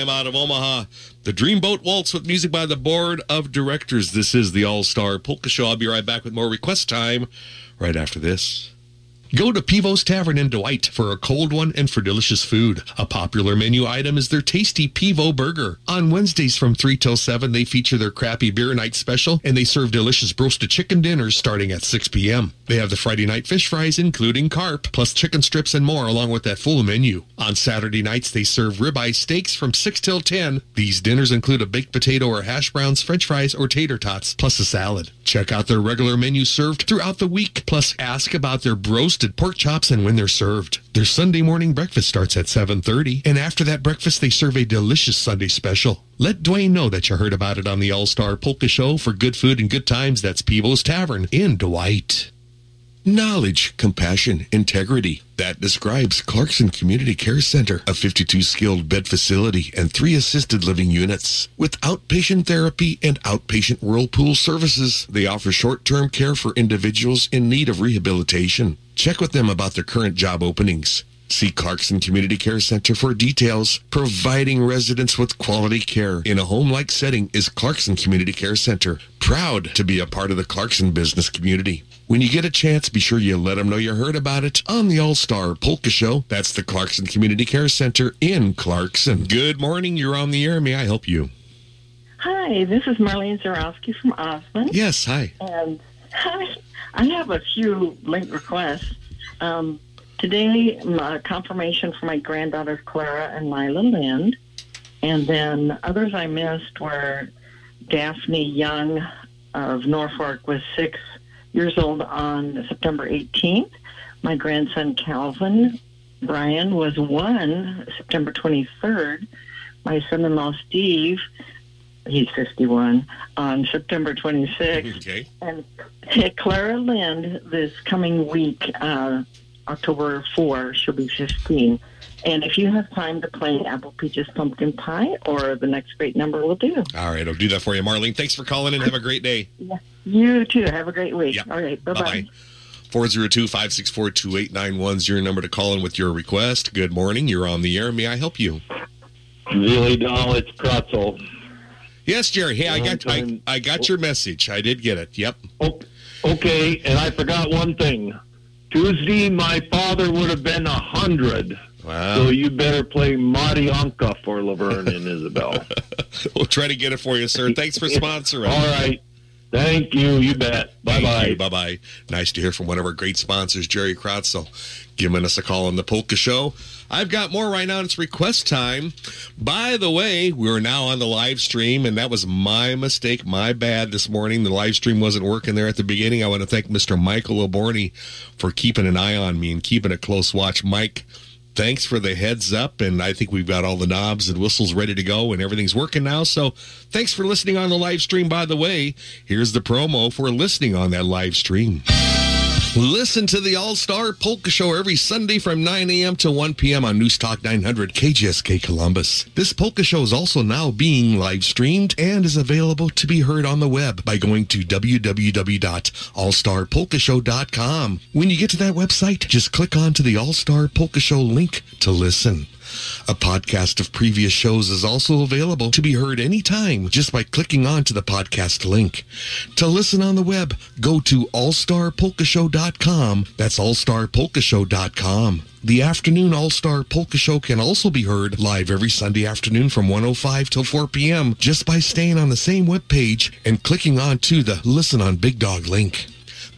time out of Omaha. The Dreamboat Waltz with music by the Board of Directors. This is the All Star Polka Show. I'll be right back with more request time right after this. Go to Pivo's Tavern in Dwight for a cold one and for delicious food. A popular menu item is their tasty Pivo burger. On Wednesdays from 3 till 7, they feature their crappy beer night special and they serve delicious roasted chicken dinners starting at 6 p.m. They have the Friday night fish fries, including carp, plus chicken strips and more, along with that full menu. On Saturday nights, they serve ribeye steaks from 6 till 10. These dinners include a baked potato or hash browns, french fries, or tater tots, plus a salad. Check out their regular menu served throughout the week, plus ask about their roasted pork chops and when they're served. Their Sunday morning breakfast starts at 7.30, and after that breakfast, they serve a delicious Sunday special. Let Dwayne know that you heard about it on the All-Star Polka Show for good food and good times. That's Pivo's Tavern in Dwight. Knowledge, compassion, integrity. That describes Clarkson Community Care Center, a 52 skilled bed facility and three assisted living units. With outpatient therapy and outpatient whirlpool services, they offer short-term care for individuals in need of rehabilitation. Check with them about their current job openings. See Clarkson Community Care Center for details. Providing residents with quality care in a home-like setting is Clarkson Community Care Center. Proud to be a part of the Clarkson business community. When you get a chance, be sure you let them know you heard about it on the All-Star Polka Show. That's the Clarkson Community Care Center in Clarkson. Good morning. You're on the air. May I help you? Hi, this is Marlene Zarowski from Osmond. Yes, hi. And hi, I have a few late requests. Um, today, my confirmation for my granddaughters Clara and Lila Lind. And then others I missed were Daphne Young of Norfolk was six years old on September 18th. My grandson Calvin Brian was one September 23rd. My son-in-law Steve, he's 51, on September 26th. Okay. And Clara Lind this coming week, uh, October 4, she'll be 15. And if you have time to play Apple Peaches Pumpkin Pie or the next great number will do. All right, I'll do that for you, Marlene. Thanks for calling and have a great day. Yeah. You too. Have a great week. Yeah. All right. Bye-bye. Bye-bye. 402-564-2891 is your number to call in with your request. Good morning. You're on the air. May I help you? Really, no, it's Kracl. Yes, Jerry. Hey, I got I. I got your message. I did get it. Yep. Oh, okay, and I forgot one thing. Tuesday, my father would have been a hundred. Wow. So you better play Marianka for Laverne and Isabel. we'll try to get it for you, sir. Thanks for sponsoring. All right. Thank you. You bet. Bye bye. Bye bye. Nice to hear from one of our great sponsors, Jerry Kracl, giving us a call on the Polka Show. I've got more right now. It's request time. By the way, we're now on the live stream, and that was my mistake, my bad this morning. The live stream wasn't working there at the beginning. I want to thank Mr. Michael Oborny for keeping an eye on me and keeping a close watch. Mike, thanks for the heads up, and I think we've got all the knobs and whistles ready to go, and everything's working now. So thanks for listening on the live stream. By the way, here's the promo for listening on that live stream. Listen to the All Star Polka Show every Sunday from 9 a.m. to 1 p.m. on News Talk 900 KJSK Columbus. This polka show is also now being live streamed and is available to be heard on the web by going to www.allstarpolkashow.com. When you get to that website, just click on to the All Star Polka Show link to listen. A podcast of previous shows is also available to be heard anytime just by clicking on to the podcast link. To listen on the web, go to allstarpolkashow.com. That's allstarpolkashow.com. The afternoon All-Star Polka Show can also be heard live every Sunday afternoon from 105 till 4 p.m. just by staying on the same webpage and clicking on to the Listen on Big Dog link.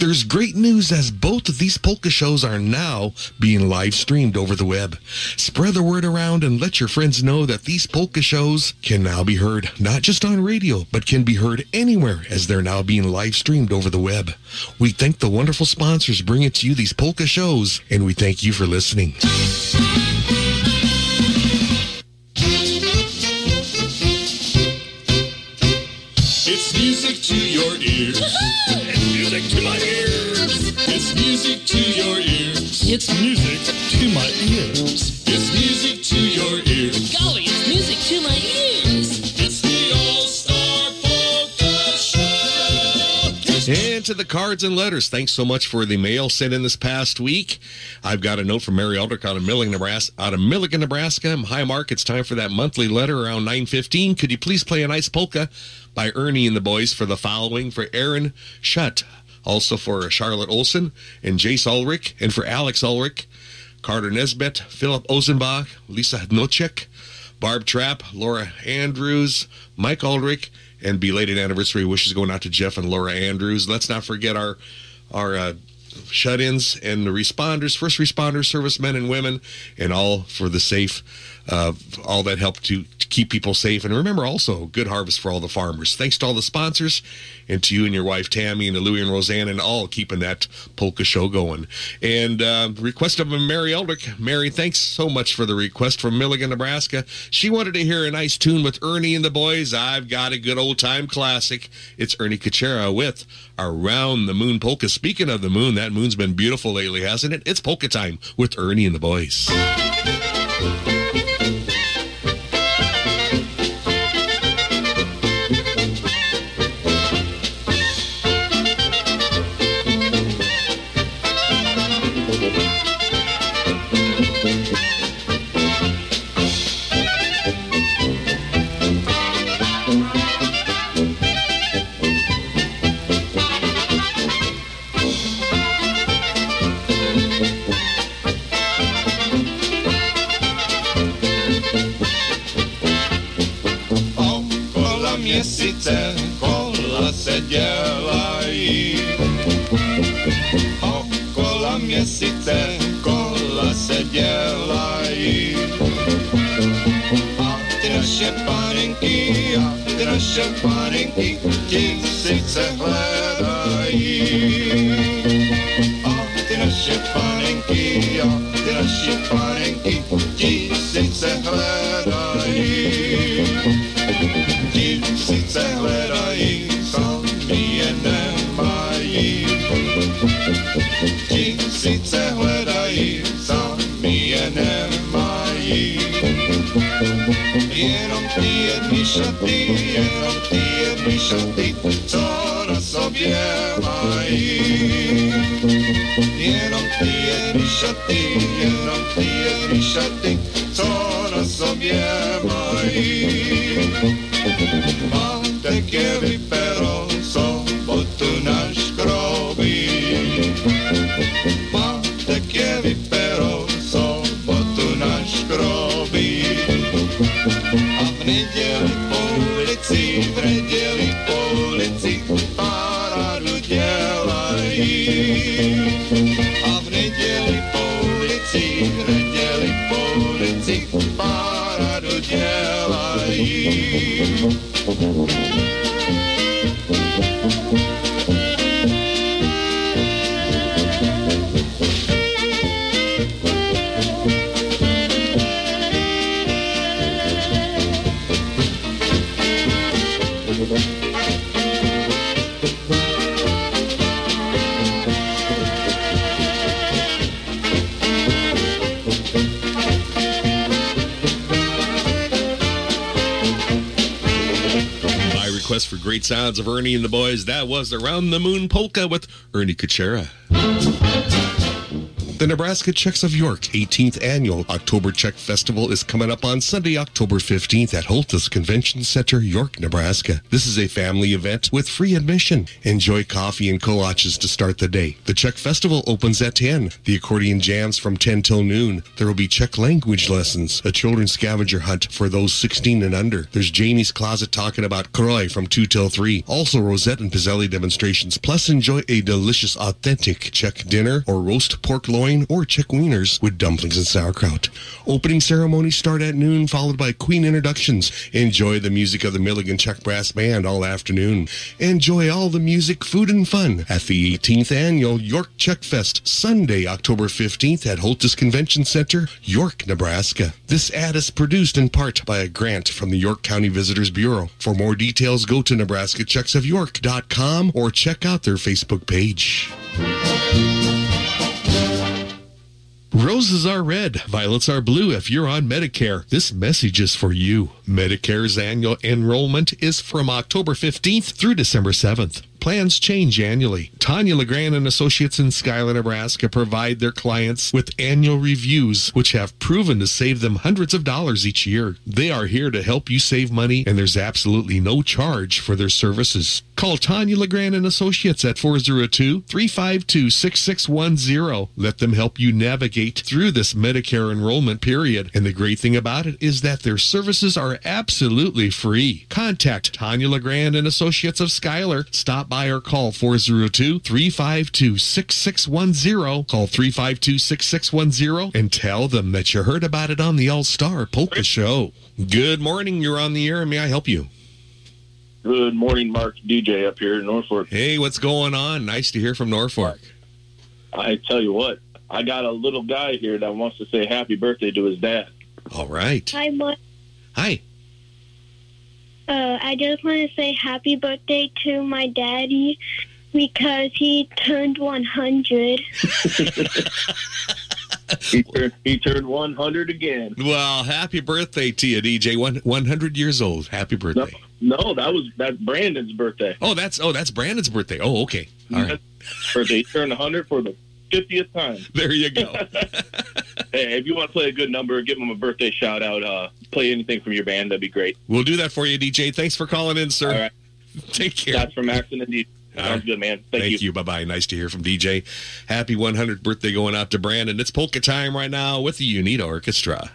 There's great news as both of these polka shows are now being live streamed over the web. Spread the word around and let your friends know that these polka shows can now be heard not just on radio, but can be heard anywhere as they're now being live streamed over the web. We thank the wonderful sponsors bringing to you these polka shows, and we thank you for listening. To your ears. It's music to my ears. It's music to your ears. Golly, it's music to my ears. It's the All Star Polka Show. And to the cards and letters. Thanks so much for the mail sent in this past week. I've got a note from Mary Aldrich out of Milligan, Nebraska. Out of Milligan, Nebraska. Hi, Mark. It's time for that monthly letter around 9.15. Could you please play a nice polka by Ernie and the boys for the following for Aaron Shutt, also for Charlotte Olson and Jace Ulrich, and for Alex Ulrich, Carter Nesbitt, Philip Ozenbach, Lisa Nocek, Barb Trapp, Laura Andrews, Mike Ulrich, and belated anniversary wishes going out to Jeff and Laura Andrews. Let's not forget our our uh, shut-ins and the responders, first responders, servicemen and women, and all for the safe, uh, all that help to, to keep people safe. And remember also, good harvest for all the farmers. Thanks to all the sponsors, and to you and your wife Tammy and to Louie and Roseanne and all keeping that polka show going. And uh, request of Mary Eldrick. Mary, thanks so much for the request from Milligan, Nebraska. She wanted to hear a nice tune with Ernie and the boys. I've got a good old time classic. It's Ernie Kachera with Around the Moon Polka. Speaking of the moon, that moon's been beautiful lately, hasn't it? It's polka time with Ernie and the boys. Měsíce kola se dělají. Okolo měsíce kola se dělají. A ty naše panenky, a ty naše panenky tisíce hledají. piszczotni, jedną piję, piszczotni, coraz sobie maj. Jedną piję, piszczotni, jedną piję, piszczotni, coraz sobie maj. Mam te kiery pero request for great sounds of Ernie and the boys, that was Around the Moon Polka with Ernie Kuchera. The Nebraska Czechs of York 18th Annual October Czech Festival is coming up on Sunday, October 15th at Holthus Convention Center, York, Nebraska. This is a family event with free admission. Enjoy coffee and kolaches to start the day. The Czech Festival opens at 10. The accordion jams from 10 till noon. There will be Czech language lessons, a children's scavenger hunt for those 16 and under. There's Janie's Closet talking about kroj from 2 till 3. Also Rosette and Pizzelli demonstrations. Plus enjoy a delicious authentic Czech dinner or roast pork loin or Czech wieners with dumplings and sauerkraut. Opening ceremonies start at noon followed by queen introductions. Enjoy the music of the Milligan Czech Brass Band all afternoon. Enjoy all the music, food, and fun at the 18th Annual York Czech Fest, Sunday, October 15th at Holthus Convention Center, York, Nebraska. This ad is produced in part by a grant from the York County Visitors Bureau. For more details, go to nebraskaczechsofyork.com or check out their Facebook page. Roses are red, violets are blue if you're on Medicare. This message is for you. Medicare's annual enrollment is from October 15th through December 7th. Plans change annually. Tanya LeGrand and Associates in Schuyler, Nebraska provide their clients with annual reviews, which have proven to save them hundreds of dollars each year. They are here to help you save money, and there's absolutely no charge for their services. Call Tanya LeGrand and Associates at 402-352-6610. Let them help you navigate through this Medicare enrollment period. And the great thing about it is that their services are absolutely free. Contact Tanya LeGrand and Associates of Schuyler. Stop by or call 402-352-6610. Call 352-6610 and tell them that you heard about it on the All-Star Polka Show. Good morning. You're on the air. May I help you? Good morning, Mark DJ up here in Norfolk. Hey, what's going on? Nice to hear from Norfolk. I tell you what, I got a little guy here that wants to say happy birthday to his dad. All right. Hi, Mark. Hi. Uh, I just want to say happy birthday to my daddy because he turned 100. He turned, he turned 100 again. Well, happy birthday to you, DJ. One, 100 years old. Happy No, birthday. no, that was that's Brandon's birthday. Oh, that's oh, that's Brandon's birthday. Oh, okay. All right. Birthday. He turned 100 for the 50th time. There you go. Hey, if you want to play a good number, give him a birthday shout out. Uh, play anything from your band, that'd be great. we'll do that for you, DJ. Thanks for calling in, sir. All right. Take care. That's from Accident D. All Sounds right. good, man. Thank, Thank you. Bye bye. Nice to hear from DJ. Happy 100th birthday going out to Brandon. It's polka time right now with the Unita Orchestra.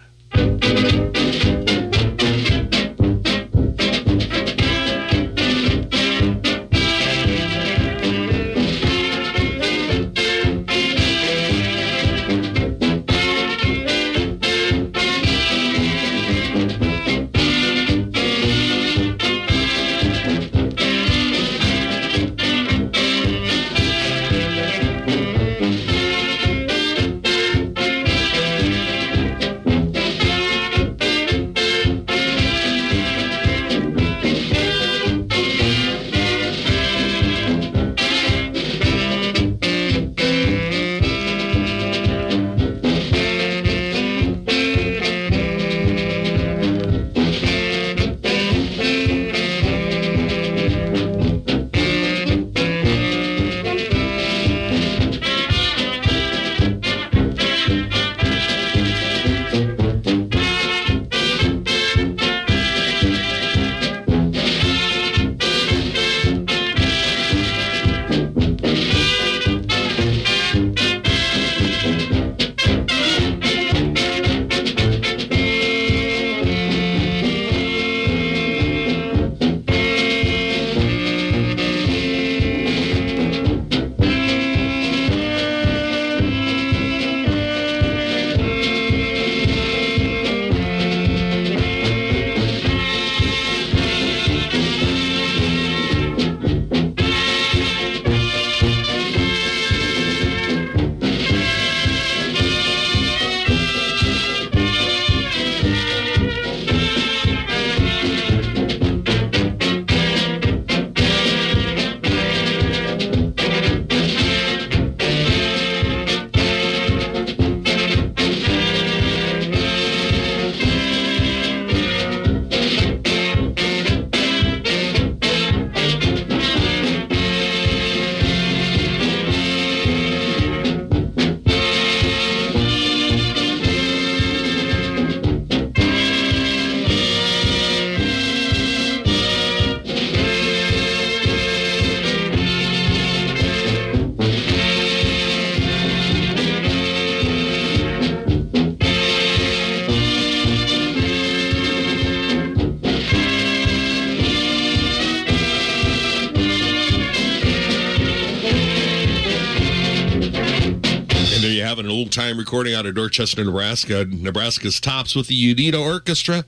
Time recording out of Dorchester, Nebraska. Nebraska's tops with the Unita Orchestra.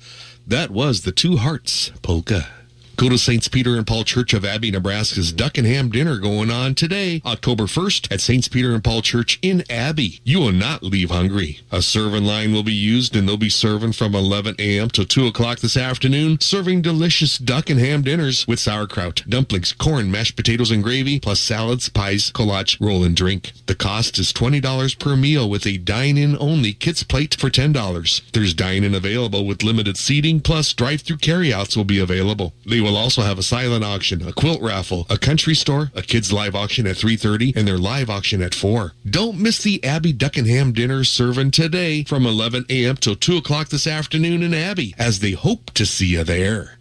That was the Two Hearts Polka. Go to St. Peter and Paul Church of Abie, Nebraska's Duck and Ham Dinner going on today, October 1st at St. Peter and Paul Church in Abie. You will not leave hungry. A serving line will be used and they'll be serving from 11 a.m. till 2 o'clock this afternoon, serving delicious duck and ham dinners with sauerkraut, dumplings, corn, mashed potatoes and gravy, plus salads, pies, kolache, roll and drink. The cost is $20 per meal with a dine-in only kids plate for $10. There's dine-in available with limited seating, plus drive-through carryouts will be available. They will will also have a silent auction, a quilt raffle, a country store, a kids live auction at 3.30, and their live auction at 4. Don't miss the Abie Duckenham dinner serving today from 11 a.m. till 2 o'clock this afternoon in Abie, as they hope to see you there.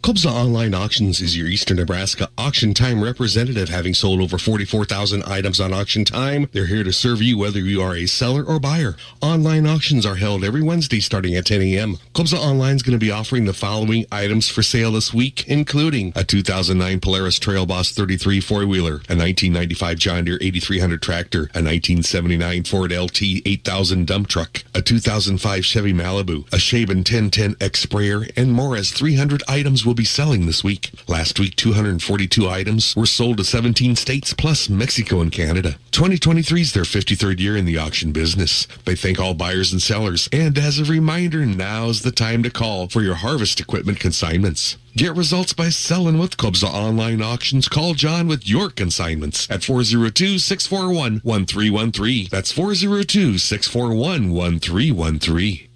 Kobza Online Auctions is your Eastern Nebraska auction time representative, having sold over 44,000 items on auction time. They're here to serve you whether you are a seller or buyer. Online auctions are held every Wednesday starting at 10 a.m. Kobza Online is going to be offering the following items for sale this week, including a 2009 Polaris Trail Boss 33 four-wheeler, a 1995 John Deere 8300 tractor, a 1979 Ford LT 8000 dump truck, a 2005 Chevy Malibu, a Shaben 1010 X sprayer, and more as 300 items will be selling this week. Last week, 242 items were sold to 17 states plus Mexico and Canada. 2023 is their 53rd year in the auction business. They thank all buyers and sellers. And as a reminder, now's the time to call for your harvest equipment consignments. Get results by selling with Kobza Online Auctions. Call John with your consignments at 402-641-1313. That's 402-641-1313.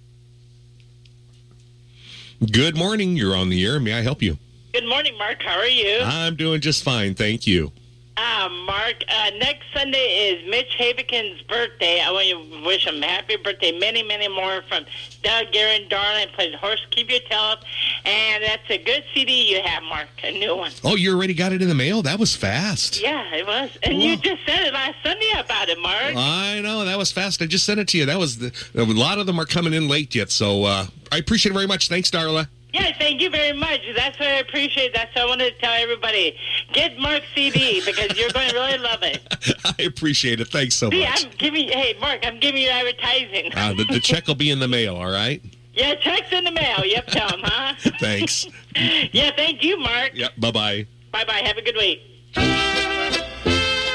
Good morning. You're on the air. May I help you? Good morning, Mark. How are you? I'm doing just fine. Thank you. Uh, Mark, uh, next Sunday is Mitch Havikin's birthday. I want to wish him happy birthday. Many, many more from Doug, Garen, Darling, plays Horse Keep Your Tail Up. And that's a good CD you have, Mark, a new one. Oh, you already got it in the mail? That was fast. Yeah, it was. And you just said it last Sunday about it, Mark. I know. That was fast. I just sent it to you. That was the, a lot of them are coming in late yet. So uh, I appreciate it very much. Thanks, Darla. Yeah, thank you very much. That's what I appreciate. That's what I wanted to tell everybody. Get Mark's CD because you're going to really love it. I appreciate it. Thanks so See, much. I'm giving. Hey, Mark, I'm giving you advertising. Uh, the, the check will be in the mail, all right? yeah, check's in the mail. Yep, tell 'em, huh? Thanks. yeah, thank you, Mark. Yep. Bye-bye. Bye bye. Have a good week.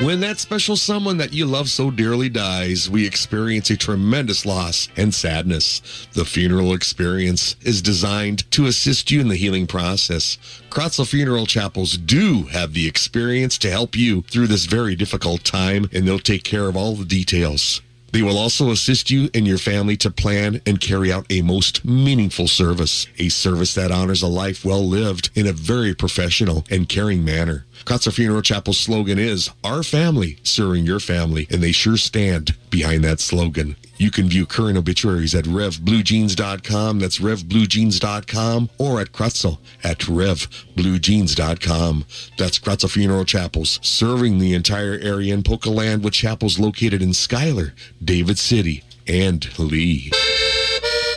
When that special someone that you love so dearly dies, we experience a tremendous loss and sadness. The funeral experience is designed to assist you in the healing process. Kracl Funeral Chapels do have the experience to help you through this very difficult time, and they'll take care of all the details. They will also assist you and your family to plan and carry out a most meaningful service, a service that honors a life well lived in a very professional and caring manner. Kracl Funeral Chapel's slogan is Our Family Serving Your Family, and they sure stand behind that slogan. You can view current obituaries at revbluejeans.com. That's revbluejeans.com or at Kracl at revbluejeans.com. That's Kracl Funeral Chapels, serving the entire area in Land with chapels located in Schuyler, David City, and Leigh.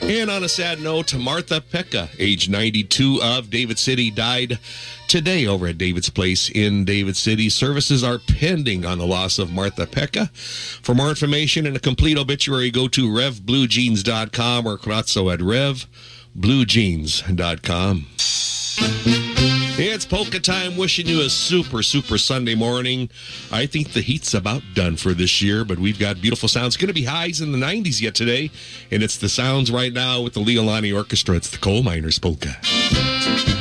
And on a sad note, Martha Pekka, age 92 of David City, died today over at David's Place in David City. Services are pending on the loss of Martha Pekka. For more information and a complete obituary, go to revbluejeans.com or Kratzo at revbluejeans.com. It's polka time. Wishing you a super, super Sunday morning. I think the heat's about done for this year, but we've got beautiful sounds. Going to be highs in the 90s yet today, and it's the sounds right now with the Leolani Orchestra. It's the Coal Miners Polka.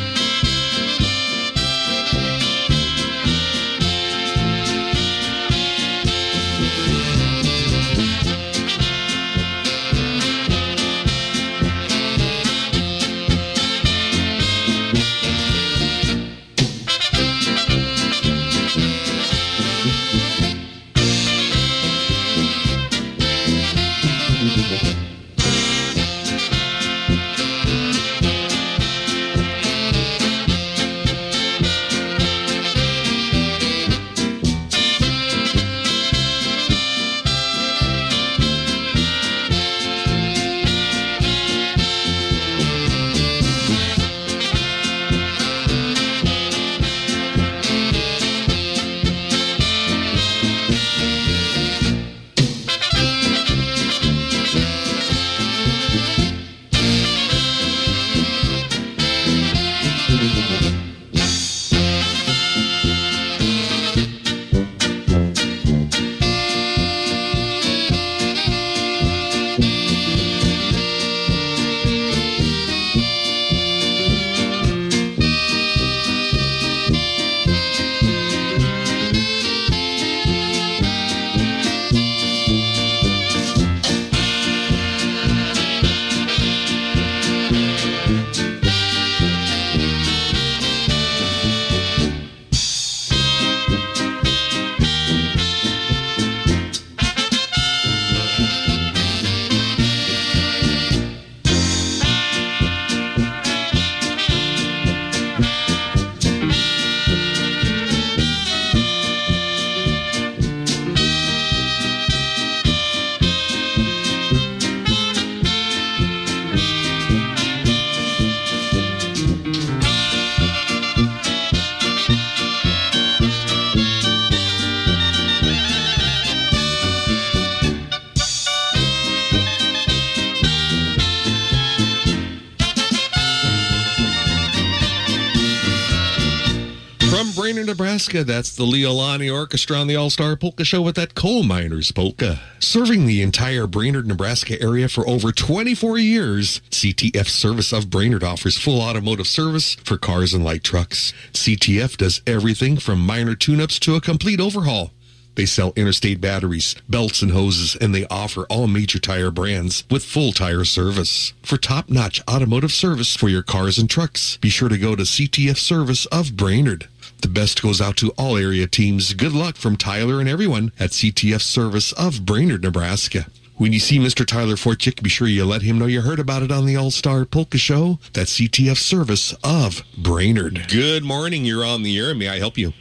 That's the Leolani Orchestra on the All Star Polka Show with that coal miners polka. Serving the entire Brainard, Nebraska area for over 24 years, CTF Service of Brainard offers full automotive service for cars and light trucks. CTF does everything from minor tune ups to a complete overhaul. They sell interstate batteries, belts, and hoses, and they offer all major tire brands with full tire service. For top-notch automotive service for your cars and trucks, be sure to go to CTF Service of Brainard. The best goes out to all area teams. Good luck from Tyler and everyone at CTF Service of Brainard, Nebraska. When you see Mr. Tyler Forchick, be sure you let him know you heard about it on the All Star Polka Show. That's CTF Service of Brainard. Good morning. You're on the air. May I help you?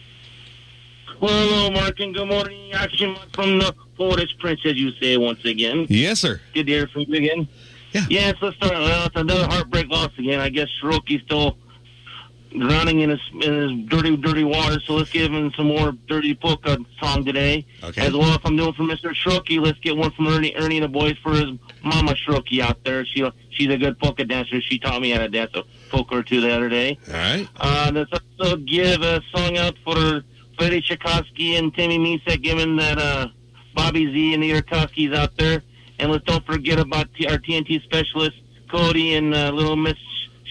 Well, hello, Mark, and good morning. Action Mark from the Polish Prince, as you say once again. Yes, sir. Good to hear from you again. Yeah. Yes, let's start. Well, it's another heartbreak loss again. I guess Shiroki's still drowning in his in his dirty, dirty water. So let's give him some more dirty polka song today. Okay. As well, if I'm doing for Mr. Shiroki, let's get one from Ernie, Ernie and the boys for his mama Shiroki out there. She she's a good polka dancer. She taught me how to dance a polka or two the other day. All right. Uh, let's also give a song out for Freddie Tchaikovsky and Timmy Misek, given that uh, Bobby Z and the Yarkovskys out there. And let's don't forget about T- our TNT specialist Cody and uh, Little Miss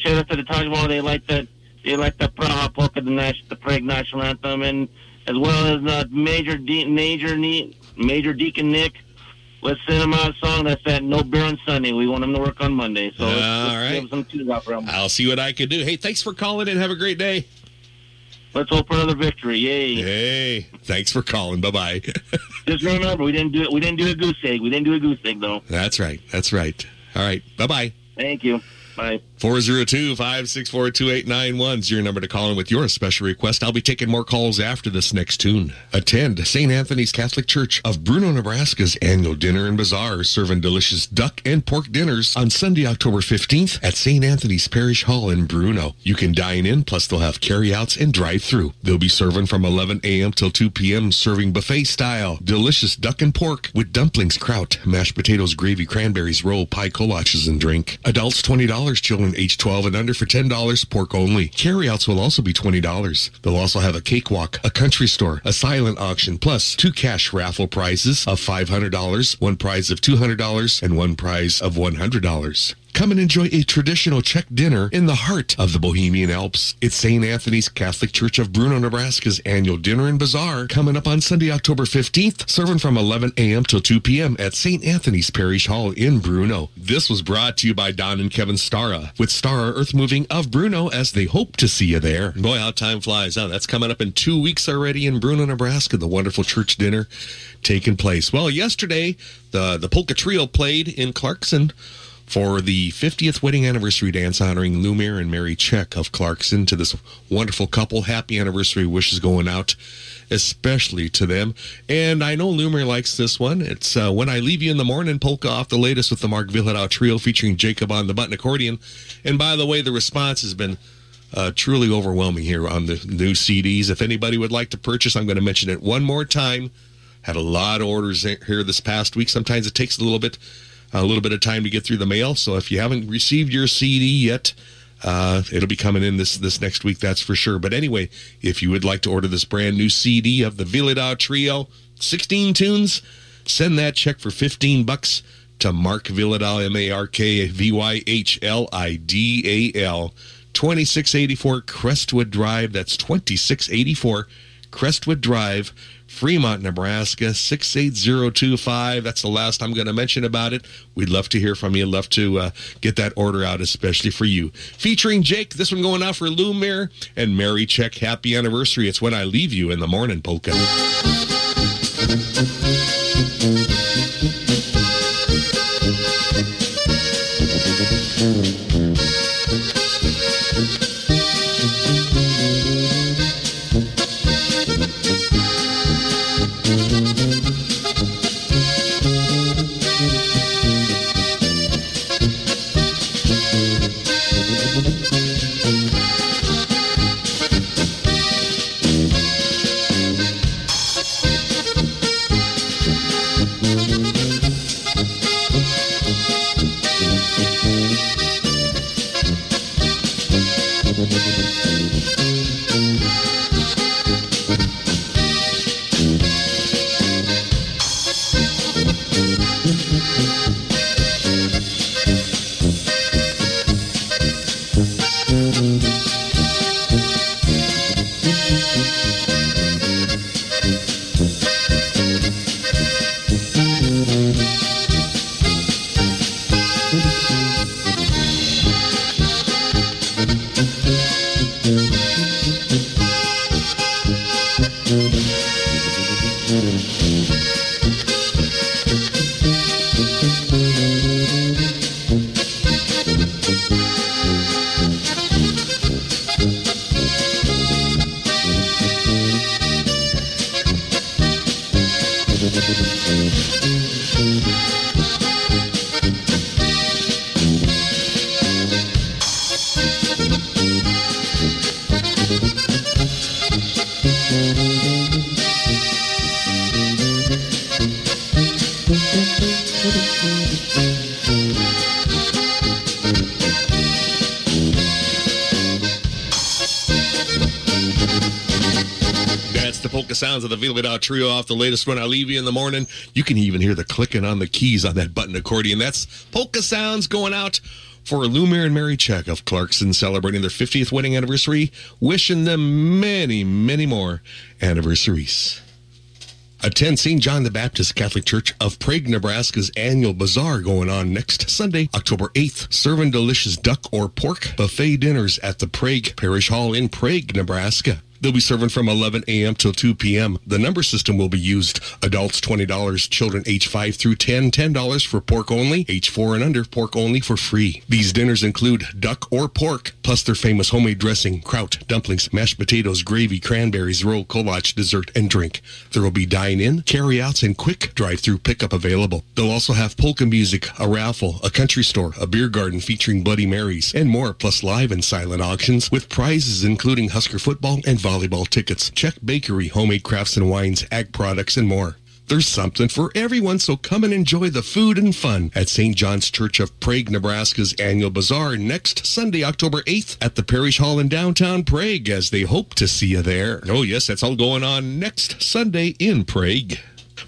Sheriff of the Taj Mahal. They like that. They like the Praha polka, the, Nash, the Prague national anthem, and as well as uh, Major De- Major ne- Major Deacon Nick. Let's send him out a song that's that No Beer on Sunday. We want him to work on Monday, so let's, let's right. give some tunes out for him. I'll see what I can do. Hey, thanks for calling and have a great day. Let's hope for another victory. Yay! Hey, thanks for calling. Bye bye. Just remember, we didn't do it. We didn't do a goose egg. We didn't do a goose egg, though. That's right. That's right. All right. Bye bye. Thank you. Bye. 402 564 2891 is your number to call in with your special request. I'll be taking more calls after this next tune. Attend St. Anthony's Catholic Church of Bruno, Nebraska's annual dinner and bazaar, serving delicious duck and pork dinners on Sunday, October 15th at St. Anthony's Parish Hall in Bruno. You can dine in, plus they'll have carryouts and drive through. They'll be serving from 11 a.m. till 2 p.m., serving buffet style. Delicious duck and pork with dumplings, kraut, mashed potatoes, gravy, cranberries, roll, pie, kolaches, and drink. Adults $20, children age 12 and under for $10, pork only. Carryouts will also be $20. They'll also have a cakewalk, a country store, a silent auction, plus two cash raffle prizes of $500, one prize of $200, and one prize of $100. Come and enjoy a traditional Czech dinner in the heart of the Bohemian Alps. It's St. Anthony's Catholic Church of Bruno, Nebraska's annual dinner and bazaar coming up on Sunday, October 15th, serving from 11 a.m. till 2 p.m. at St. Anthony's Parish Hall in Bruno. This was brought to you by Don and Kevin Stara with Stara Earth Moving of Bruno as they hope to see you there. Boy, how time flies. Huh? That's coming up in two weeks already in Bruno, Nebraska, the wonderful church dinner taking place. Well, yesterday, the, the Polka Trio played in Clarkson for the 50th wedding anniversary dance honoring Lumir and Mary Check of Clarkson to this wonderful couple. Happy anniversary wishes going out, especially to them. And I know Lumir likes this one. It's uh, When I Leave You in the Morning, polka off the latest with the Mark Vyhlidal Trio featuring Jacob on the button accordion. And by the way, the response has been uh, truly overwhelming here on the new CDs. If anybody would like to purchase, I'm going to mention it one more time. Had a lot of orders here this past week. Sometimes it takes a little bit a little bit of time to get through the mail. So if you haven't received your CD yet, uh, it'll be coming in this this next week, that's for sure. But anyway, if you would like to order this brand new CD of the Vyhlidal Trio, 16 tunes, send that check for 15 bucks to Mark Vyhlidal, M A R K V Y H L I D A L, 2684 Crestwood Drive. That's 2684 Crestwood Drive. Fremont, Nebraska, 68025. That's the last I'm going to mention about it. We'd love to hear from you. Love to uh, get that order out, especially for you. Featuring Jake, this one going out for Lumir and Mary Check. Happy anniversary. It's when I leave you in the morning, polka. Of the Velvet Trio off the latest one. I'll leave you in the morning. You can even hear the clicking on the keys on that button accordion. That's polka sounds going out for Lumir and Mary Check of Clarkson celebrating their 50th wedding anniversary. Wishing them many, many more anniversaries. Attend St. John the Baptist Catholic Church of Prague, Nebraska's annual bazaar going on next Sunday, October 8th. Serving delicious duck or pork buffet dinners at the Prague Parish Hall in Prague, Nebraska. They'll be serving from 11 a.m. till 2 p.m. The number system will be used. Adults $20, children age 5 through 10, $10 for pork only, age 4 and under, pork only for free. These dinners include duck or pork, plus their famous homemade dressing, kraut, dumplings, mashed potatoes, gravy, cranberries, roll, kolach, dessert, and drink. There will be dine-in, carry-outs, and quick drive-through pickup available. They'll also have polka music, a raffle, a country store, a beer garden featuring Bloody Marys, and more, plus live and silent auctions with prizes including Husker football and volleyball tickets, Czech bakery, homemade crafts and wines, ag products, and more. There's something for everyone, so come and enjoy the food and fun at St. John's Church of Prague, Nebraska's annual bazaar next Sunday, October 8th at the Parish Hall in downtown Prague as they hope to see you there. Oh, yes, that's all going on next Sunday in Prague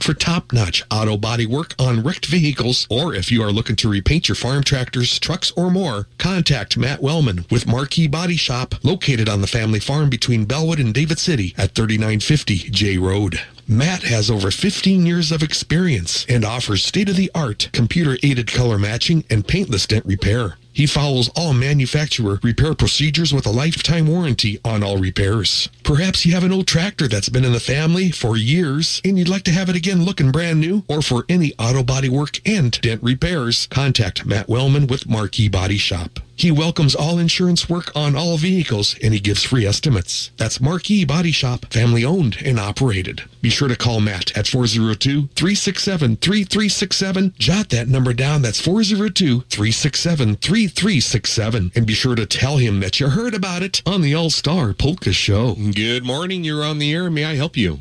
for top-notch auto body work on wrecked vehicles, or if you are looking to repaint your farm tractors, trucks, or more, contact Matt Wellman with Marquee Body Shop, located on the family farm between Bellwood and David City at 3950 J Road. Matt has over 15 years of experience and offers state-of-the-art computer-aided color matching and paintless dent repair. He follows all manufacturer repair procedures with a lifetime warranty on all repairs. Perhaps you have an old tractor that's been in the family for years and you'd like to have it again looking brand new, or for any auto body work and dent repairs, contact Matt Wellman with Marquee Body Shop. He welcomes all insurance work on all vehicles and he gives free estimates. That's Marquee Body Shop, family owned and operated. Be sure to call Matt at 402 367 3367. Jot that number down. That's 402 367 3367. And be sure to tell him that you heard about it on the All Star Polka Show. Good morning. You're on the air. May I help you?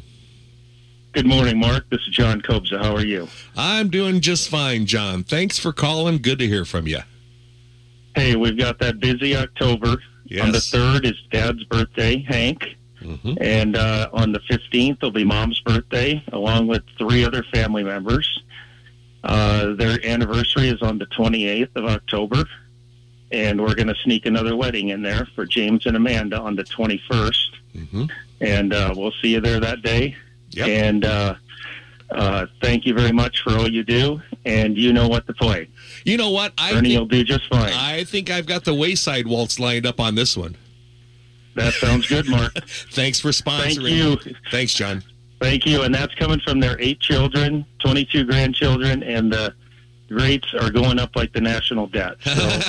Good morning, Mark. This is John Kobza. How are you? I'm doing just fine, John. Thanks for calling. Good to hear from you. Hey, we've got that busy October. Yes. On the 3rd is Dad's birthday, Hank. Mhm. And uh, on the 15th will be Mom's birthday, along with three other family members. Uh, their anniversary is on the 28th of October. And we're going to sneak another wedding in there for James and Amanda on the 21st. Mhm. And uh, we'll see you there that day. Yep. And uh, thank you very much for all you do. And you know what to play. You know what? I Ernie think, will do just fine. I think I've got the Wayside Waltz lined up on this one. That sounds good, Mark. Thanks for sponsoring. Thank you. Thanks, John. Thank you. And that's coming from their eight children, 22 grandchildren, and the rates are going up like the national debt. So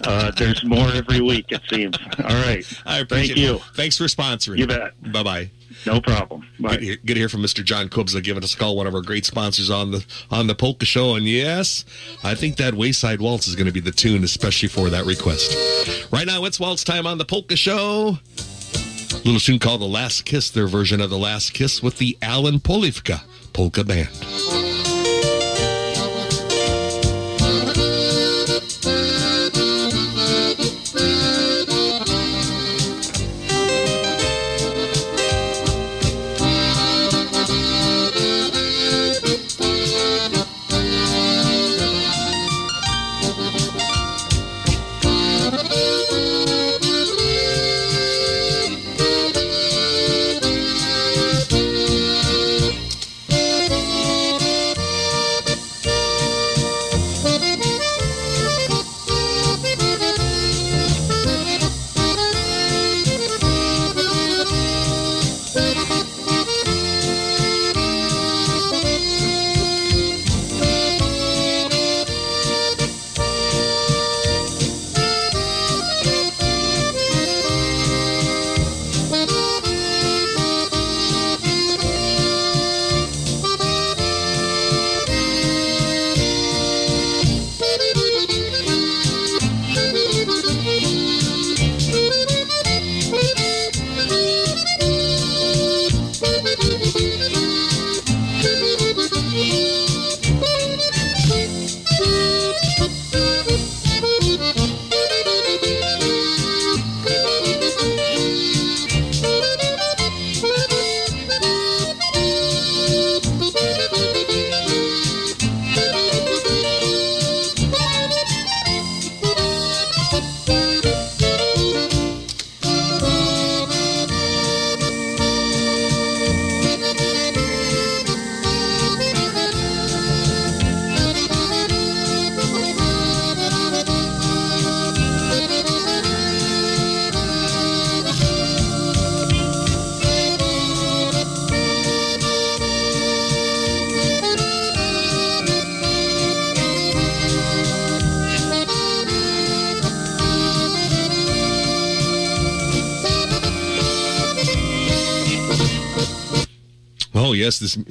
uh, there's more every week, it seems. All right. I appreciate Thank you. Thanks for sponsoring. You bet. Bye bye. No problem. Good, to hear- good to hear from Mr. John Kobza giving us a call, one of our great sponsors on the on the polka show. And yes, I think that Wayside Waltz is going to be the tune, especially for that request. Right now, it's waltz time on the polka show. Little tune called "The Last Kiss," their version of "The Last Kiss" with the Alan Polivka Polka Band.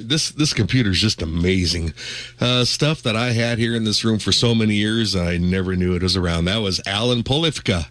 This this computer is just amazing. Uh, stuff that I had here in this room for so many years, I never knew it was around. That was Alan Polivka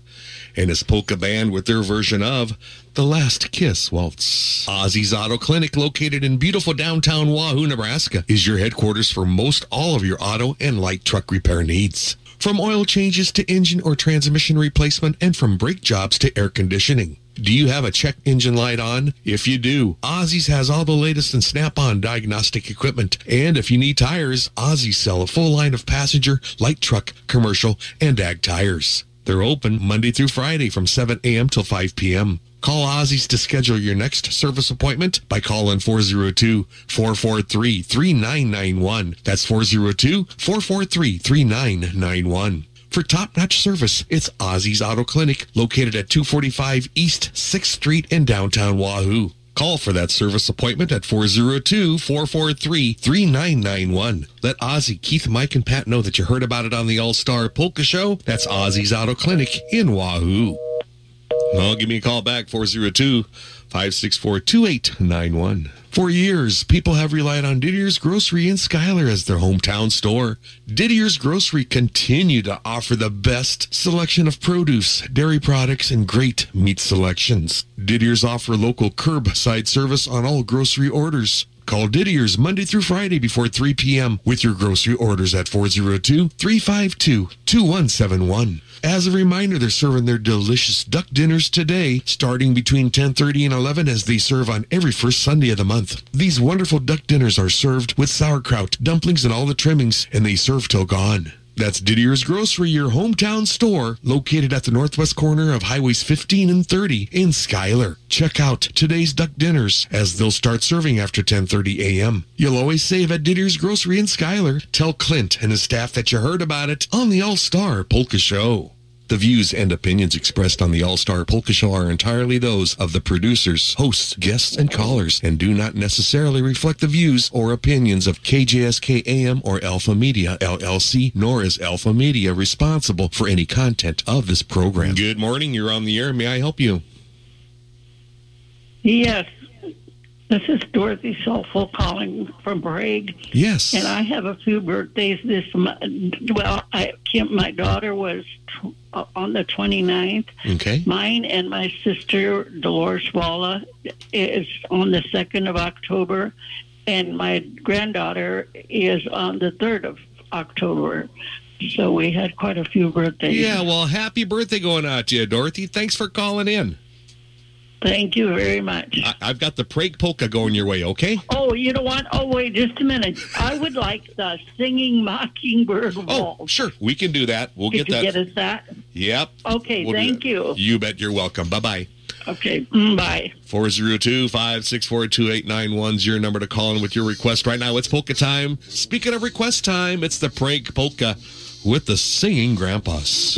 and his polka band with their version of The Last Kiss Waltz. Ozzy's Auto Clinic, located in beautiful downtown Wahoo, Nebraska, is your headquarters for most all of your auto and light truck repair needs. From oil changes to engine or transmission replacement, and from brake jobs to air conditioning. Do you have a check engine light on? If you do, Ozzy's has all the latest in snap-on diagnostic equipment. And if you need tires, Ozzy's sell a full line of passenger, light truck, commercial, and ag tires. They're open Monday through Friday from 7 a.m. till 5 p.m. Call Ozzy's to schedule your next service appointment by calling 402-443-3991. That's 402-443-3991. For top-notch service, it's Ozzy's Auto Clinic, located at 245 East 6th Street in downtown Wahoo. Call for that service appointment at 402-443-3991. Let Ozzy, Keith, Mike, and Pat know that you heard about it on the All-Star Polka Show. That's Ozzy's Auto Clinic in Wahoo. Well, give me a call back, 402-564-2891. For years, people have relied on Didier's Grocery in Schuyler as their hometown store. Didier's Grocery continue to offer the best selection of produce, dairy products, and great meat selections. Didier's offer local curbside service on all grocery orders. Call Didier's Monday through Friday before 3 p.m. with your grocery orders at 402-352-2171. As a reminder, they're serving their delicious duck dinners today, starting between 10:30 and 11 as they serve on every first Sunday of the month. These wonderful duck dinners are served with sauerkraut, dumplings, and all the trimmings, and they serve till gone. That's Didier's Grocery, your hometown store, located at the northwest corner of Highways 15 and 30 in Schuyler. Check out today's duck dinners as they'll start serving after 10:30 a.m. You'll always save at Didier's Grocery in Schuyler. Tell Clint and his staff that you heard about it on the All-Star Polka Show. The views and opinions expressed on the All-Star Polka Show are entirely those of the producers, hosts, guests, and callers, and do not necessarily reflect the views or opinions of KJSK AM or Alpha Media LLC, nor is Alpha Media responsible for any content of this program. Good morning. You're on the air. May I help you? Yes. This is Dorothy Soulful calling from Prague. Yes. And I have a few birthdays this month. Well, I, Kim, my daughter was tw- on the 29th. Okay. Mine and my sister, Dolores Walla, is on the 2nd of October. And my granddaughter is on the 3rd of October. So we had quite a few birthdays. Yeah, well, happy birthday going out to you, Dorothy. Thanks for calling in. Thank you very much. I, I've got the Prague polka going your way, okay? Oh, you know what? Oh, wait just a minute. I would like the singing mockingbird waltz. Oh, sure. We can do that. We'll Could get you that. get us that? Yep. Okay, We'll thank you. You bet you're welcome. Bye bye. Okay, mm, bye. 402 564 2891 is your number to call in with your request right now. It's polka time. Speaking of request time, it's the Prague polka with the singing grandpas.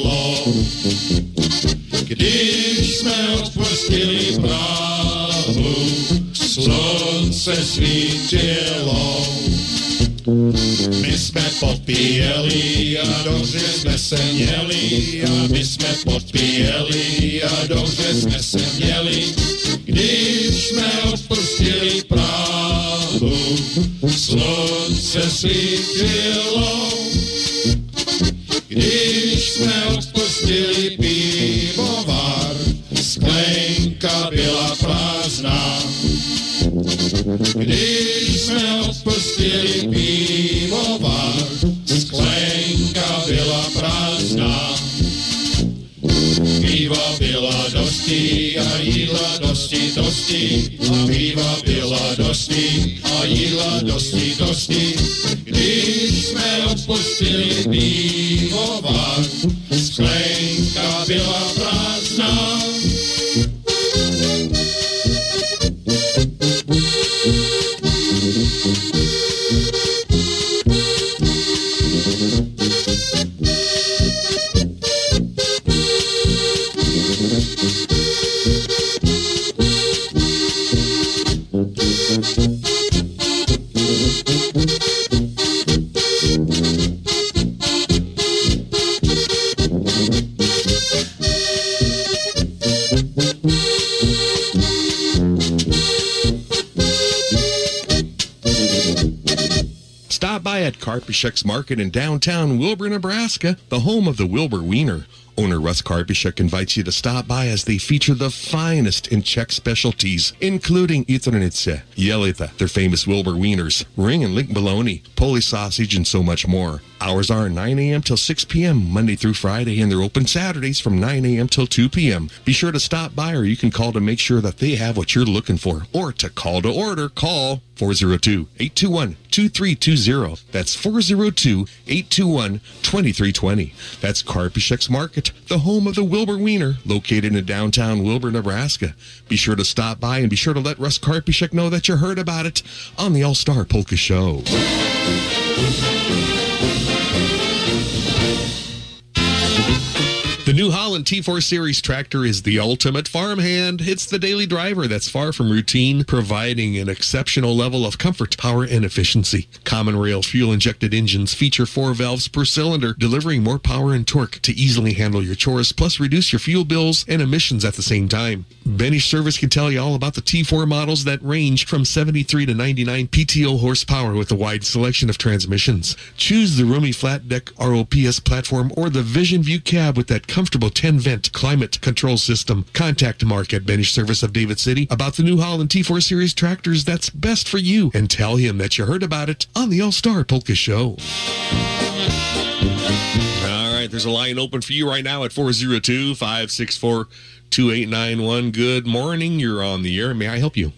Když jsme odpustili Prahu, slunce svítilo. My jsme popíjeli a dobře jsme se měli, a my jsme popíjeli a dobře jsme se měli. Když jsme odpustili Prahu, slunce svítilo. Když jsme odpustili pivovar, Když jsme odpustili pivovar, sklenka byla prázdná. Piva byla dosti a jídla dosti, dosti. A piva byla dosti a jídla dosti, dosti. Když jsme odpustili pivovar, sklenka byla prázdná. Karpisek's Market in downtown Wilber, Nebraska, the home of the Wilber Wiener. Owner Russ Karpisek invites you to stop by as they feature the finest in Czech specialties, including Jitrnice, Jelita, their famous Wilber Wieners, ring and link bologna, Polish sausage, and so much more. Hours are 9 a.m. till 6 p.m. Monday through Friday, and they're open Saturdays from 9 a.m. till 2 p.m. Be sure to stop by or you can call to make sure that they have what you're looking for. Or to call to order, call 402-821-2320. That's 402-821-2320. That's Karpisek's Market, the home of the Wilber Wiener, located in downtown Wilber, Nebraska. Be sure to stop by and be sure to let Russ Karpisek know that you heard about it on the All-Star Polka Show. The New Holland T4 Series tractor is the ultimate farmhand. It's the daily driver that's far from routine, providing an exceptional level of comfort, power, and efficiency. Common rail fuel injected engines feature four valves per cylinder, delivering more power and torque to easily handle your chores, plus reduce your fuel bills and emissions at the same time. Benish Service can tell you all about the T4 models that range from 73 to 99 PTO horsepower with a wide selection of transmissions. Choose the roomy flat deck ROPS platform or the Vision View cab with that comfortable 10 vent climate control system. Contact Mark at Benish Service of David City about the New Holland T4 Series tractors that's best for you and tell him that you heard about it on the All Star Polka Show. All right, there's a line open for you right now at 402 564 2891. Good morning. You're on the air. May I help you?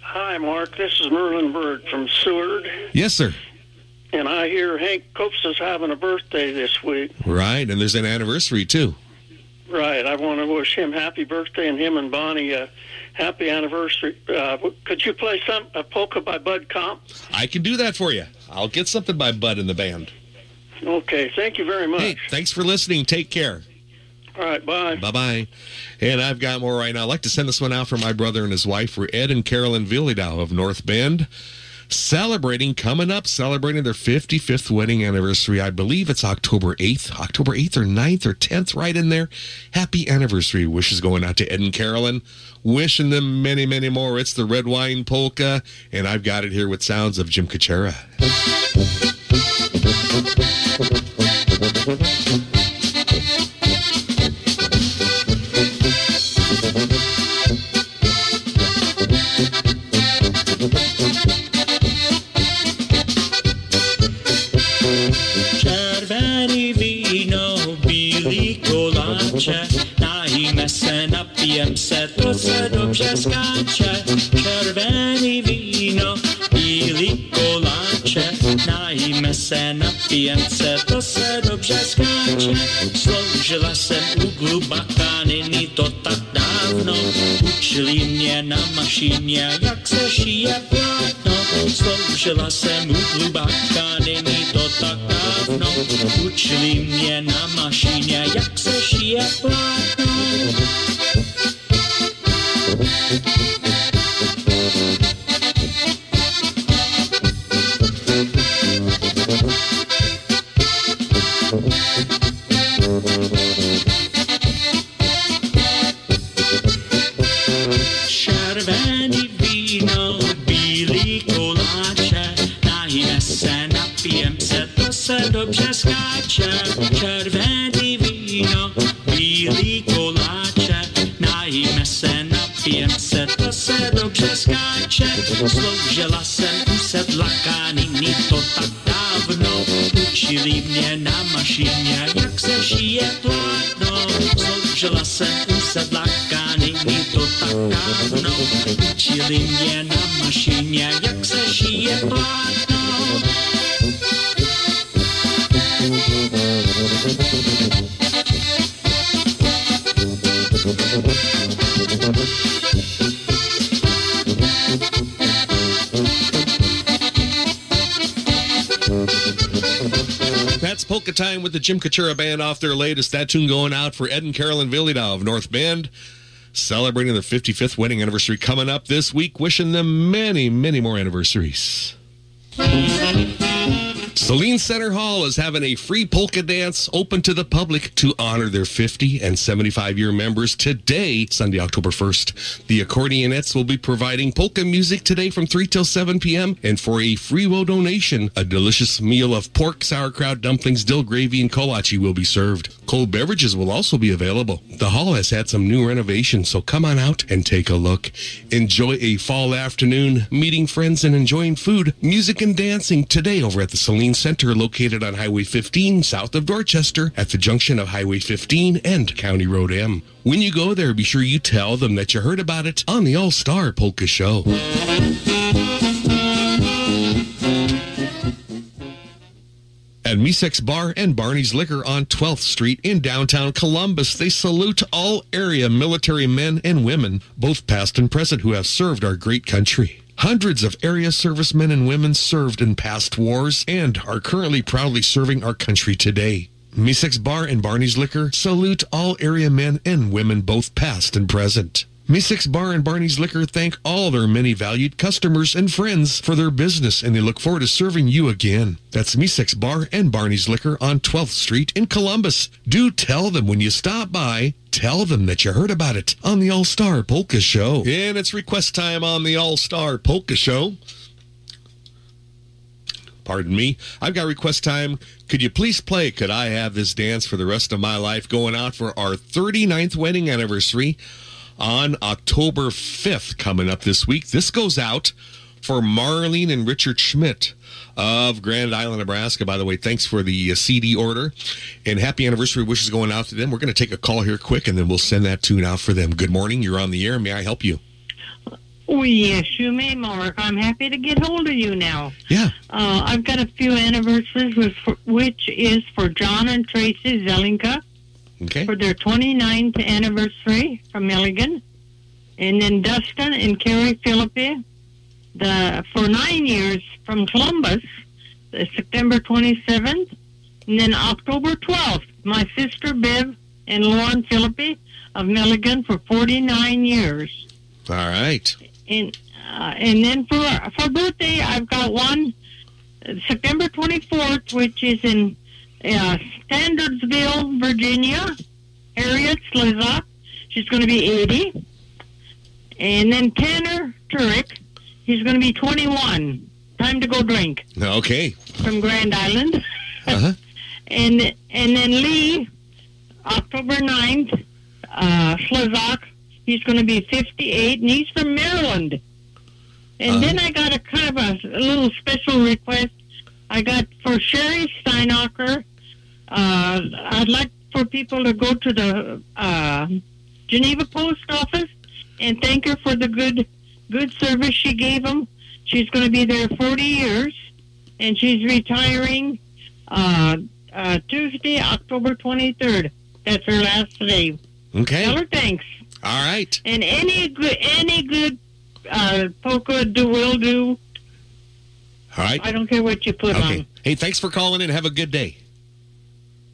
Hi, Mark. This is Merlin Bird from Seward, Yes, sir. And I hear Hank Copes is having a birthday this week. Right, and there's an anniversary too. Right. I want to wish him happy birthday and him and Bonnie a happy anniversary. Uh, could you play some a polka by Bud Comp? I can do that for you. I'll get something by Bud in the band. Okay. Thank you very much. Hey, thanks for listening. Take care. All right. Bye. Bye bye. And I've got more right now. I'd like to send this one out for my brother and his wife, for Ed and Carolyn Vyhlidal of North Bend. Celebrating, coming up, celebrating their 55th wedding anniversary. I believe it's October 8th, October 8th or 9th or 10th, right in there. Happy anniversary wishes going out to Ed and Carolyn. Wishing them many, many more. It's the Red Wine Polka, and I've got it here with sounds of Jim Kachera. Kolacze Najmę se, napijem se, to se dobrze skacze Czerwony wino, bili kolacze Najmę se, napijem se, to se dobrze skacze Sloužila jsem u glubaka, není to tak dávno. Učili mě na mašině, jak se šije plátno. Sloužila jsem u glubaka, není to tak dávno Učili mě na mašině, jak se šije plátno skáče. Sloužila jsem u sedlaka, nyní to tak dávno, učili mě na mašině, jak se šije plátno. Sloužila jsem u sedlaka, nyní to tak dávno, učili mě na mašině, jak se šije plátno. That's Polka Time with the Jim Kachura Band off their latest. That tune going out for Ed and Carolyn Vyhlidal of North Bend. Celebrating their 55th wedding anniversary coming up this week. Wishing them many, many more anniversaries. Saline Center Hall is having a free polka dance open to the public to honor their 50 and 75 year members today, Sunday, October 1st. The accordionettes will be providing polka music today from 3 till 7 p.m. And for a free will donation, a delicious meal of pork, sauerkraut, dumplings, dill gravy, and kolache will be served. Cold beverages will also be available. The hall has had some new renovations, so come on out and take a look. Enjoy a fall afternoon, meeting friends and enjoying food, music, and dancing today over at the Center located on Highway 15 south of Dorchester at the junction of Highway 15 and County Road M. When you go there, be sure you tell them that you heard about it on the All Star Polka Show. At Misek's Bar and Barney's Liquor on 12th Street in downtown Columbus, they salute all area military men and women, both past and present, who have served our great country. Hundreds of area servicemen and women served in past wars and are currently proudly serving our country today. Misek's Bar and Barney's Liquor salute all area men and women, both past and present. Misek's Bar and Barney's Liquor thank all their many valued customers and friends for their business, and they look forward to serving you again. That's Misek's Bar and Barney's Liquor on 12th Street in Columbus. Do tell them when you stop by, tell them that you heard about it on the All Star Polka Show. And it's request time on the All Star Polka Show. Pardon me. I've got request time. Could you please play Could I Have This Dance for the Rest of My Life going out for our 39th wedding anniversary on October 5th coming up this week. This goes out for Marlene and Richard Schmidt of Grand Island, Nebraska. By the way, thanks for the uh, CD order and happy anniversary wishes going out to them. We're going to take a call here quick and then we'll send that tune out for them. Good morning. You're on the air. May I help you? Oh, yes, you may, Mark. I'm happy to get hold of you now. Yeah. Uh, I've got a few anniversaries, with, which is for John and Tracy Zelinka Okay. for their 29th anniversary from Milligan. And then Dustin and Carrie Philippi the, for nine years from Columbus, September 27th. And then October 12th, my sister Bev and Lauren Philippi of Milligan for 49 years. All right. And uh, and then for for birthday, I've got one uh, September 24th, which is in uh, Stanardsville, Virginia. Harriet Slizak. She's going to be 80. And then Tanner Turek. He's going to be 21. Time to go drink Okay. from Grand Island. Uh-huh. And and then Lee, October 9th, uh, Slizak. He's going to be 58, and he's from Maryland. And then I got a kind of a, a little special request. I got for Sherry Steinacher. Uh, I'd like for people to go to the uh, Geneva Post Office and thank her for the good good service she gave them. She's going to be there 40 years, and she's retiring uh, uh, Tuesday, October 23rd. That's her last day. Okay. Tell her thanks. All right. And any good any good uh, polka do will do. All right. I don't care what you put Okay. on. Hey, thanks for calling in. Have a good day.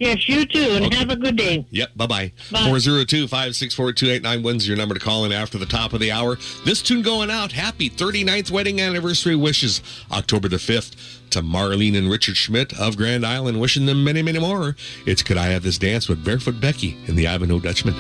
Yes, you too, and Okay. have a good day. Yep. Bye bye. Bye. 402 564 2891 is your number to call in after the top of the hour. This tune going out. Happy 39th wedding anniversary wishes October the 5th to Marlene and Richard Schmidt of Grand Island. Wishing them many, many more. It's Could I Have This Dance with Barefoot Becky and the Ivanhoe Dutchman.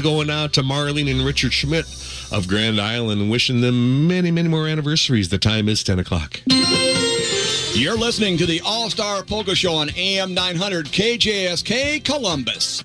Going out to Marlene and Richard Schmidt of Grand Island, wishing them many, many more anniversaries. The time is 10 o'clock. You're listening to the All Star Polka Show on AM 900 KJSK Columbus.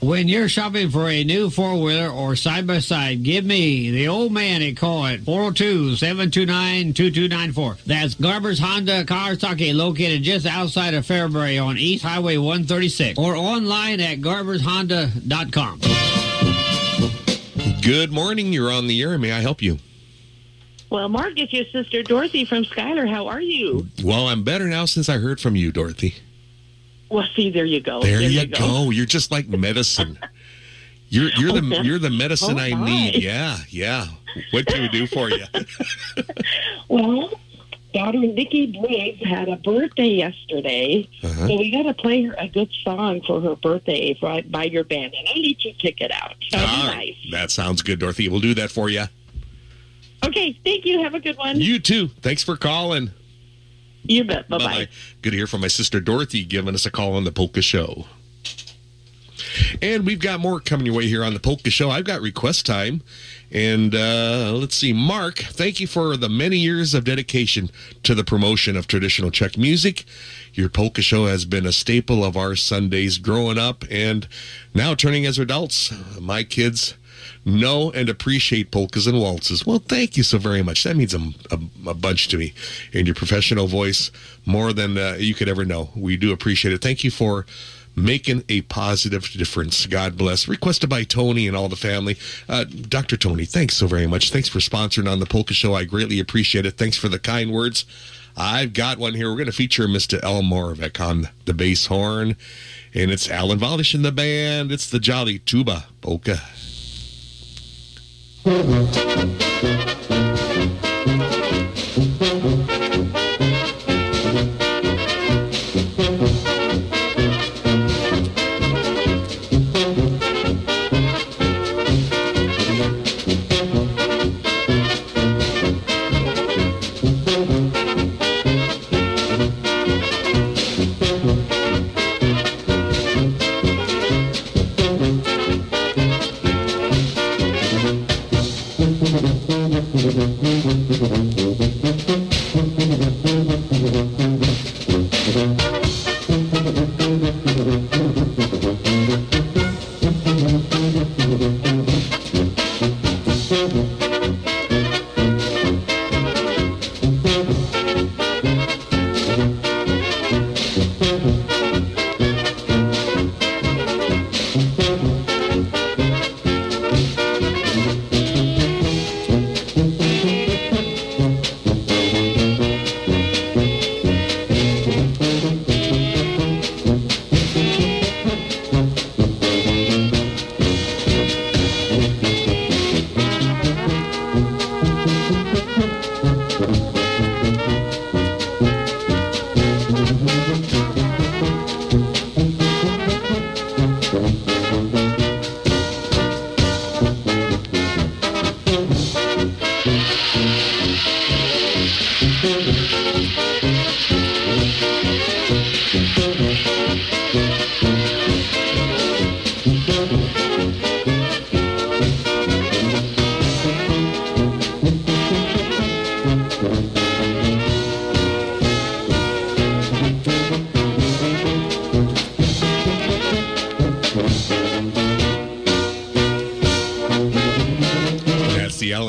When you're shopping for a new four wheeler or side by side, give me, the old man, a call at 402 729 2294. That's Garber's Honda Kawasaki, located just outside of Fairbury on East Highway 136, or online at garbershonda.com. Good morning. You're on the air. May I help you? Well, Mark, it's your sister Dorothy from Schuyler. How are you? Well, I'm better now since I heard from you, Dorothy. Well, see, there you go. There, you go. You're just like medicine. You're you're Oh, the medicine. you're the medicine Oh, I need. Yeah, yeah. What can we do for you? Well, daughter Nikki Briggs had a birthday yesterday, Uh-huh. so we got to play her a good song for her birthday for, by your band, and I need your ticket out. That'd be nice. That sounds good, Dorothy. We'll do that for you. Okay, thank you. Have a good one. You too. Thanks for calling. You bet. Bye bye. Good to hear from my sister Dorothy giving us a call on the Polka Show. And we've got more coming your way here on the Polka Show. I've got request time. And uh, let's see, Mark, thank you for the many years of dedication to the promotion of traditional Czech music. Your Polka Show has been a staple of our Sundays growing up and now turning as adults. My kids know and appreciate polkas and waltzes. Well, thank you so very much. That means a, a, a bunch to me. And your professional voice, more than uh, you could ever know. We do appreciate it. Thank you for making a positive difference. God bless. Requested by Tony and all the family. Uh, Dr. Tony, thanks so very much. Thanks for sponsoring on the Polka Show. I greatly appreciate it. Thanks for the kind words. I've got one here. We're going to feature Mr. El Moravec on the bass horn. And it's Alan Valish in the band. It's the Jolly Tuba Polka. Mm-hmm.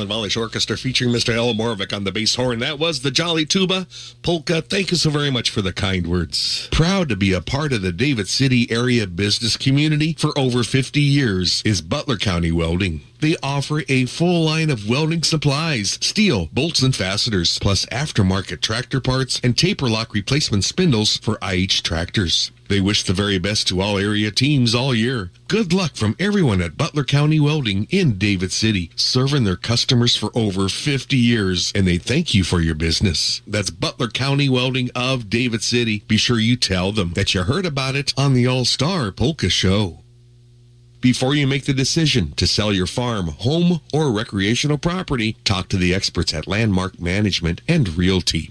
Mas Valley Orchestra featuring Mr. El Moravec on the bass horn. That was the Jolly Tuba Polka. Thank you so very much for the kind words. Proud to be a part of the David City area business community for over 50 years is Butler County Welding. They offer a full line of welding supplies, steel, bolts and fasteners, plus aftermarket tractor parts and taper lock replacement spindles for IH tractors. They wish the very best to all area teams all year. Good luck from everyone at Butler County Welding in David City, serving their customers for over 50 years, and they thank you for your business. That's Butler County Welding of David City. Be sure you tell them that you heard about it on the All Star Polka Show. Before you make the decision to sell your farm, home, or recreational property, talk to the experts at Landmark Management and Realty.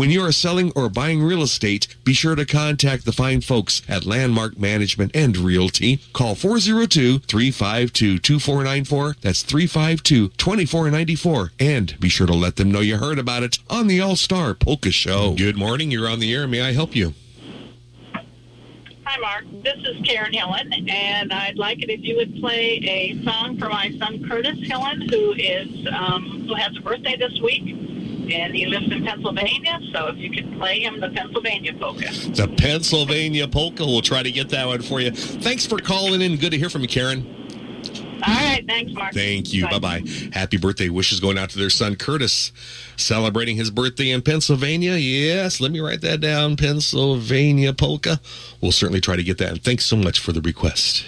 When you are selling or buying real estate, be sure to contact the fine folks at Landmark Management and Realty. Call 402-352-2494. That's 352-2494. And be sure to let them know you heard about it on the All-Star Polka Show. Good morning. You're on the air. May I help you? Hi, Mark. This is Karen Hillen, and I'd like it if you would play a song for my son Curtis Hillen, who is um, who has a birthday this week, and he lives in Pennsylvania. So if you can play him the Pennsylvania polka. The Pennsylvania Polka. We'll try to get that one for you. Thanks for calling in. Good to hear from you, Karen. All right, thanks, Mark. Thank you. Bye bye. Happy birthday wishes going out to their son Curtis, celebrating his birthday in Pennsylvania. Yes, let me write that down. Pennsylvania polka. We'll certainly try to get that. And thanks so much for the request.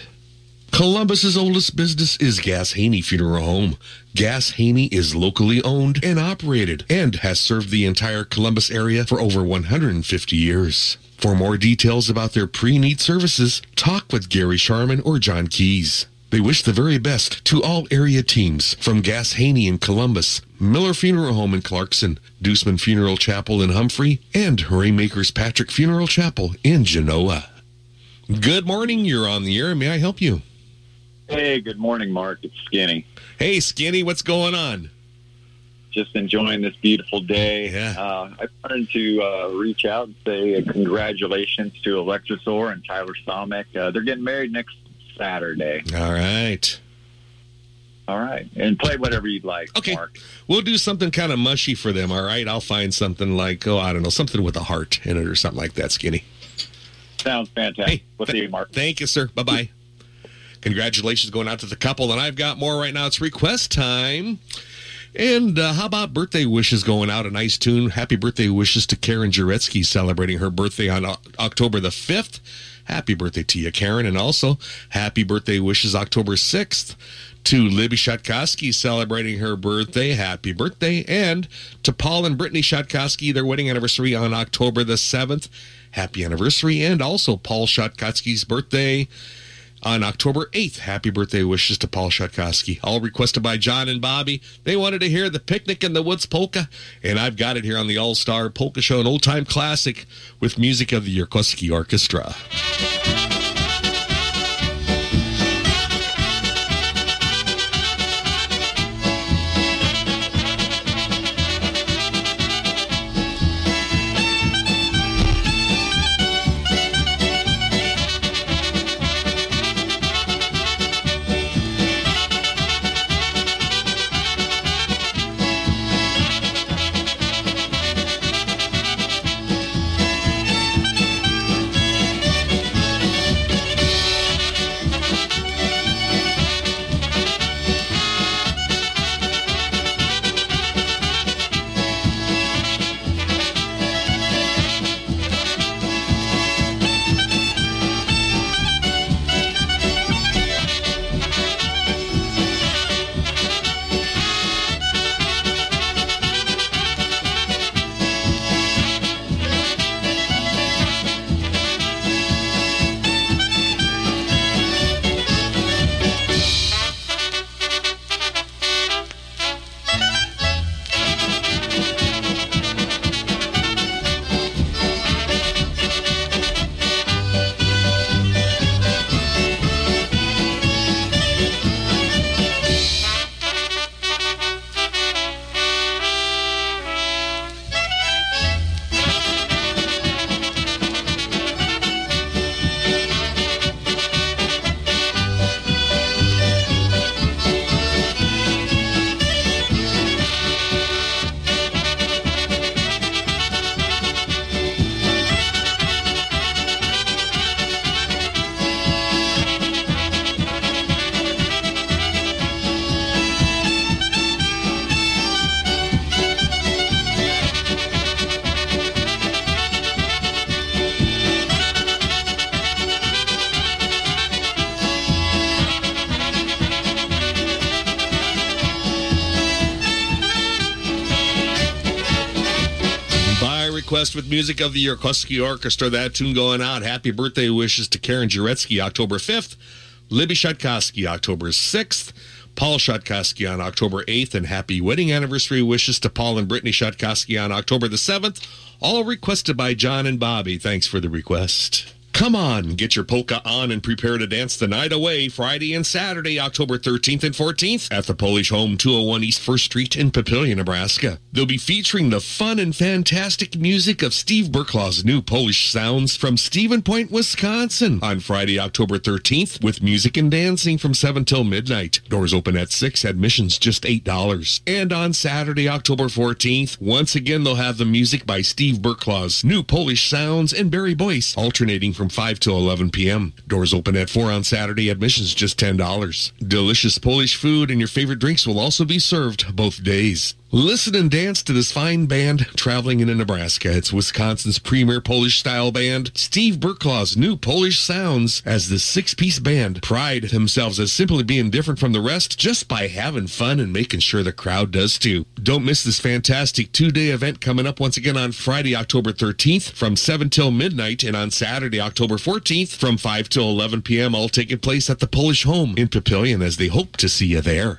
Columbus's oldest business is Gass Haney Funeral Home. Gass Haney is locally owned and operated and has served the entire Columbus area for over 150 years. For more details about their pre-need services, talk with Gary Sharman or John Keys. They wish the very best to all area teams from Gass Haney in Columbus, Miller Funeral Home in Clarkson, Deuceman Funeral Chapel in Humphrey, and Raymakers Patrick Funeral Chapel in Genoa. Good morning. You're on the air. May I help you? Hey, good morning, Mark. It's Skinny. Hey, Skinny. What's going on? Just enjoying this beautiful day. Yeah. Uh, I wanted to uh, reach out and say uh, congratulations to Electrosaur and Tyler Somek. Uh, they're getting married next Saturday. All right. All right. And play whatever you'd like, Okay. Mark. We'll do something kind of mushy for them, all right? I'll find something like, oh, I don't know, something with a heart in it or something like that, Skinny. Sounds fantastic. we'll see you, Mark. Thank you, sir. Bye bye. Congratulations going out to the couple. And I've got more right now. It's request time. And uh, how about birthday wishes going out? A nice tune. Happy birthday wishes to Karen Jaretsky celebrating her birthday on O- October the 5th. Happy birthday to you, Karen. And also, happy birthday wishes October 6th to Libby Shatkowski celebrating her birthday. Happy birthday. And to Paul and Brittany Shatkowski, their wedding anniversary on October the 7th. Happy anniversary. And also Paul Shatkowski's birthday on October 8th. Happy birthday wishes to Paul Shatkowski. All requested by John and Bobby. They wanted to hear the Picnic in the Woods polka, and I've got it here on the All Star Polka Show, an old time classic with music of the Yerkowski Orchestra. Music of the Year, Yarkowski Orchestra. That tune going out. Happy birthday wishes to Karen Juretsky, October 5th. Libby Shutkowski, October 6th. Paul Shutkowski on October 8th. And happy wedding anniversary wishes to Paul and Brittany Shutkowski on October the 7th. All requested by John and Bobby. Thanks for the request. Come on, get your polka on and prepare to dance the night away Friday and Saturday, October 13th and 14th at the Polish Home 201 East 1st Street in Papillion, Nebraska. They'll be featuring the fun and fantastic music of Steve Burklaw's new Polish sounds from Stevens Point, Wisconsin on Friday, October 13th with music and dancing from 7 till midnight. Doors open at 6, admissions just $8. And on Saturday, October 14th, once again they'll have the music by Steve Burklaw's new Polish sounds and Barry Boyce alternating from 5 till 11 p.m. Doors open at 4 on Saturday, admissions just $10. Delicious Polish food and your favorite drinks will also be served both days. Listen and dance to this fine band traveling into Nebraska. It's Wisconsin's premier Polish style band, Steve Burklaw's new Polish sounds, as the six piece band pride themselves as simply being different from the rest just by having fun and making sure the crowd does too. Don't miss this fantastic two day event coming up once again on Friday, October 13th from 7 till midnight, and on Saturday, October 14th from 5 till 11 p.m., all taking place at the Polish Home in Papillion as they hope to see you there.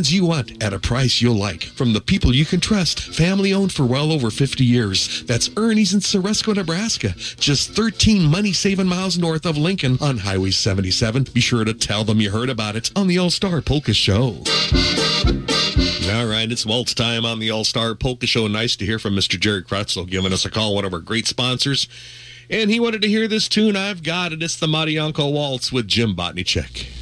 brands you want at a price you'll like. From the people you can trust, family owned for well over 50 years. That's Ernie's in Ceresco, Nebraska, just 13 money saving miles north of Lincoln on Highway 77. Be sure to tell them you heard about it on the All Star Polka Show. All right, it's waltz time on the All Star Polka Show. Nice to hear from Mr. Jerry Kracl giving us a call, one of our great sponsors. And he wanted to hear this tune. I've got it. It's the Marianko Waltz with Jim Botnichek.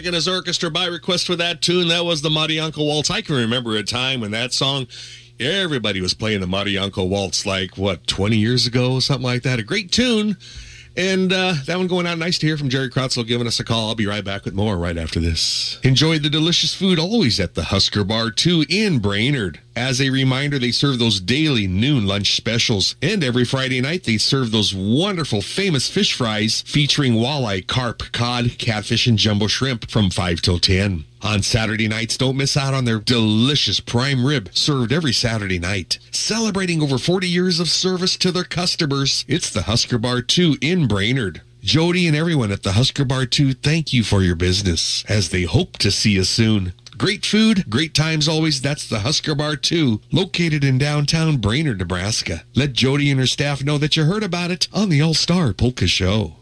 Bonacek and his orchestra by request for that tune. That was the Uncle Waltz. I can remember a time when that song, everybody was playing the Uncle Waltz like, what, 20 years ago, something like that. A great tune. And uh, that one going out nice to hear from Jerry Kracl giving us a call. I'll be right back with more right after this. Enjoy the delicious food always at the Husker Bar 2 in Brainard. As a reminder, they serve those daily noon lunch specials. And every Friday night, they serve those wonderful famous fish fries featuring walleye, carp, cod, catfish, and jumbo shrimp from 5 till 10. On Saturday nights, don't miss out on their delicious prime rib served every Saturday night. Celebrating over 40 years of service to their customers, it's the Husker Bar 2 in Brainard. Jody and everyone at the Husker Bar 2 thank you for your business as they hope to see you soon. Great food, great times always. That's the Husker Bar 2, located in downtown Brainard, Nebraska. Let Jody and her staff know that you heard about it on the All Star Polka Show.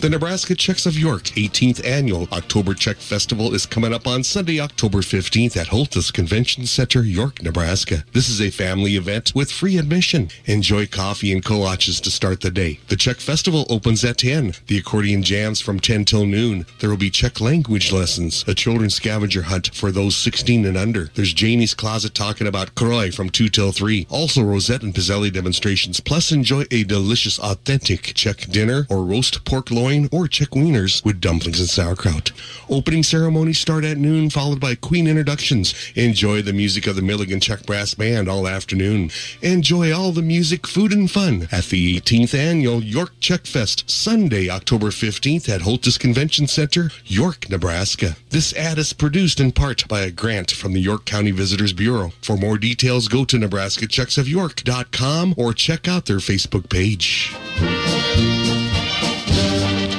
The Nebraska Czechs of York 18th Annual October Czech Festival is coming up on Sunday, October 15th at Holthus Convention Center, York, Nebraska. This is a family event with free admission. Enjoy coffee and kolaches to start the day. The Czech Festival opens at 10. The accordion jams from 10 till noon. There will be Czech language lessons, a children's scavenger hunt for those 16 and under. There's Janie's Closet talking about kroj from 2 till 3. Also Rosette and Pizzelli demonstrations. Plus enjoy a delicious authentic Czech dinner or roast pork loin or Czech wieners with dumplings and sauerkraut. Opening ceremonies start at noon, followed by queen introductions. Enjoy the music of the Milligan Czech Brass Band all afternoon. Enjoy all the music, food, and fun at the 18th Annual York Czech Fest, Sunday, October 15th at Holthus Convention Center, York, Nebraska. This ad is produced in part by a grant from the York County Visitors Bureau. For more details, go to nebraskaczechsofyork.com or check out their Facebook page.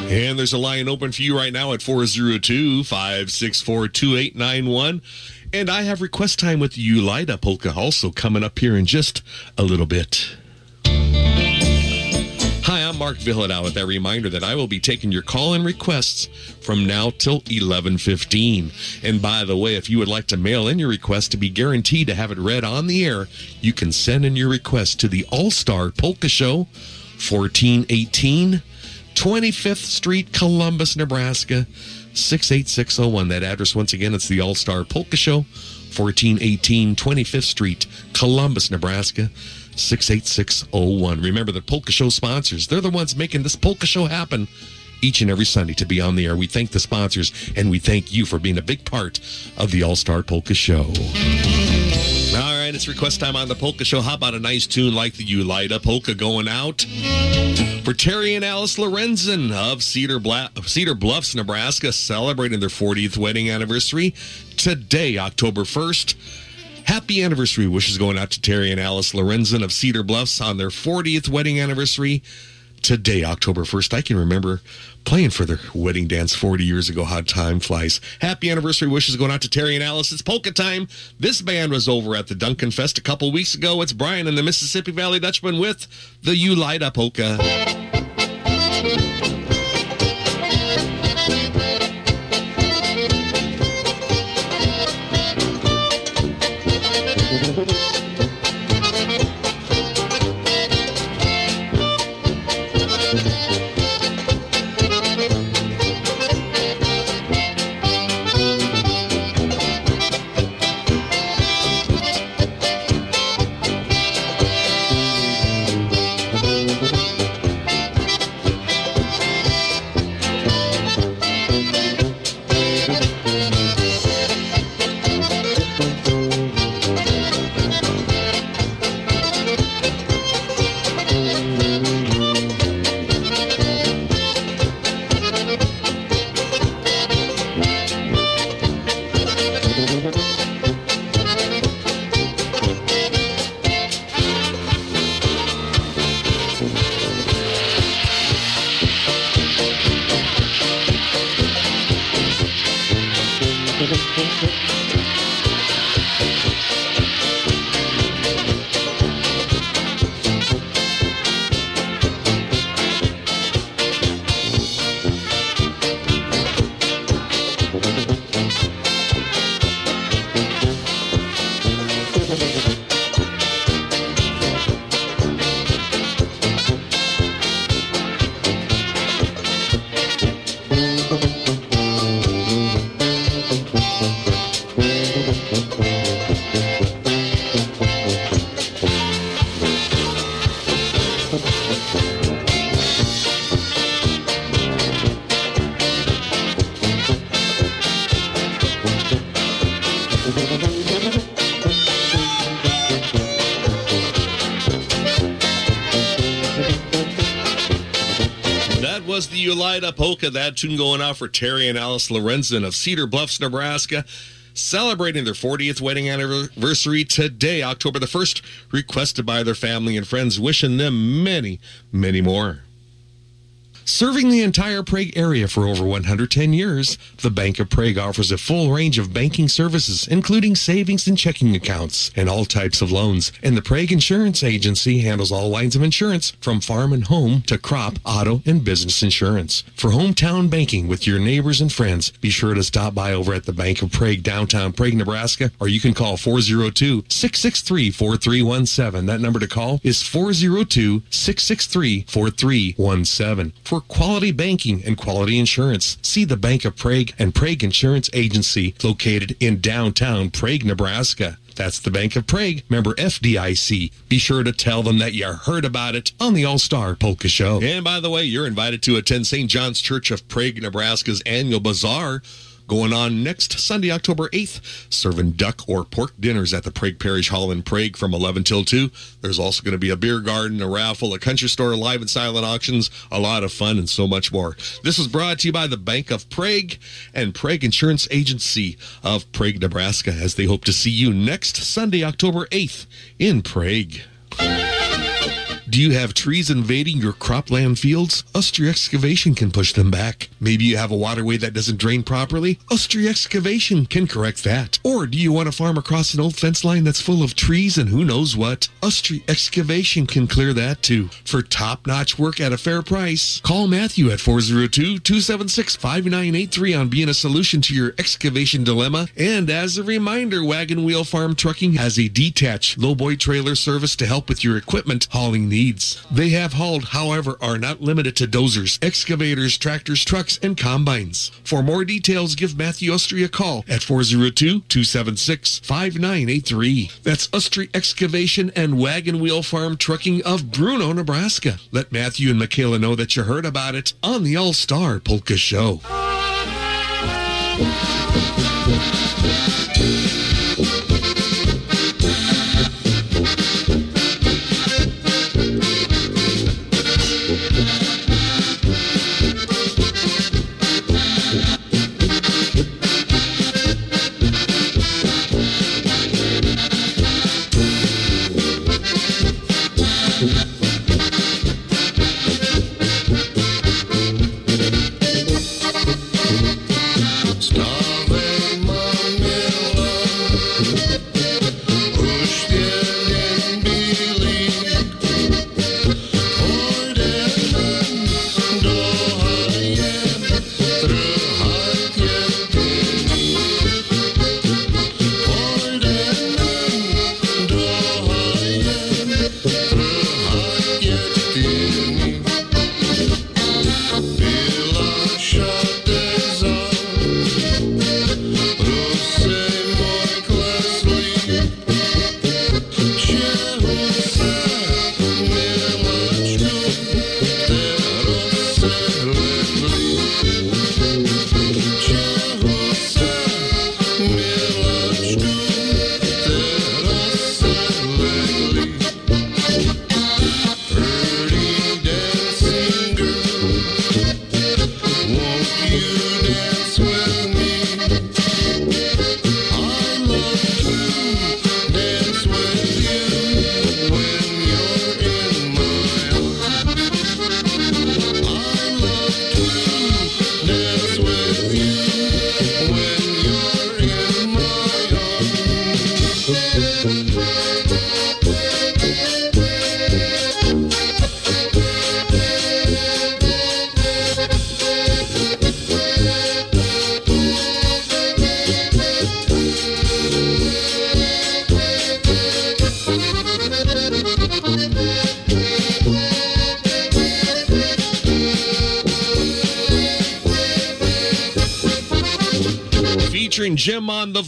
And there's a line open for you right now at 402 564 2891. And I have request time with you, Lida Polka, also coming up here in just a little bit. Hi, I'm Mark Vyhlidal with that reminder that I will be taking your call and requests from now till 11:15. And by the way, if you would like to mail in your request to be guaranteed to have it read on the air, you can send in your request to the All-Star Polka Show, 1418 25th Street, Columbus, Nebraska, 68601. That address, once again, it's the All Star Polka Show, 1418 25th Street, Columbus, Nebraska, 68601. Remember the Polka Show sponsors, they're the ones making this Polka Show happen each and every Sunday to be on the air. We thank the sponsors and we thank you for being a big part of the All Star Polka Show. Right, it's request time on the Polka Show. How about a nice tune like the You Light Up Polka going out? For Terry and Alice Lorenzen of Cedar, Bla- Cedar Bluffs, Nebraska, celebrating their 40th wedding anniversary today, October 1st. Happy anniversary wishes going out to Terry and Alice Lorenzen of Cedar Bluffs on their 40th wedding anniversary today, October 1st. I can remember playing for their wedding dance 40 years ago. How time flies. Happy anniversary wishes going out to Terry and Alice. It's polka time. This band was over at the Duncan Fest a couple weeks ago. It's Brian and the Mississippi Valley Dutchman with the You Light Up Polka. Was the Ulida Polka. That tune going out for Terry and Alice Lorenzen of Cedar Bluffs, Nebraska, celebrating their 40th wedding anniversary today, October the 1st, requested by their family and friends, wishing them many, many more. Serving the entire Prague area for over 110 years, the Bank of Prague offers a full range of banking services, including savings and checking accounts and all types of loans. And the Prague Insurance Agency handles all lines of insurance from farm and home to crop, auto, and business insurance. For hometown banking with your neighbors and friends, be sure to stop by over at the Bank of Prague, downtown Prague, Nebraska, or you can call 402 663 4317. That number to call is 402 663 4317. For quality banking and quality insurance, see the Bank of Prague and Prague Insurance Agency located in downtown Prague, Nebraska. That's the Bank of Prague, member FDIC. Be sure to tell them that you heard about it on the All Star Polka Show. And by the way, you're invited to attend St. John's Church of Prague, Nebraska's annual bazaar going on next Sunday, October 8th, serving duck or pork dinners at the Prague Parish Hall in Prague from 11 till 2. There's also going to be a beer garden, a raffle, a country store, live and silent auctions, a lot of fun, and so much more. This was brought to you by the Bank of Prague and Prague Insurance Agency of Prague, Nebraska, as they hope to see you next Sunday, October 8th in Prague. Do you have trees invading your cropland fields? Ustry Excavation can push them back. Maybe you have a waterway that doesn't drain properly? Ustry Excavation can correct that. Or do you want to farm across an old fence line that's full of trees and who knows what? Ustry Excavation can clear that too. For top-notch work at a fair price, call Matthew at 402-276-5983 on being a solution to your excavation dilemma. And as a reminder, Wagon Wheel Farm Trucking has a detached lowboy trailer service to help with your equipment hauling needs. They have hauled, however, are not limited to dozers, excavators, tractors, trucks, and combines. For more details, give Matthew Ustry a call at 402-276-5983. That's Ustry Excavation and Wagon Wheel Farm Trucking of Bruno, Nebraska. Let Matthew and Michaela know that you heard about it on the All-Star Polka Show.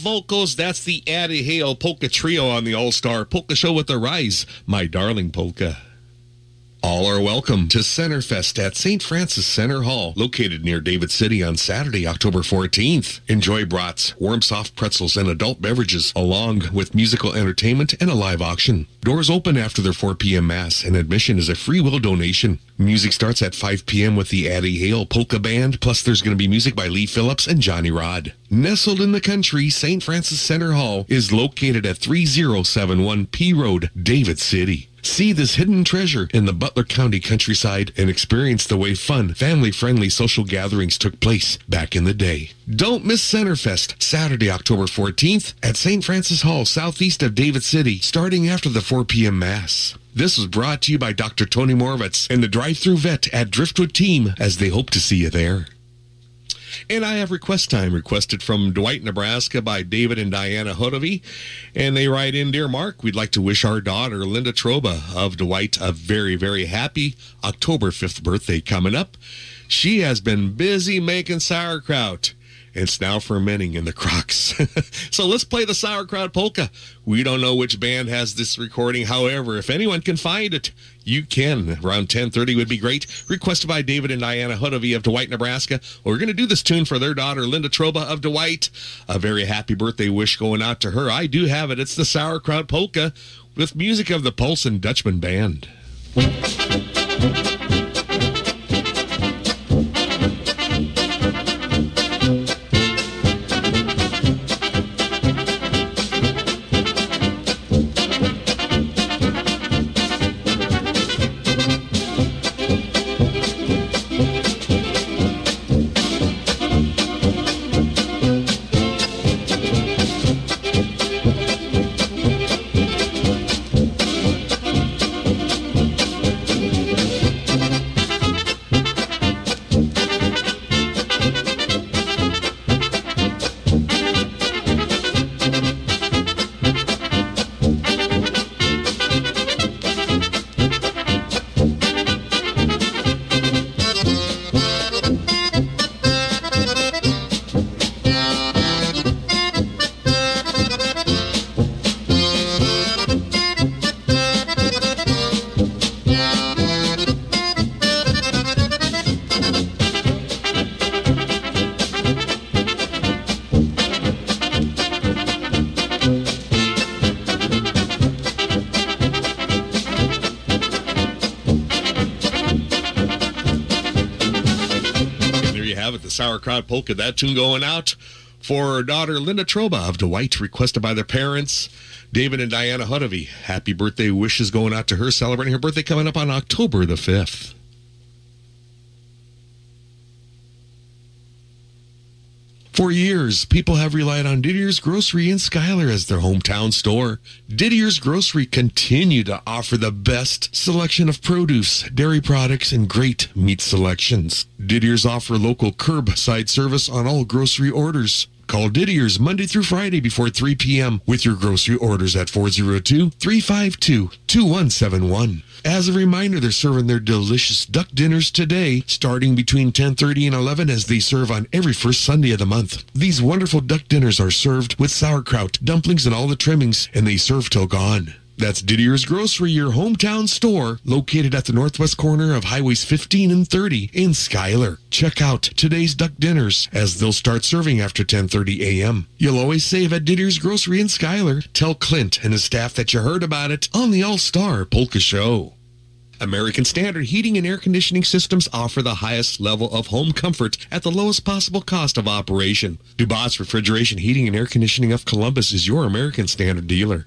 Vocals, that's the Addie Hale Polka Trio on the All Star Polka Show with the Rise, My Darling Polka. All are welcome to Centerfest at St. Francis Center Hall, located near David City on Saturday, October 14th. Enjoy brats, warm soft pretzels, and adult beverages, along with musical entertainment and a live auction. Doors open after their 4 p.m. Mass, and admission is a free will donation. Music starts at 5 p.m. with the Addie Hale Polka Band, plus there's going to be music by Lee Phillips and Johnny Rod. Nestled in the country, St. Francis Center Hall is located at 3071 P Road, David City. See this hidden treasure in the Butler County countryside and experience the way fun, family-friendly social gatherings took place back in the day. Don't miss Centerfest, Saturday, October 14th at St. Francis Hall, southeast of David City, starting after the 4 p.m. Mass. This was brought to you by Dr. Tony Moravec and the drive-through vet at Driftwood Team as they hope to see you there. And I have request time requested from Dwight, Nebraska by David and Diana Hodovy. And they write in, Dear Mark, we'd like to wish our daughter, Linda Troba of Dwight, a very, very happy October 5th birthday coming up. She has been busy making sauerkraut. It's now fermenting in the crocks. so let's play the sauerkraut polka. We don't know which band has this recording. However, if anyone can find it, you can. Around 1030 would be great. Requested by David and Diana Hudovy of Dwight, Nebraska. We're going to do this tune for their daughter, Linda Troba of Dwight. A very happy birthday wish going out to her. I do have it. It's the sauerkraut polka with music of the Pulse and Dutchman Band. Sauerkraut polka. That tune going out for daughter Linda Troba of Dwight, requested by their parents, David and Diana Hudovy. Happy birthday wishes going out to her, celebrating her birthday coming up on October the 5th. For years, people have relied on Didier's Grocery in Schuyler as their hometown store. Didier's Grocery continue to offer the best selection of produce, dairy products, and great meat selections. Didier's offer local curbside service on all grocery orders. Call Didier's Monday through Friday before 3 p.m. with your grocery orders at 402-352-2171. As a reminder, they're serving their delicious duck dinners today, starting between 10:30 and 11 as they serve on every first Sunday of the month. These wonderful duck dinners are served with sauerkraut, dumplings, and all the trimmings, and they serve till gone. That's Didier's Grocery, your hometown store, located at the northwest corner of Highways 15 and 30 in Schuyler. Check out today's duck dinners as they'll start serving after 10:30 a.m. You'll always save at Didier's Grocery in Schuyler. Tell Clint and his staff that you heard about it on the All-Star Polka Show. American Standard Heating and Air Conditioning Systems offer the highest level of home comfort at the lowest possible cost of operation. Dubas Refrigeration Heating and Air Conditioning of Columbus is your American Standard dealer.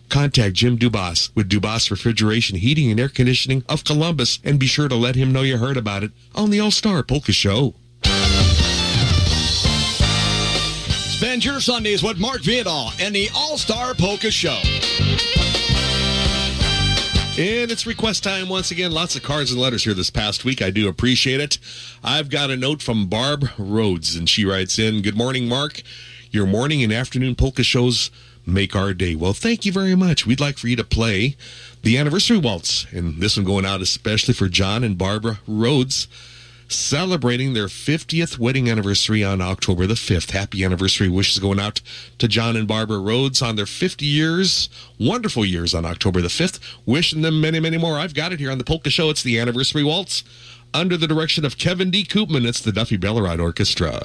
Contact Jim Dubas with Dubas Refrigeration, Heating, and Air Conditioning of Columbus and be sure to let him know you heard about it on the All Star Polka Show. Spend your Sundays with Mark Vyhlidal and the All Star Polka Show. And it's request time once again. Lots of cards and letters here this past week. I do appreciate it. I've got a note from Barb Rhodes, and she writes in Good morning, Mark. Your morning and afternoon polka shows make our day. Well, thank you very much. We'd like for you to play the anniversary waltz, and this one going out especially for John and Barbara Rhodes celebrating their 50th wedding anniversary on October the 5th. Happy anniversary wishes going out to John and Barbara Rhodes on their 50 years, wonderful years on October the 5th. Wishing them many, many more. I've got it here on the Polka Show. It's the anniversary waltz under the direction of Kevin D. Koopman. It's the Duffy Belleride Orchestra.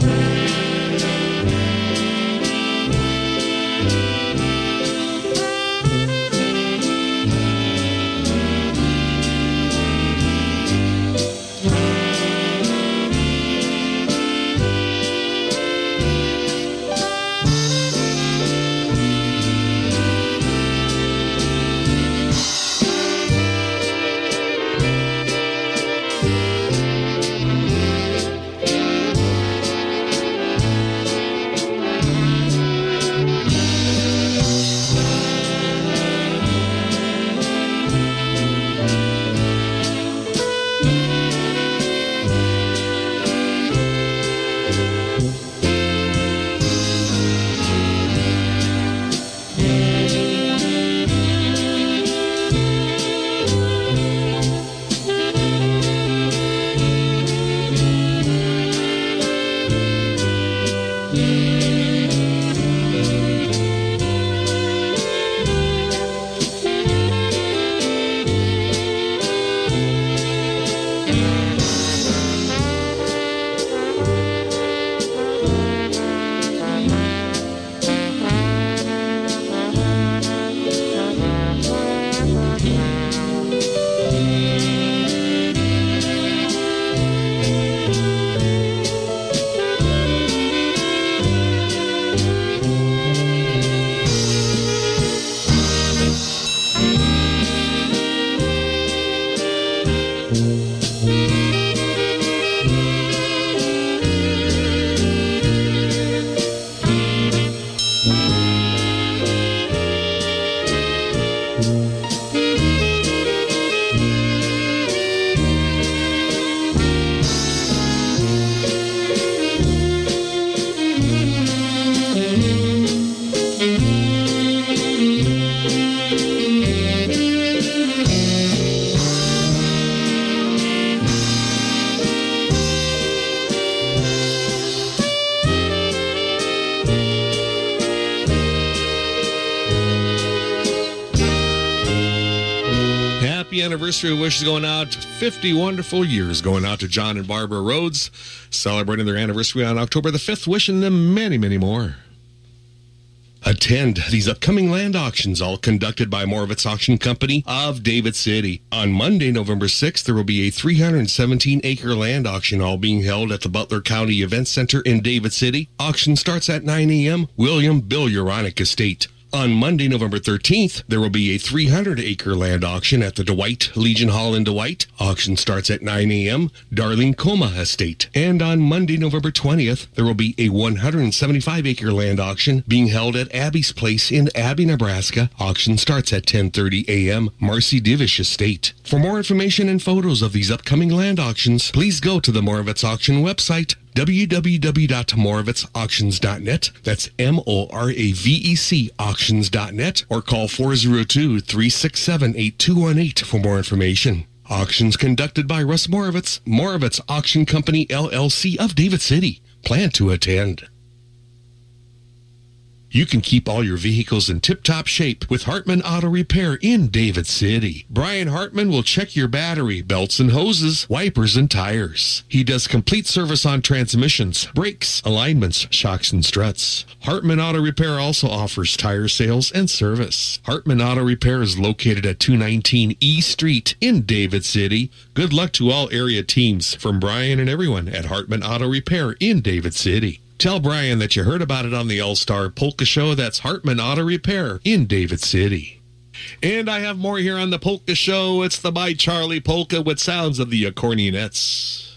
Anniversary wishes going out. 50 wonderful years going out to John and Barbara Rhodes, celebrating their anniversary on October the 5th, wishing them many, many more. Attend these upcoming land auctions, all conducted by Moravec Auction Company of David City. On Monday, November 6th, there will be a 317 acre land auction, all being held at the Butler County Event Center in David City. Auction starts at 9 a.m. William Bill Uronic Estate. On Monday, November 13th, there will be a 300 acre land auction at the Dwight Legion Hall in Dwight. Auction starts at 9 a.m. Darling Coma Estate. And on Monday, November 20th, there will be a 175 acre land auction being held at Abie's Place in Abby, Nebraska. Auction starts at 10:30 a.m. Marcy Divish Estate. For more information and photos of these upcoming land auctions, please go to the Moravec Auction website www.moravecauctions.net. That's M-O-R-A-V-E-C auctions.net or call 402-367-8218 for more information. Auctions conducted by Russ Moravec, Moravec Auction Company LLC of David City. Plan to attend. You can keep all your vehicles in tip-top shape with Hartman Auto Repair in David City. Brian Hartman will check your battery, belts and hoses, wipers and tires. He does complete service on transmissions, brakes, alignments, shocks and struts. Hartman Auto Repair also offers tire sales and service. Hartman Auto Repair is located at 219 E Street in David City. Good luck to all area teams from Brian and everyone at Hartman Auto Repair in David City. Tell Brian that you heard about it on the All Star Polka Show. That's Hartman Auto Repair in David City. And I have more here on the Polka Show. It's the By Charlie Polka with sounds of the accordionists.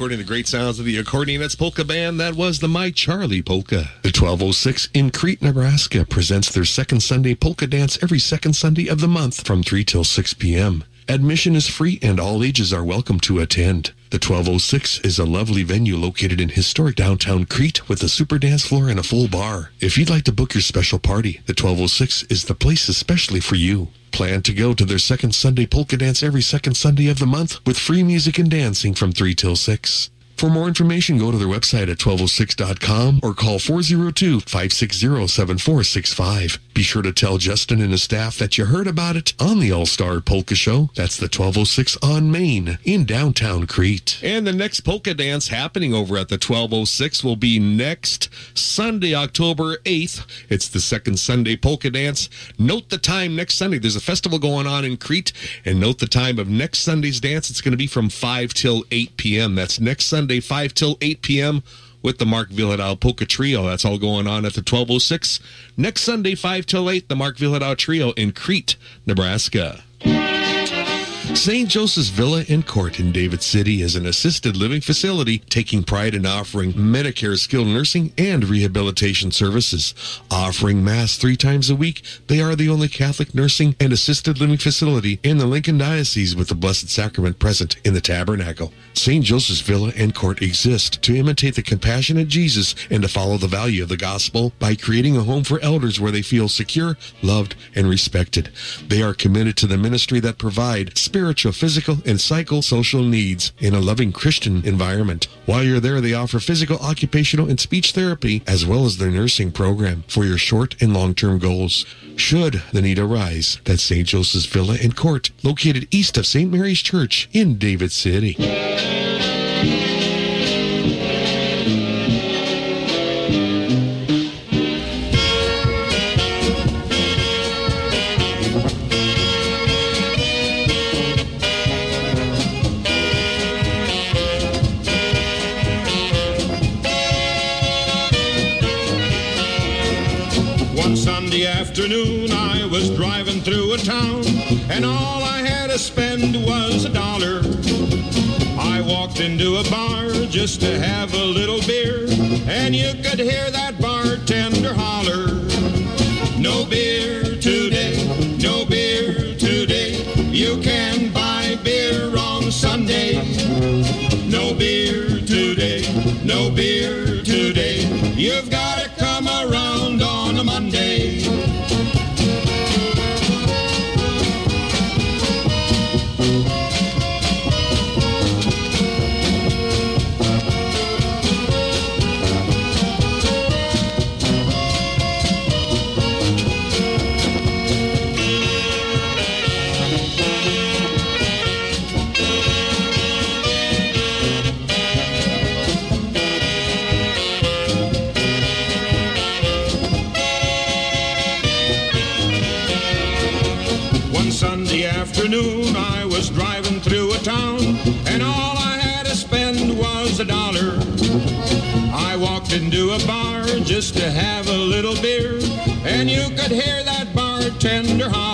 Recording the great sounds of the accordion, accordionette's polka band. That was the My Charlie Polka. The 1206 in Crete, Nebraska presents their second Sunday polka dance every second Sunday of the month from 3 till 6 p.m. Admission is free and all ages are welcome to attend. The 1206 is a lovely venue located in historic downtown Crete with a super dance floor and a full bar. If you'd like to book your special party, the 1206 is the place especially for you. Plan to go to their second Sunday polka dance every second Sunday of the month with free music and dancing from 3 till 6. For more information, go to their website at 1206.com or call 402-560-7465. Be sure to tell Justin and his staff that you heard about it on the All-Star Polka Show. That's the 1206 on Main in downtown Crete. And the next polka dance happening over at the 1206 will be next Sunday, October 8th. It's the second Sunday polka dance. Note the time next Sunday. There's a festival going on in Crete, and note the time of next Sunday's dance. It's going to be from 5 till 8 p.m. That's next Sunday, 5 till 8 p.m. with the Mark Vyhlidal Polka Trio. That's all going on at the 1206. Next Sunday, 5 till 8, the Mark Vyhlidal Trio in Crete, Nebraska. St. Joseph's Villa and Court in David City is an assisted living facility taking pride in offering Medicare skilled nursing and rehabilitation services. Offering Mass three times a week, they are the only Catholic nursing and assisted living facility in the Lincoln Diocese with the Blessed Sacrament present in the tabernacle. St. Joseph's Villa and Court exist to imitate the compassionate Jesus and to follow the value of the gospel by creating a home for elders where they feel secure, loved, and respected. They are committed to the ministry that provide spiritual, physical, and psychosocial needs in a loving Christian environment. While you're there, they offer physical, occupational, and speech therapy as well as their nursing program for your short and long-term goals. Should the need arise, that's St. Joseph's Villa and Court, located east of St. Mary's Church in David City. Afternoon, I was driving through a town, and all I had to spend was a dollar. I walked into a bar just to have a little beer, and you could hear that bartender holler. No beer today, no beer today. You can buy beer on Sunday. No beer today, no beer today. You've got just to have a little beer, and you could hear that bartender holler,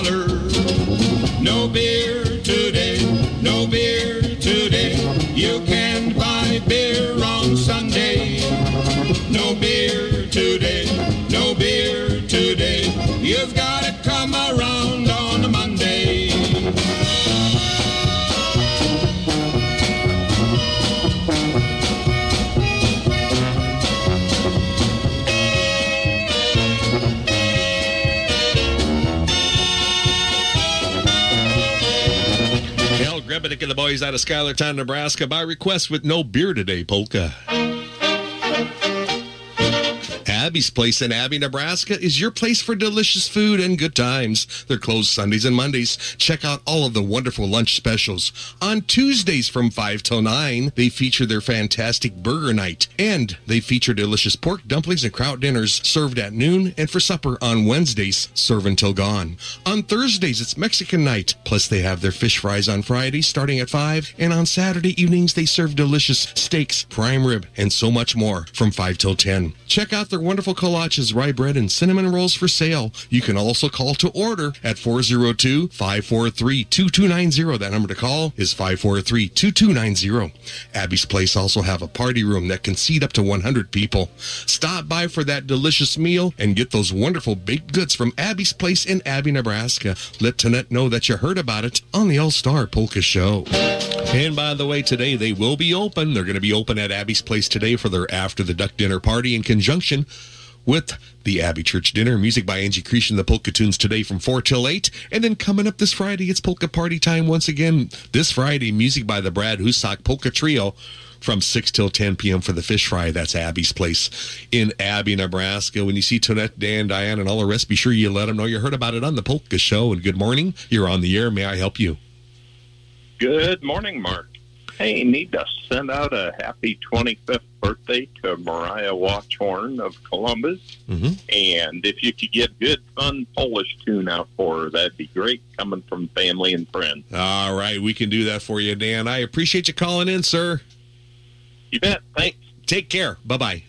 boys out of Schuylertown, Nebraska by request with no beer today, polka. Abie's Place in Abie, Nebraska is your place for delicious food and good times. They're closed Sundays and Mondays. Check out all of the wonderful lunch specials. On Tuesdays from 5 till 9, they feature their fantastic burger night. And they feature delicious pork dumplings and kraut dinners served at noon and for supper on Wednesdays, serve until gone. On Thursdays, it's Mexican night. Plus, they have their fish fries on Fridays starting at 5. And on Saturday evenings, they serve delicious steaks, prime rib, and so much more from 5 till 10. Check out their wonderful kolaches, rye bread, and cinnamon rolls for sale. You can also call to order at 402-543-2290. That number to call is 543-2290. Abie's Place also have a party room that can seat up to 100 people. Stop by for that delicious meal and get those wonderful baked goods from Abie's Place in Abie, Nebraska. Let Tonette know that you heard about it on the All-Star Polka Show. And by the way, today they will be open. They're going to be open at Abie's Place today for their After the Duck Dinner party in conjunction with the Abie Church Dinner. Music by Angie Creation, the Polka Tunes today from 4 till 8. And then coming up this Friday, it's Polka Party time once again. This Friday, music by the Brad Husak Polka Trio from 6 till 10 p.m. for the fish fry. That's Abie's Place in Abie, Nebraska. When you see Tonette, Dan, Diane, and all the rest, be sure you let them know you heard about it on the Polka Show. And good morning. You're on the air. May I help you? Good morning, Mark. Hey, need to send out a happy 25th birthday to Mariah Watchhorn of Columbus. Mm-hmm. And if you could get good, fun Polish tune out for her, that'd be great coming from family and friends. All right, we can do that for you, Dan. I appreciate you calling in, sir. You bet. Thanks. Take care. Bye bye.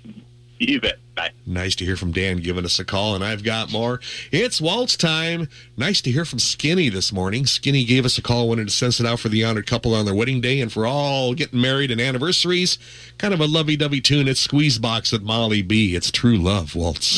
You bet. Bye. Nice to hear from Dan giving us a call, and I've got more. It's waltz time. Nice to hear from Skinny this morning. Skinny gave us a call, wanted to send it out for the honored couple on their wedding day and for all getting married and anniversaries. Kind of a lovey-dovey tune. It's Squeeze Box with Molly B. It's True Love Waltz.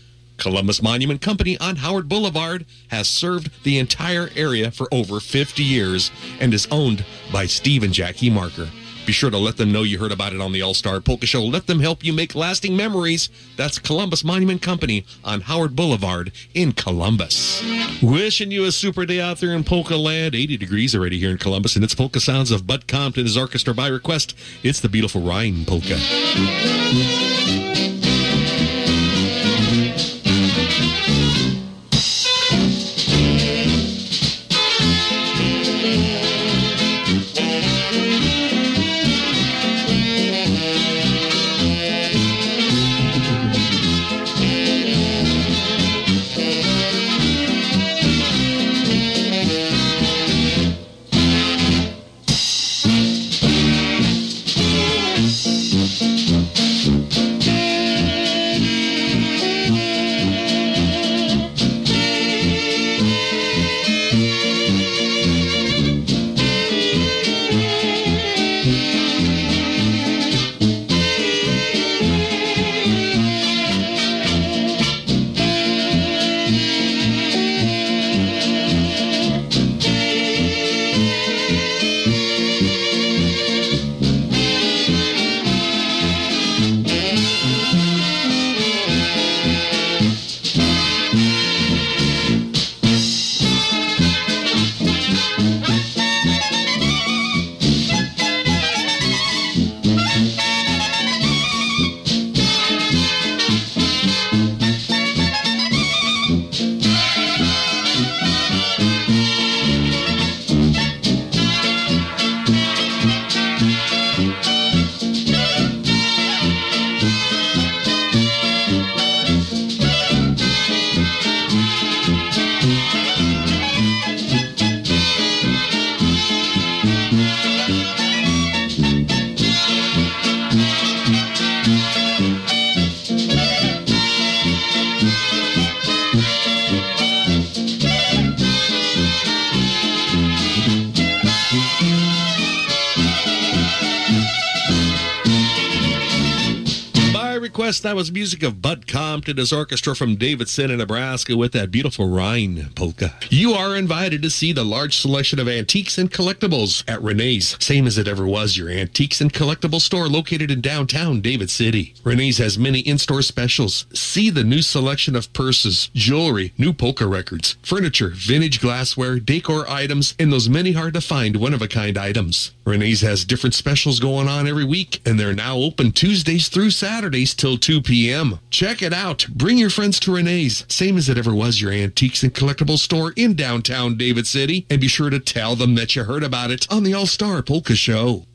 Columbus Monument Company on Howard Boulevard has served the entire area for over 50 years and is owned by Steve and Jackie Marker. Be sure to let them know you heard about it on the All Star Polka Show. Let them help you make lasting memories. That's Columbus Monument Company on Howard Boulevard in Columbus. Wishing you a super day out there in Polka Land. 80 degrees already here in Columbus, and it's Polka Sounds of Bud Compton, his orchestra by request. It's the beautiful Rhine Polka. That was music of Bud Compton, his orchestra from Davidson, Nebraska, with that beautiful Rhine polka. You are invited to see the large selection of antiques and collectibles at Renee's, same as it ever was, your antiques and collectible store located in downtown David City. Renee's has many in-store specials. See the new selection of purses, jewelry, new polka records, furniture, vintage glassware, decor items, and those many hard-to-find one-of-a-kind items. Renee's has different specials going on every week, and they're now open Tuesdays through Saturdays till 2 p.m. Check it out. Bring your friends to Renee's, same as it ever was your antiques and collectibles store in downtown David City, and be sure to tell them that you heard about it on the All Star Polka Show.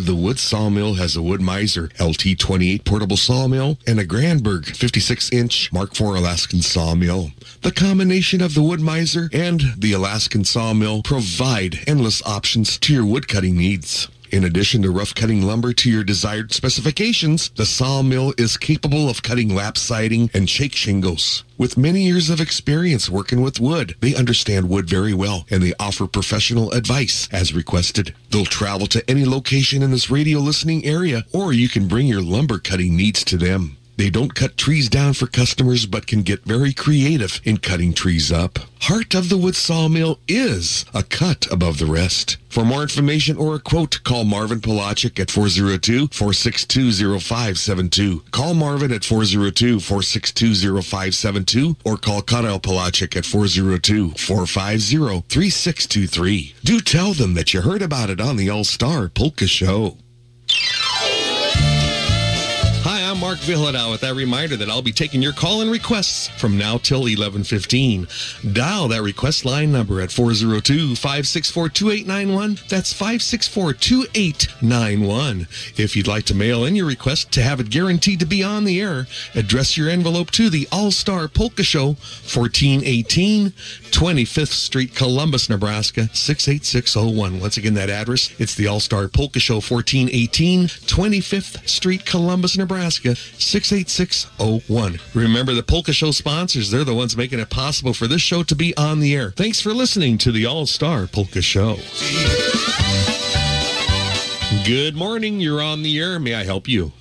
The wood sawmill has a Wood-Mizer LT28 portable sawmill and a Granberg 56-inch Mark IV Alaskan sawmill. The combination of the Wood-Mizer and the Alaskan sawmill provide endless options to your wood cutting needs. In addition to rough cutting lumber to your desired specifications, the sawmill is capable of cutting lap siding and shake shingles. With many years of experience working with wood, they understand wood very well and they offer professional advice as requested. They'll travel to any location in this radio listening area or you can bring your lumber cutting needs to them. They don't cut trees down for customers, but can get very creative in cutting trees up. Heart of the Wood Sawmill is a cut above the rest. For more information or a quote, call Marvin Palachik at 402-462-0572. Call Marvin at 402-462-0572 or call Kyle Palachik at 402-450-3623. Do tell them that you heard about it on the All-Star Polka Show. Mark Vyhlidal with that reminder that I'll be taking your call and requests from now till 11:15. Dial that request line number at 402-564-2891. That's 564-2891. If you'd like to mail in your request to have it guaranteed to be on the air, address your envelope to the All-Star Polka Show, 1418 25th Street, Columbus, Nebraska 68601. Once again that address, it's the All-Star Polka Show, 1418 25th Street, Columbus, Nebraska 68601. Remember the Polka Show sponsors, they're the ones making it possible for this show to be on the air. Thanks for listening to the All-Star Polka Show. Good morning, you're on the air. May I help you?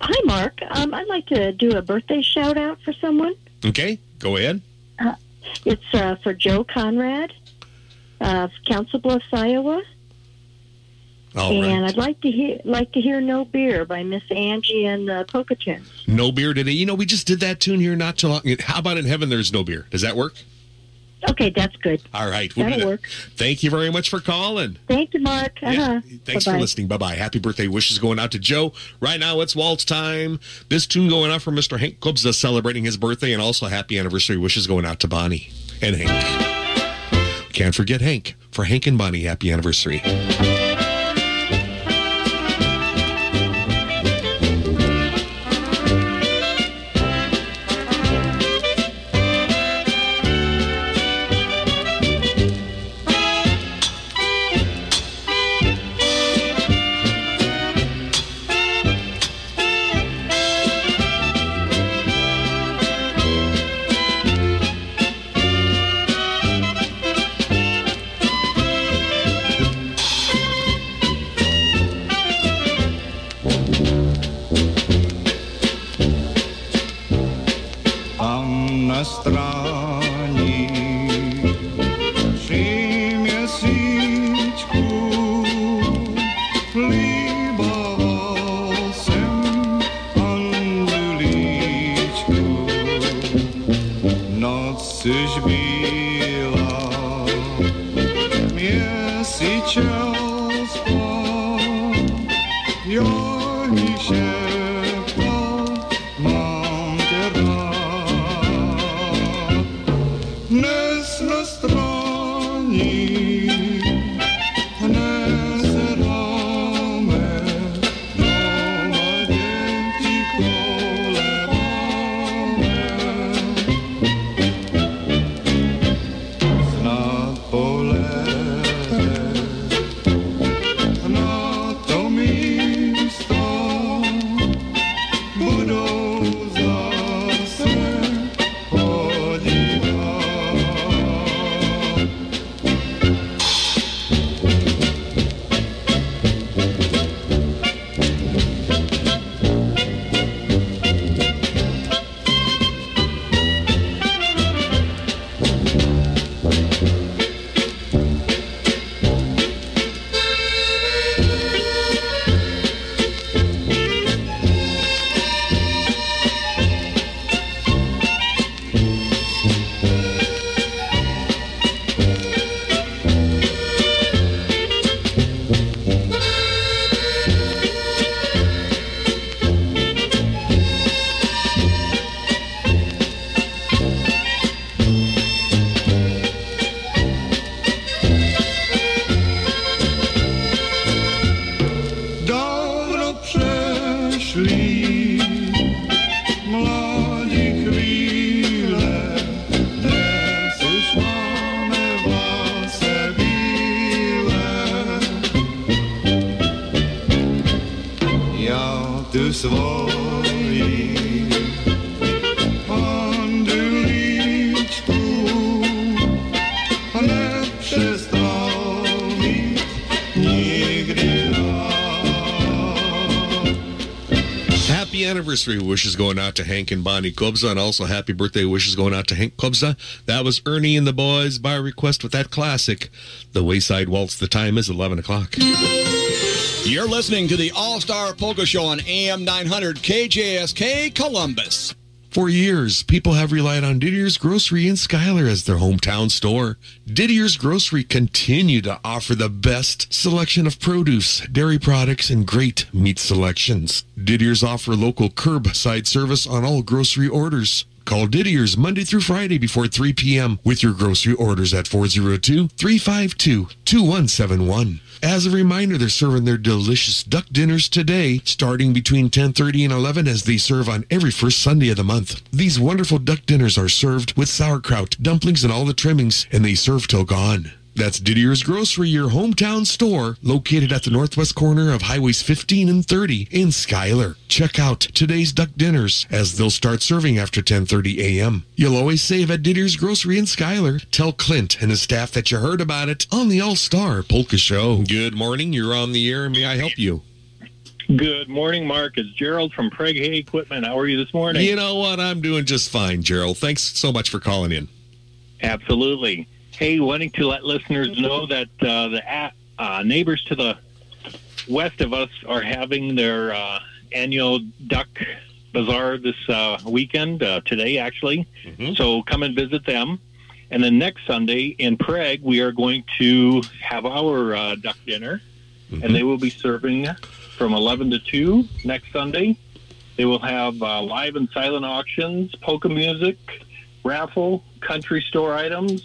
Hi, Mark. Um, I'd like to do a birthday shout out for someone. Okay, go ahead. Uh, it's uh, for Joe Conrad of Council Bluffs, Iowa. All and right. I'd like to hear like to hear No Beer by Miss Angie and the Tunes. No beer today. You know, we just did that tune here not too long. How about in heaven there's no beer? Does that work? Okay, that's good. All right. We'll That'll work. Thank you very much for calling. Thank you, Mark. Uh-huh. Thanks Bye-bye. for listening. Bye bye. Happy birthday wishes going out to Joe. Right now it's waltz time. This tune going out for Mr. Hank Kobza celebrating his birthday and also happy anniversary wishes going out to Bonnie and Hank. Can't forget Hank. For Hank and Bonnie, happy anniversary. Anniversary wishes going out to Hank and Bonnie Kobza, and also happy birthday wishes going out to Hank Kobza. That was Ernie and the boys by request with that classic, The Wayside Waltz. The time is 11 o'clock. You're listening to the All Star Polka Show on AM 900 KJSK Columbus. For years, people have relied on Didier's Grocery in Schuyler as their hometown store. Didier's Grocery continue to offer the best selection of produce, dairy products, and great meat selections. Didier's offer local curbside service on all grocery orders. Call Didier's Monday through Friday before 3 p.m. with your grocery orders at 402-352-2171. As a reminder, they're serving their delicious duck dinners today, starting between 10:30 and 11 as they serve on every first Sunday of the month. These wonderful duck dinners are served with sauerkraut, dumplings, and all the trimmings, and they serve till gone. That's Didier's Grocery, your hometown store, located at the northwest corner of Highways 15 and 30 in Schuyler. Check out today's duck dinners as they'll start serving after 10:30 a.m. You'll always save at Didier's Grocery in Schuyler. Tell Clint and his staff that you heard about it on the All Star Polka Show. Good morning. You're on the air. May I help you? Good morning, Mark. It's Gerald from Prague Hay Equipment. How are you this morning? You know what? I'm doing just fine, Gerald. Thanks so much for calling in. Absolutely. Hey, wanting to let listeners know that uh, the uh, neighbors to the west of us are having their uh, annual duck bazaar this uh, weekend, uh, today actually. So come and visit them. And then next Sunday in Prague, we are going to have our uh, duck dinner, and they will be serving from 11 to 2 next Sunday. They will have uh, live and silent auctions, polka music, raffle, country store items,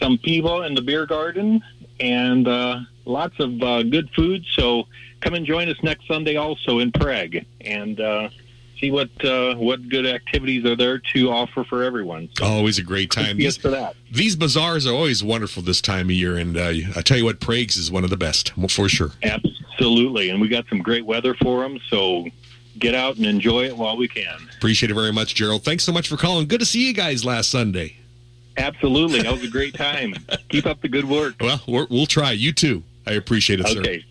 some pivo in the beer garden, and uh, lots of uh, good food. So come and join us next Sunday also in Prague and uh, see what uh, what good activities are there to offer for everyone. So Always a great time. yes for that. These bazaars are always wonderful this time of year, and uh, I tell you what, Prague's is one of the best for sure. Absolutely, and we got some great weather for them. So get out and enjoy it while we can. Appreciate it very much, Gerald. Thanks so much for calling. Good to see you guys last Sunday. Absolutely, that was a great time. Keep up the good work. Well, we're, we'll try. You too. I appreciate it, sir. Okay.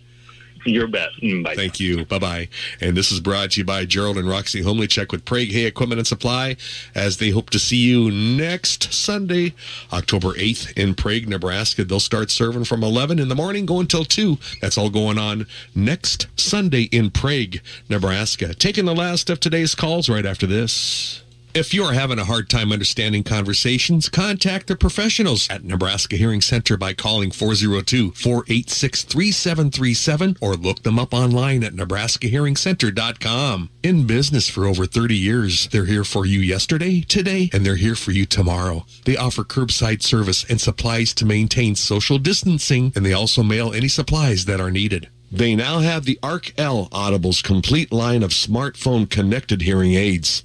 Your best. Mm, Bye. Thank you. Bye bye. And this is brought to you by Gerald and Roxy Homely Check with Prague Hay Equipment and Supply as they hope to see you next Sunday, October 8th in Prague, Nebraska. They'll start serving from 11 in the morning, going till 2. That's all going on next Sunday in Prague, Nebraska. Taking the last of today's calls right after this. If you're having a hard time understanding conversations, contact the professionals at Nebraska Hearing Center by calling 402-486-3737 or look them up online at nebraskahearingcenter.com. In business for over 30 years, they're here for you yesterday, today, and they're here for you tomorrow. They offer curbside service and supplies to maintain social distancing, and they also mail any supplies that are needed. They now have the Arc AI Audibel's complete line of smartphone connected hearing aids.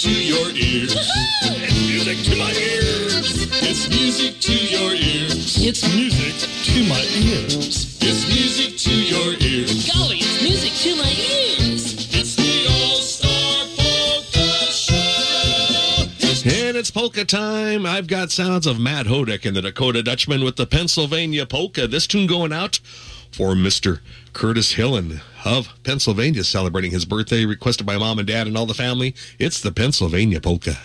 To your ears. It's music to my ears. It's music to your ears. It's music to my ears. It's music to your ears. Golly, it's music to my ears. It's the All-Star Polka Show. And it's polka time. I've got sounds of Matt Hodek and the Dakota Dutchmen with the Pennsylvania polka. This tune going out for Mr. Curtis Hillen of Pennsylvania celebrating his birthday, requested by mom and dad and all the family. It's the Pennsylvania polka.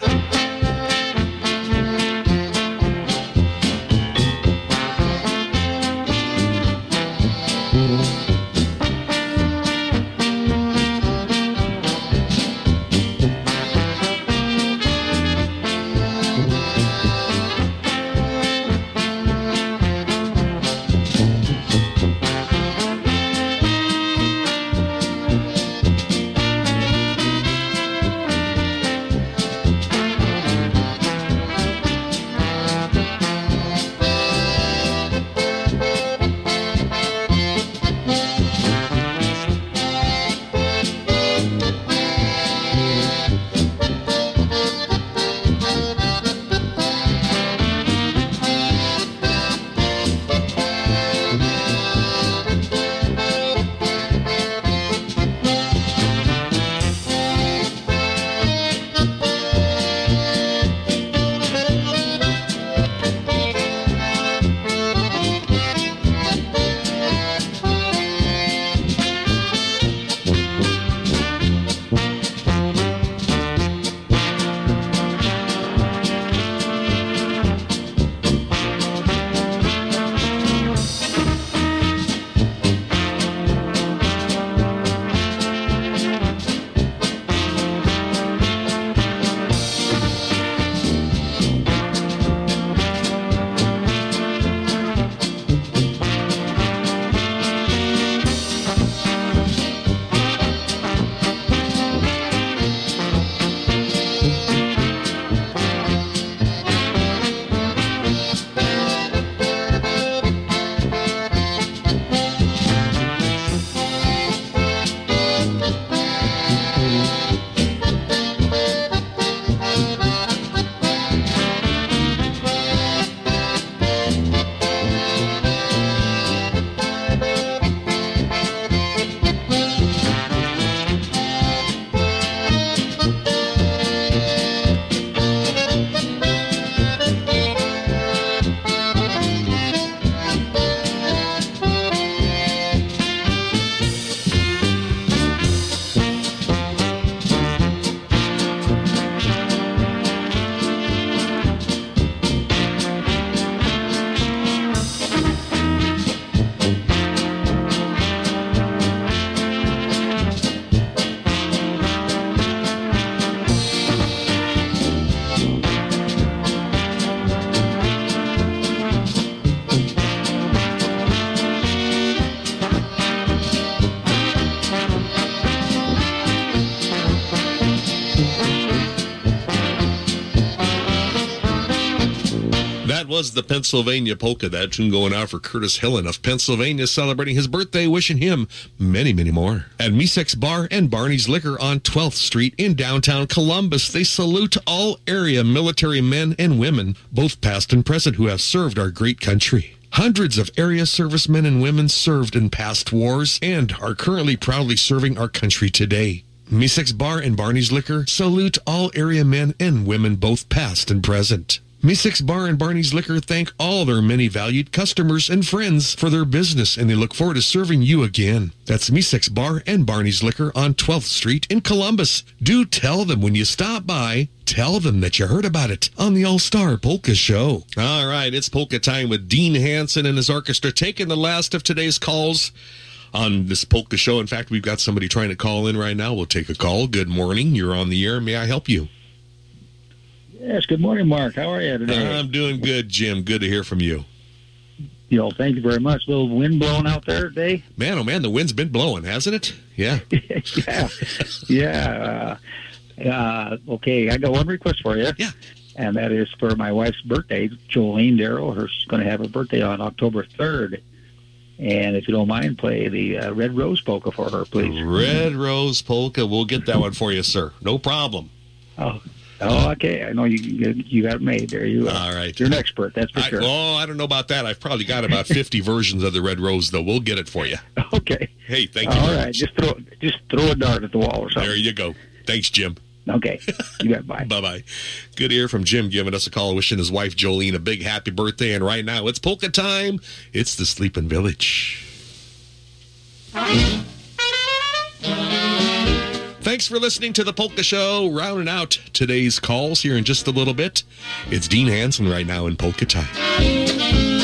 Was the Pennsylvania polka. That tune going out for Curtis Hillen of Pennsylvania, celebrating his birthday, wishing him many, many more. At Misek's Bar and Barney's Liquor on 12th Street in downtown Columbus, they salute all area military men and women, both past and present, who have served our great country. Hundreds of area servicemen and women served in past wars and are currently proudly serving our country today. Misek's Bar and Barney's Liquor salute all area men and women, both past and present. Misek's Bar and Barney's Liquor thank all their many valued customers and friends for their business, and they look forward to serving you again. That's Misek's Bar and Barney's Liquor on 12th Street in Columbus. Do tell them when you stop by, tell them that you heard about it on the All Star Polka Show. All right, it's polka time with Dean Hanson and his orchestra taking the last of today's calls on this polka show. In fact, we've got somebody trying to call in right now. We'll take a call. Good morning. You're on the air. May I help you? Yes, good morning, Mark. How are you today? I'm doing good, Jim. Good to hear from you. You know, thank you very much. little wind blowing out there today. Man, oh man, the wind's been blowing, hasn't it? Yeah. yeah, yeah. Uh, uh, okay, I got one request for you. Yeah. And that is for my wife's birthday, Jolene Darrow. Her's going to have her birthday on October 3rd. And if you don't mind, play the uh, Red Rose Polka for her, please. Red Rose Polka. We'll get that one for you, sir. No problem. Oh, oh okay. I know you you, you got it made there. You, uh, All right. You're an expert, that's for I, sure. oh, I don't know about that. I've probably got about 50 versions of the Red Rose, though. We'll get it for you. Okay. Hey, thank you. All very right, much. just throw just throw a dart at the wall or something. There you go. Thanks, Jim. Okay. You got bye. bye bye. Good ear from Jim giving us a call, wishing his wife Jolene a big happy birthday. And right now it's polka time. It's the Sleeping Village. Thanks for listening to the Polka Show. Rounding out today's calls here in just a little bit. It's Dean Hanson right now in Polka Time.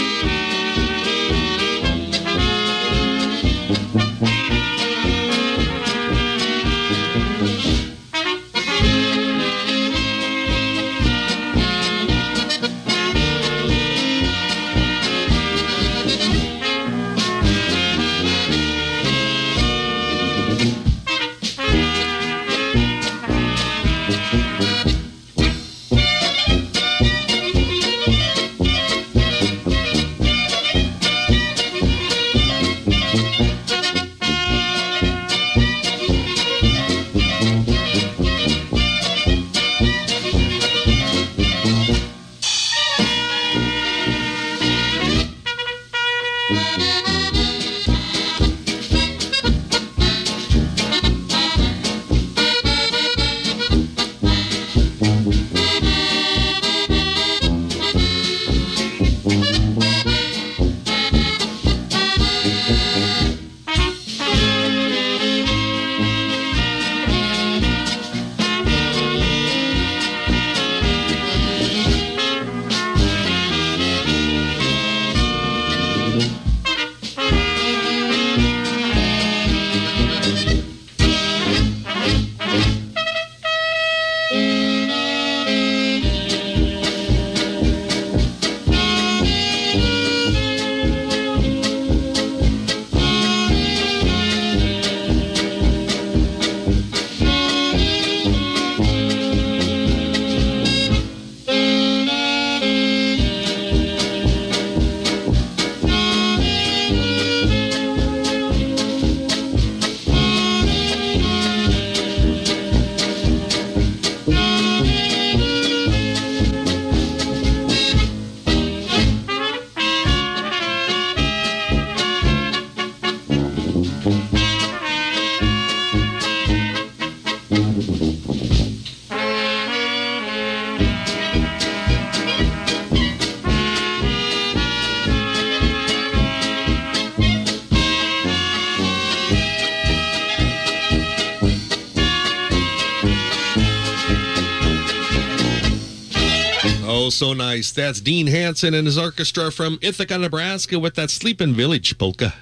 So nice. That's Dean Hanson and his orchestra from Ithaca, Nebraska with that Sleeping Village polka.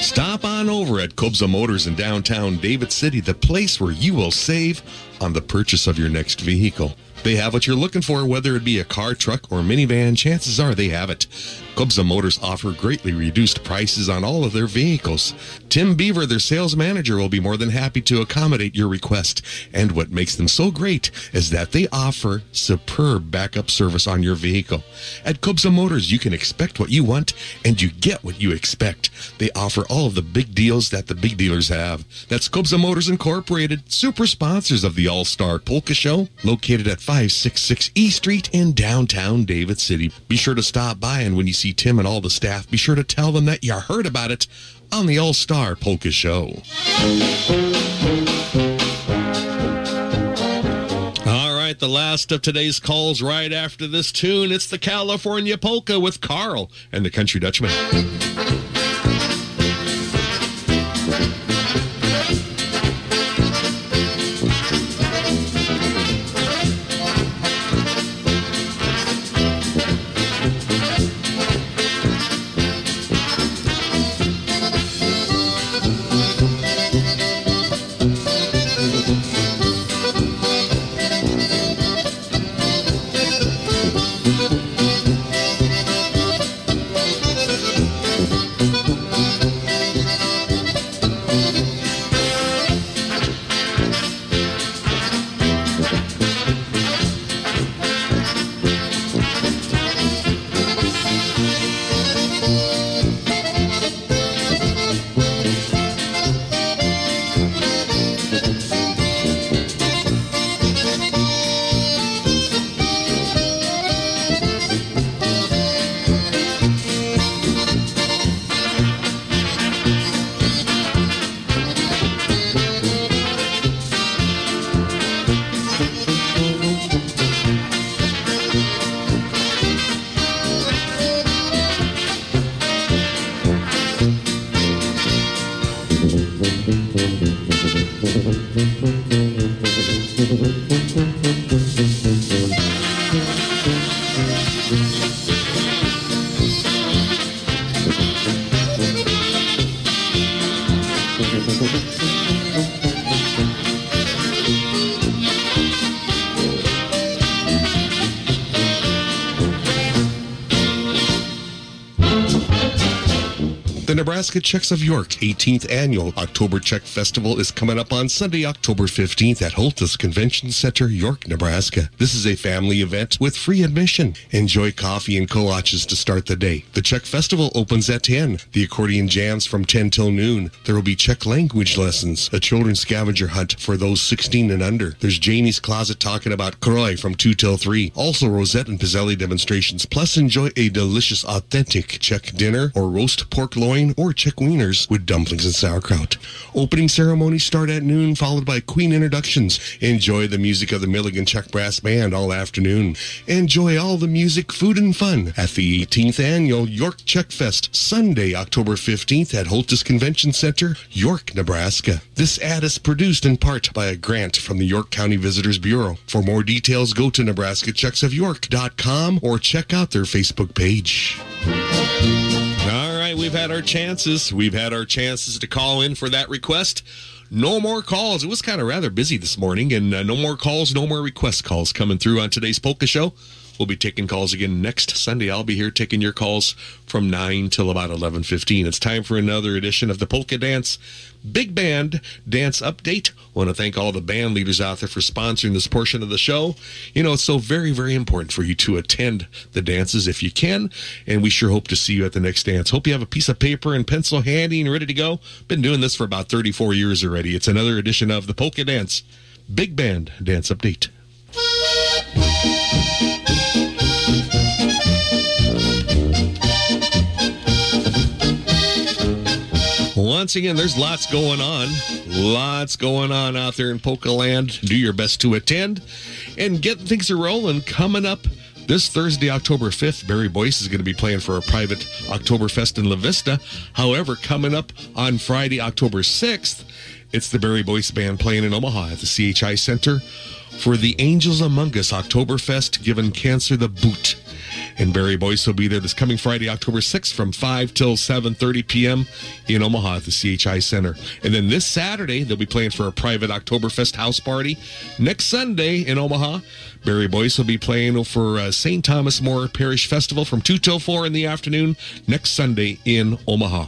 Stop on over at Kobza Motors in downtown David City, the place where you will save on the purchase of your next vehicle. They have what you're looking for, whether it be a car, truck, or minivan, chances are they have it. Kobza Motors offer greatly reduced prices on all of their vehicles. Tim Beaver, their sales manager, will be more than happy to accommodate your request. And what makes them so great is that they offer superb backup service on your vehicle. At Kobza Motors, you can expect what you want and you get what you expect. They offer all of the big deals that the big dealers have. That's Kobza Motors Incorporated, super sponsors of the All Star Polka Show, located at 566 E Street in downtown David City. Be sure to stop by, and when you see Tim and all the staff, be sure to tell them that you heard about it on the All Star Polka Show. All right, the last of today's calls right after this tune. It's the California Polka with Carl and the Country Dutchman. Nebraska Czechs of York's 18th annual October Czech Festival is coming up on Sunday, October 15th at Holthus Convention Center, York, Nebraska. This is a family event with free admission. Enjoy coffee and kolaches to start the day. The Czech Festival opens at 10. The accordion jams from 10 till noon. There will be Czech language lessons, a children's scavenger hunt for those 16 and under. There's Janie's Closet talking about kroj from 2 till 3. Also Rosette and Pizzelli demonstrations. Plus enjoy a delicious authentic Czech dinner or roast pork loin or Czech wieners with dumplings and sauerkraut. Opening ceremonies start at noon, followed by Queen introductions. Enjoy the music of the Milligan Czech Brass Band all afternoon. Enjoy all the music, food, and fun at the 18th annual York Czech Fest, Sunday, October 15th at Holthus Convention Center, York, Nebraska. This ad is produced in part by a grant from the York County Visitors Bureau. For more details, go to nebraskaczechsofyork.com or check out their Facebook page. Right, we've had our chances. We've had our chances to call in for that request. No more calls. It was kind of rather busy this morning, and uh, no more calls, no more request calls coming through on today's Polka Show. We'll be taking calls again next Sunday. I'll be here taking your calls from 9 till about 11.15. It's time for another edition of the Polka Dance Big Band Dance Update. I want to thank all the band leaders out there for sponsoring this portion of the show. You know, it's so very, very important for you to attend the dances if you can, and we sure hope to see you at the next dance. Hope you have a piece of paper and pencil handy and ready to go. Been doing this for about 34 years already. It's another edition of the Polka Dance Big Band Dance Update. Once again, there's lots going on. Lots going on out there in Polka Land. Do your best to attend and get things rolling. Coming up this Thursday, October 5th, Barry Boyce is going to be playing for a private Oktoberfest in La Vista. However, coming up on Friday, October 6th, it's the Barry Boyce Band playing in Omaha at the CHI Center for the Angels Among Us Oktoberfest, giving cancer the boot. And Barry Boyce will be there this coming Friday, October 6th from 5 till 7.30 p.m. in Omaha at the CHI Center. And then this Saturday, they'll be playing for a private Oktoberfest house party. Next Sunday in Omaha, Barry Boyce will be playing for uh, St. Thomas More Parish Festival from 2 till 4 in the afternoon next Sunday in Omaha.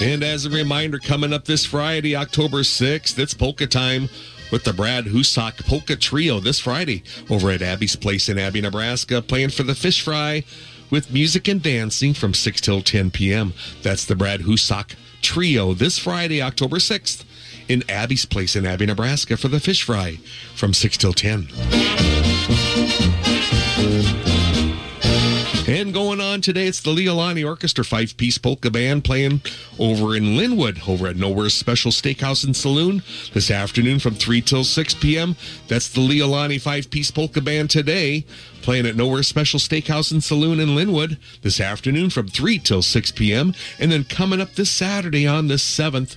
And as a reminder, coming up this Friday, October 6th, it's polka time with the Brad Husak Polka Trio this Friday over at Abie's Place in Abie, Nebraska, playing for the fish fry with music and dancing from 6 till 10 p.m. That's the Brad Husak Trio this Friday, October 6th in Abie's Place in Abby, Nebraska for the fish fry from 6 till 10. On today, it's the Leolani Orchestra five piece polka band playing over in Linwood, over at Nowhere's Special Steakhouse and Saloon this afternoon from 3 till 6 p.m. That's the Leolani five piece polka band today, playing at Nowhere's Special Steakhouse and Saloon in Linwood this afternoon from 3 till 6 p.m. And then coming up this Saturday on the 7th,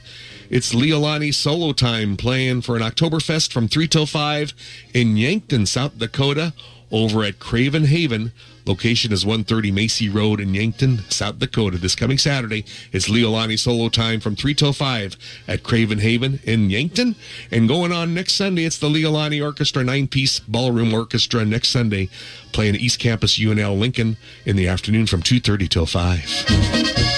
it's Leolani solo time playing for an Oktoberfest from 3 till 5 in Yankton, South Dakota, over at Craven Haven. Location is 130 Macy Road in Yankton, South Dakota. This coming Saturday, it's Leolani solo time from 3 till 5 at Craven Haven in Yankton. And going on next Sunday, it's the Leolani Orchestra nine piece ballroom orchestra next Sunday, playing East Campus UNL Lincoln in the afternoon from 2.30 till 5.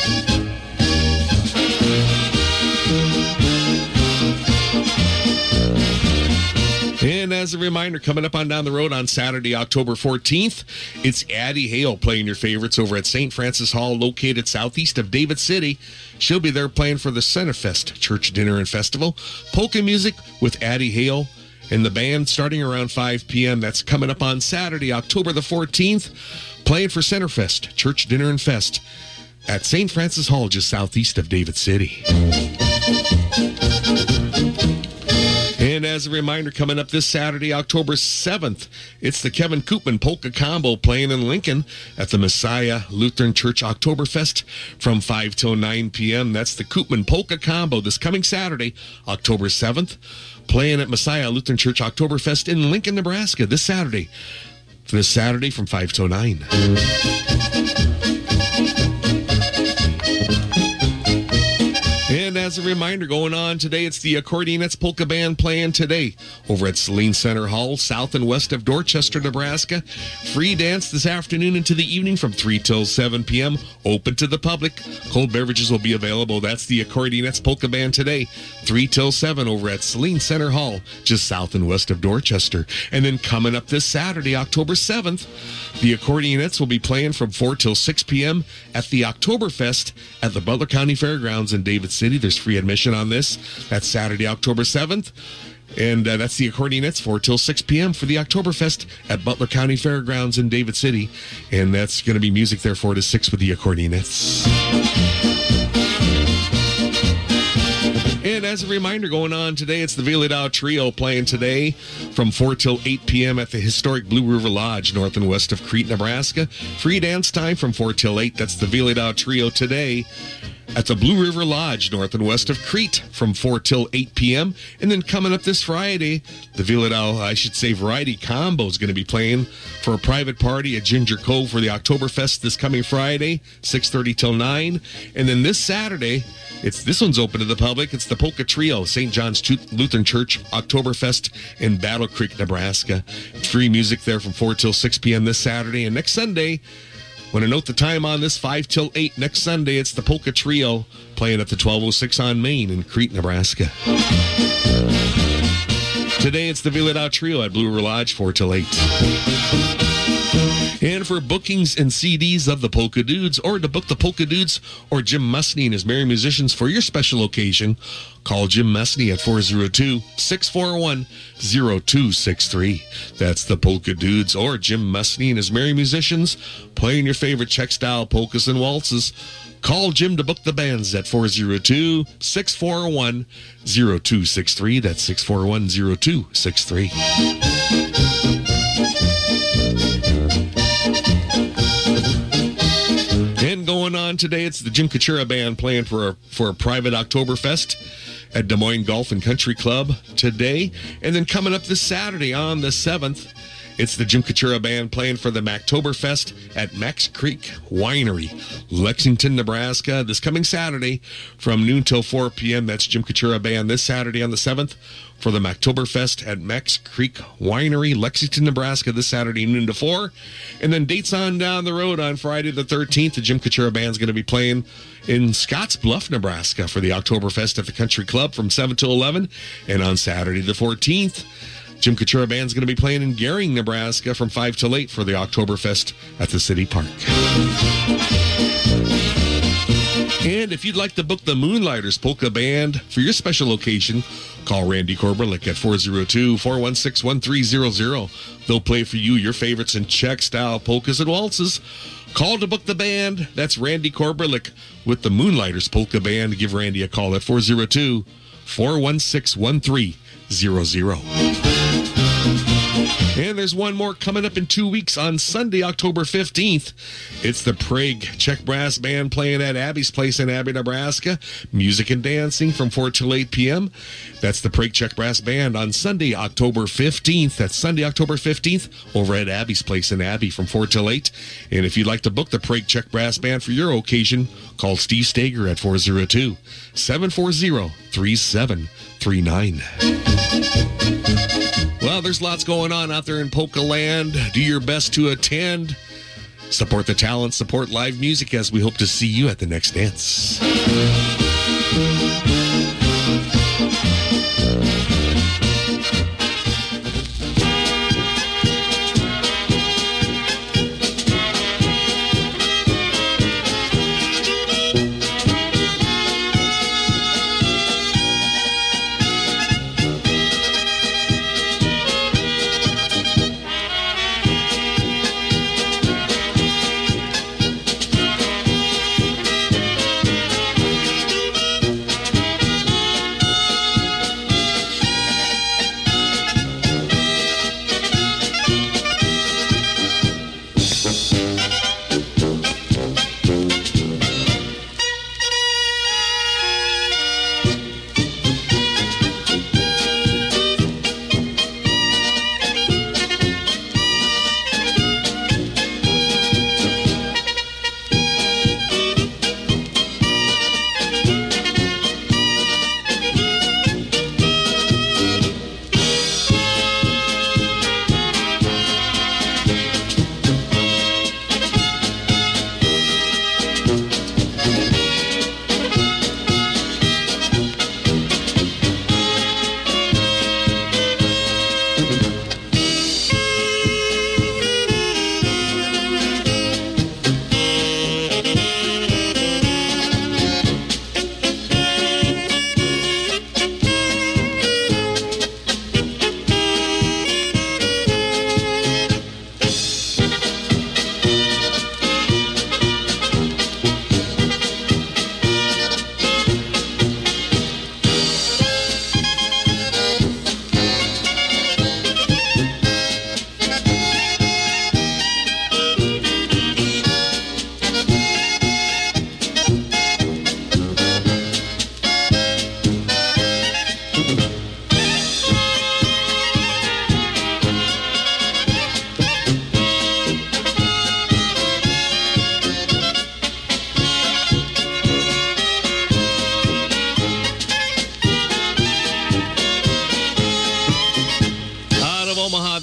As a reminder, coming up on down the road on Saturday, October 14th, it's Addie Hale playing your favorites over at St. Francis Hall, located southeast of David City. She'll be there playing for the Centerfest Church Dinner and Festival. Polka music with Addie Hale and the band starting around 5 p.m. That's coming up on Saturday, October the 14th, playing for Centerfest Church Dinner and Fest at St. Francis Hall, just southeast of David City. As a reminder, coming up this Saturday, October 7th, it's the Kevin Koopman Polka Combo playing in Lincoln at the Messiah Lutheran Church Oktoberfest from 5 till 9 p.m. That's the Koopman Polka Combo this coming Saturday, October 7th, playing at Messiah Lutheran Church Oktoberfest in Lincoln, Nebraska this Saturday. This Saturday from 5 till 9. As a reminder, going on today, it's the Accordionettes Polka Band playing today over at Saline Center Hall, south and west of Dorchester, Nebraska. Free dance this afternoon into the evening from 3 till 7 p.m. Open to the public. Cold beverages will be available. That's the Accordionettes Polka Band today, 3 till 7 over at Saline Center Hall, just south and west of Dorchester. And then coming up this Saturday, October 7th, the Accordionettes will be playing from 4 till 6 p.m. at the Oktoberfest at the Butler County Fairgrounds in David City. There's free admission on this. That's Saturday, October 7th. And uh, that's the Accordionettes, 4 till 6 p.m. for the Oktoberfest at Butler County Fairgrounds in David City. And that's going to be music there 4 to 6 with the Accordionettes. And as a reminder, going on today, it's the Vyhlidal Trio playing today from 4 till 8 p.m. at the historic Blue River Lodge, north and west of Crete, Nebraska. Free dance time from 4 till 8. That's the Vyhlidal Trio today at the Blue River Lodge, north and west of Crete, from 4 till 8 p.m. And then coming up this Friday, the Vyhlidal, I should say, Variety Combo is going to be playing for a private party at Ginger Cove for the Oktoberfest this coming Friday, 6.30 till 9. And then this Saturday, it's this one's open to the public. It's the Polka Trio, St. John's Lutheran Church Oktoberfest in Battle Creek, Nebraska. Free music there from 4 till 6 p.m. this Saturday. And next Sunday, Want to note the time on this 5 till 8 next Sunday. It's the Polka Trio playing at the 1206 on Main in Crete, Nebraska. Today it's the Vyhlidal Trio at Blue River Lodge 4 till 8. And for bookings and CDs of the Polka Dudes, or to book the Polka Dudes or Jim Musney and his Merry Musicians for your special occasion, call Jim Musney at 402 641 0263. That's the Polka Dudes or Jim Musney and his Merry Musicians playing your favorite Czech style polkas and waltzes. Call Jim to book the bands at 402 641 0263. That's 641 0263. On today. It's the Jim Kachura Band playing for a, for a private Oktoberfest at Des Moines Golf and Country Club today. And then coming up this Saturday on the 7th, it's the Jim Kachura Band playing for the Mactoberfest at Max Creek Winery, Lexington, Nebraska, this coming Saturday from noon till 4 p.m. That's Jim Kachura Band this Saturday on the 7th for the Mactoberfest at Max Creek Winery, Lexington, Nebraska, this Saturday, noon to 4. And then dates on down the road on Friday the 13th, the Jim Kachura Band's going to be playing in Scottsbluff, Nebraska for the Oktoberfest at the Country Club from 7 till 11. And on Saturday the 14th, Jim Kachura Band's going to be playing in Gering, Nebraska from 5 till 8 for the Oktoberfest at the City Park. And if you'd like to book the Moonlighters Polka Band for your special occasion, call Randy Korberlik at 402-416-1300. They'll play for you your favorites in Czech style polkas and waltzes. Call to book the band. That's Randy Korberlik with the Moonlighters Polka Band. Give Randy a call at 402 416 1300. And there's one more coming up in two weeks on Sunday, October 15th. It's the Prague Czech Brass Band playing at Abie's Place in Abie, Nebraska. Music and dancing from 4 till 8 p.m. That's the Prague Czech Brass Band on Sunday, October 15th. That's Sunday, October 15th over at Abie's Place in Abby from 4 till 8. And if you'd like to book the Prague Czech Brass Band for your occasion, call Steve Stager at 402 740 3739. Well, there's lots going on out there in Polka Land. Do your best to attend. Support the talent, support live music as we hope to see you at the next dance.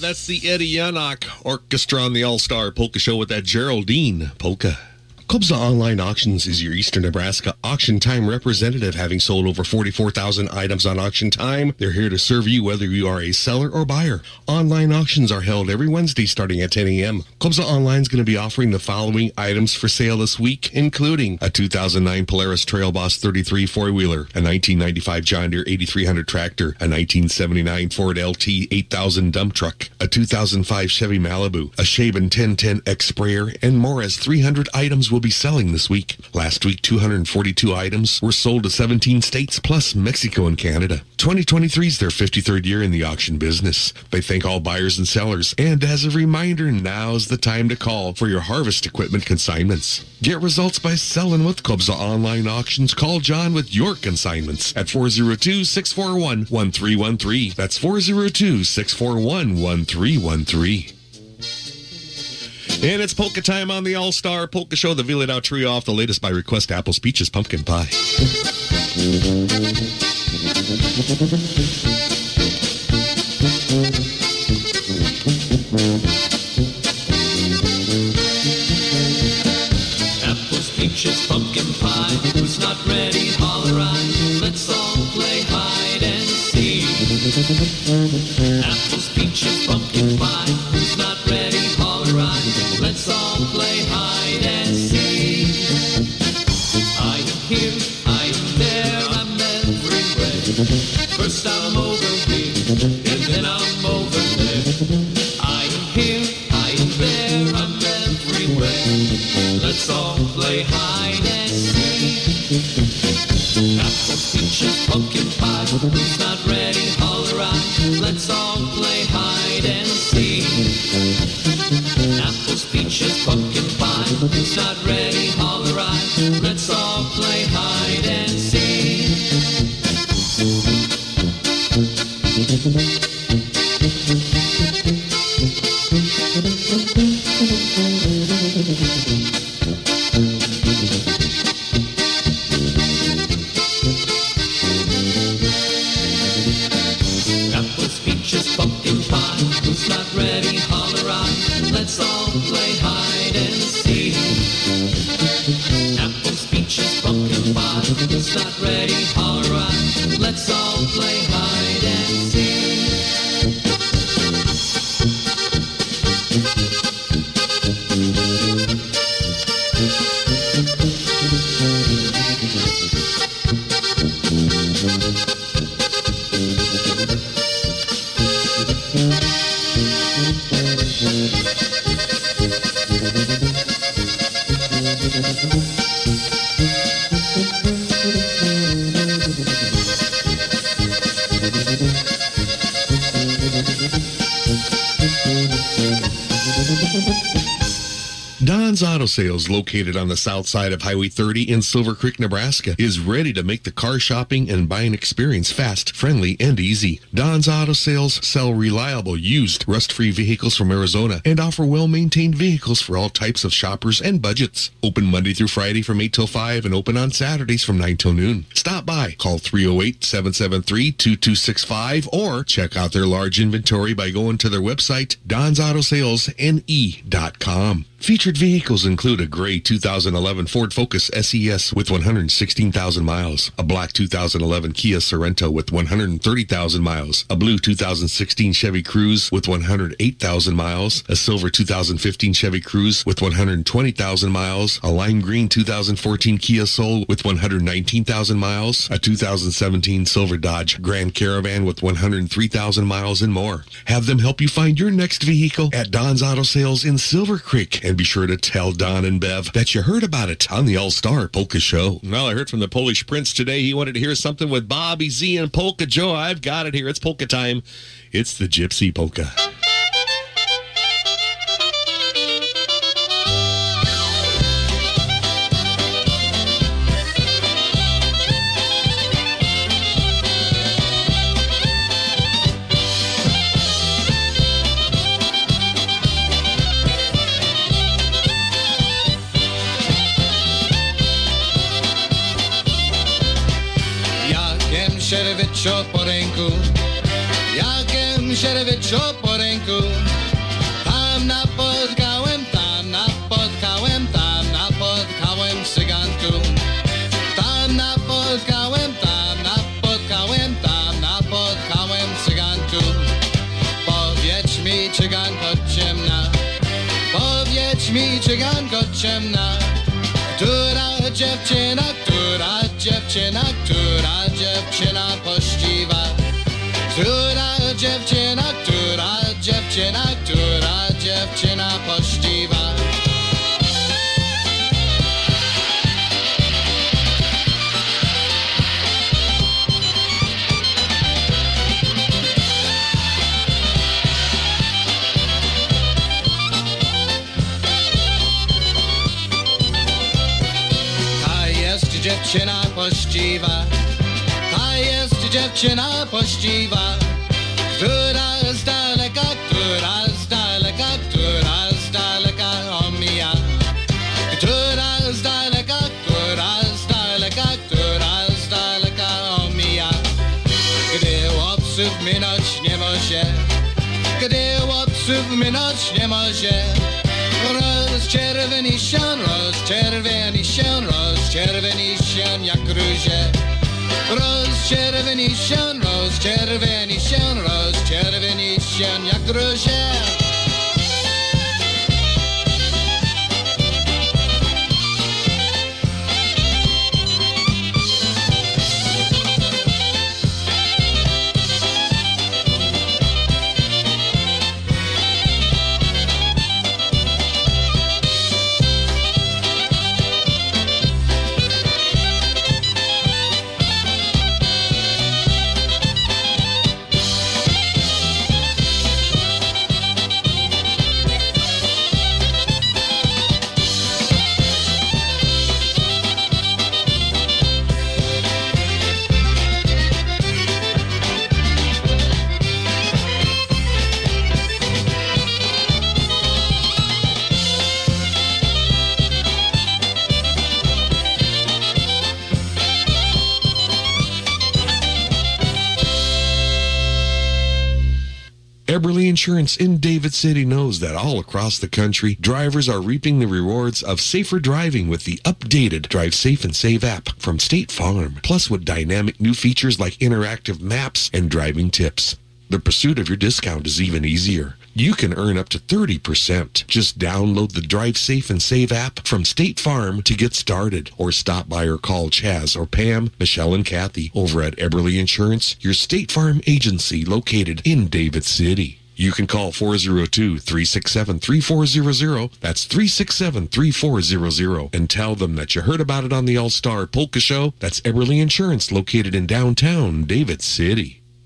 That's the Eddie Yannock Orchestra on the All Star Polka Show with that Geraldine Polka. Kobza Online Auctions is your Eastern Nebraska auction time representative, having sold over 44,000 items on auction time. They're here to serve you whether you are a seller or buyer. Online auctions are held every Wednesday starting at 10 a.m. Kobza Online is going to be offering the following items for sale this week, including a 2009 Polaris Trail Boss 33 four-wheeler, a 1995 John Deere 8300 tractor, a 1979 Ford LT 8000 dump truck, a 2005 Chevy Malibu, a Shaben 1010X sprayer, and more as 300 items will be selling this week. Last week, 242 items were sold to 17 states plus Mexico and Canada. 2023 is their 53rd year in the auction business. They thank all buyers and sellers. And as a reminder, now's the time to call for your harvest equipment consignments. Get results by selling with Kobza Online Auctions. Call John with your consignments at 402-641-1313. That's 402-641-1313. And it's polka time on the All Star Polka Show. The Vyhlidal Trio off the latest by request Apple's Peaches Pumpkin Pie. Apples, peaches, pumpkin pie. Who's not ready? Holler right. Let's all play hide and seek. Apples, peaches, pumpkin pie. Sales, located on the south side of Highway 30 in Silver Creek, Nebraska, is ready to make the car shopping and buying experience fast, friendly, and easy. Don's Auto Sales sell reliable, used, rust-free vehicles from Arizona and offer well-maintained vehicles for all types of shoppers and budgets. Open Monday through Friday from 8 till 5 and open on Saturdays from 9 till noon. Stop by. Call 308-773-2265 or check out their large inventory by going to their website, donsautosales.ne.com. Featured vehicles include a gray 2011 Ford Focus SES with 116,000 miles, a black 2011 Kia Sorento with 130,000 miles, a blue 2016 Chevy Cruze with 108,000 miles, a silver 2015 Chevy Cruze with 120,000 miles, a lime green 2014 Kia Soul with 119,000 miles, a 2017 silver Dodge Grand Caravan with 103,000 miles, and more. Have them help you find your next vehicle at Don's Auto Sales in Silver Creek. And be sure to tell Don and Bev that you heard about it on the All Star Polka Show. Well, I heard from the Polish Prince today. He wanted to hear something with Bobby Z and Polka Joe. I've got it here. It's polka time. It's the Gypsy Polka. Sierwiczo po ręku, jakiem sierwiczo po ręku. Tam napotkałem, tam napotkałem, tam napotkałem cyganku. Tam napotkałem, tam napotkałem, tam napotkałem cyganku. Powiedz mi cyganko ciemna, powiedz mi cyganko ciemna. Która dziewczyna, która dziewczyna, dziewczyna pościwa, ta jest dziewczyna pościwa, która z daleka, która z daleka, która z daleka omija. Która z daleka, która z daleka, która z daleka omija. Gdy łopsów minąć nie może, gdy łopsów minąć nie może, rozczerwieni się, rozczerwieni hidrogênio. Insurance in David City knows that all across the country, drivers are reaping the rewards of safer driving with the updated Drive Safe and Save app from State Farm, plus with dynamic new features like interactive maps and driving tips. The pursuit of your discount is even easier. You can earn up to 30%. Just download the Drive Safe and Save app from State Farm to get started or stop by or call Chaz or Pam, Michelle, and Kathy over at Eberly Insurance, your State Farm agency located in David City. You can call 402-367-3400. That's 367-3400 and tell them that you heard about it on the All-Star Polka Show. That's Eberly Insurance located in downtown David City.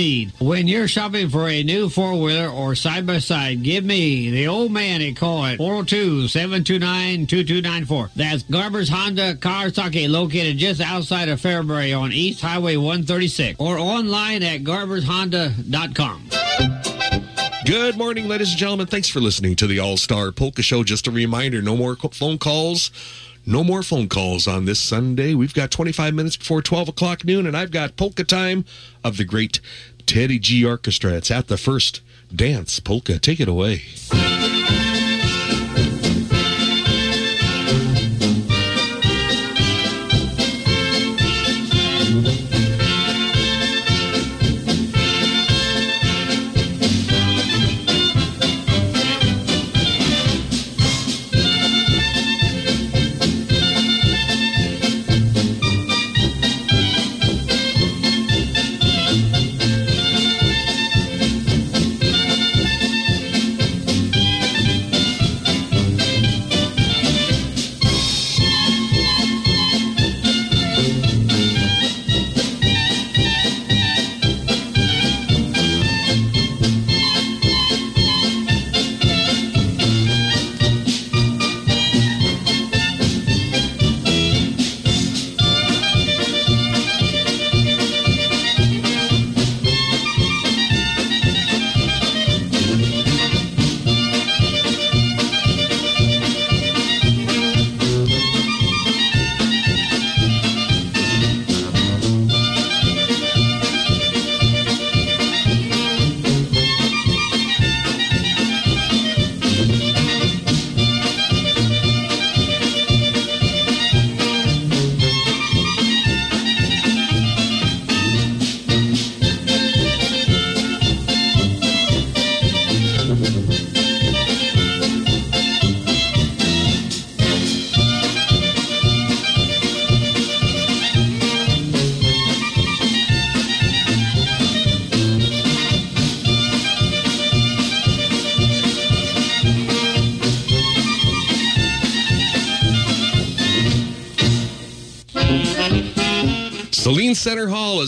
When you're shopping for a new four-wheeler or side-by-side, give me, the old man, a call at 402-729-2294. That's Garber's Honda Kawasaki located just outside of Fairbury on East Highway 136 or online at garbershonda.com. Good morning, ladies and gentlemen. Thanks for listening to the All Star Polka Show. Just a reminder no more phone calls. No more phone calls on this Sunday. We've got 25 minutes before 12 o'clock noon, and I've got polka time of the great Teddy G Orchestra. It's at the first dance polka. Take it away.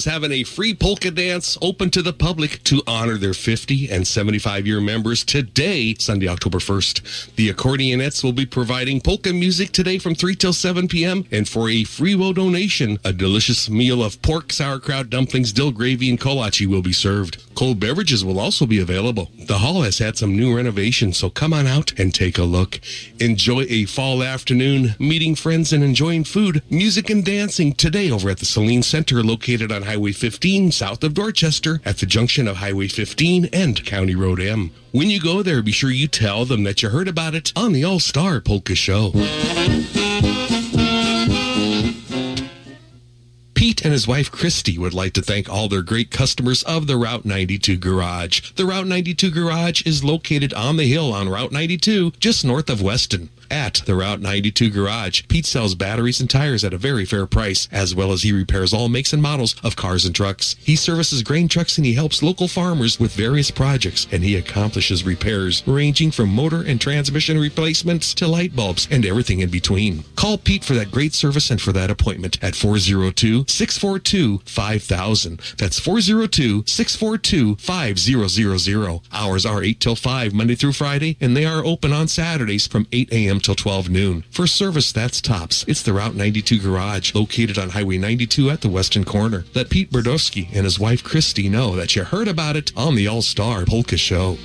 Is having a free polka dance open to the public to honor their 50 and 75 year members today, Sunday, October 1st. The accordionettes will be providing polka music today from 3 till 7 p.m. And for a free will donation, a delicious meal of pork, sauerkraut, dumplings, dill gravy, and kolache will be served. Cold beverages will also be available. The hall has had some new renovations, so come on out and take a look. Enjoy a fall afternoon, meeting friends and enjoying food, music, and dancing today over at the Saline Center located on Highway 15 south of Dorchester at the junction of Highway 15 and County Road M. When you go there, be sure you tell them that you heard about it on the All Star Polka Show. And his wife Christy would like to thank all their great customers of the Route 92 Garage. The Route 92 Garage is located on the hill on Route 92, just north of Weston. At the Route 92 Garage, Pete sells batteries and tires at a very fair price, as well as he repairs all makes and models of cars and trucks. He services grain trucks and he helps local farmers with various projects, and he accomplishes repairs ranging from motor and transmission replacements to light bulbs and everything in between. Call Pete for that great service and for that appointment at 402 642 5000. That's 402 642 5000. Hours are 8 till 5 Monday through Friday, and they are open on Saturdays from 8 a.m. till 12 noon. For service that's tops, it's the Route 92 Garage, located on Highway 92 at the western corner. Let Pete Berdowski and his wife Christy know that you heard about it on the All Star Polka Show.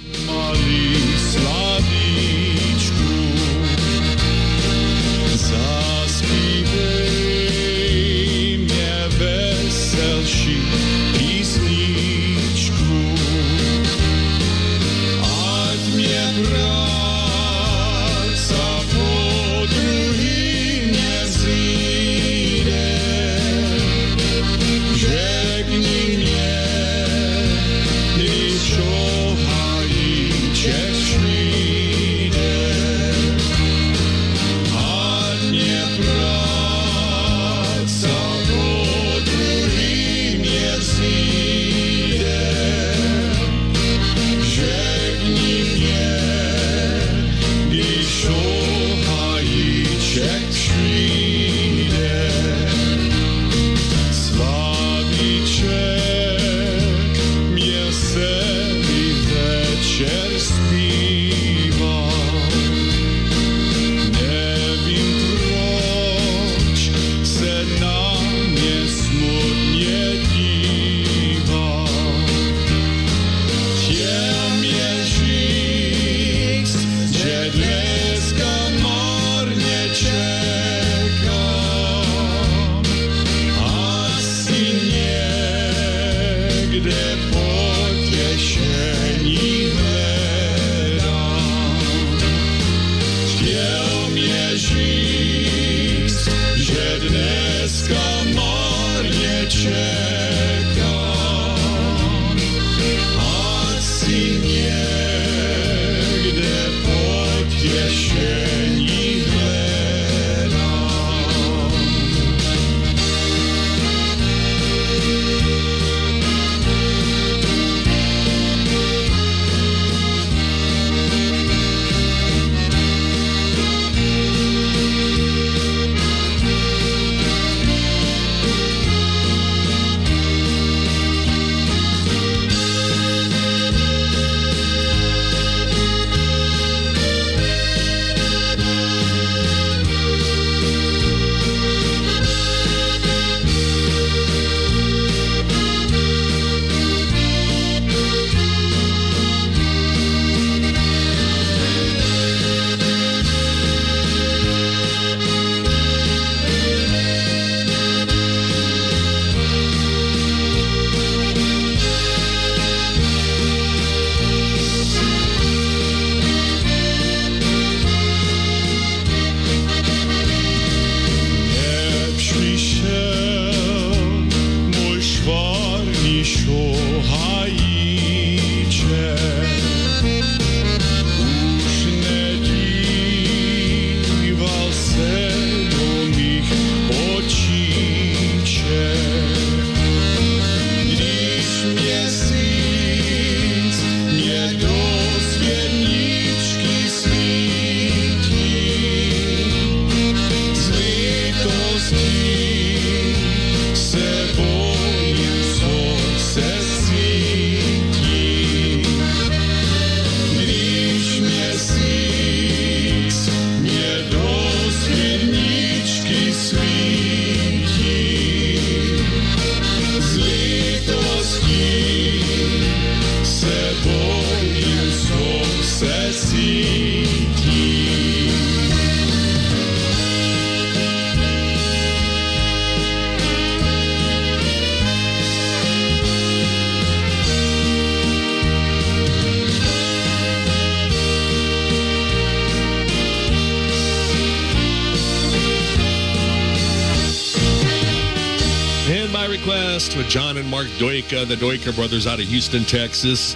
Mark Dujka, the Dujka brothers out of Houston, Texas.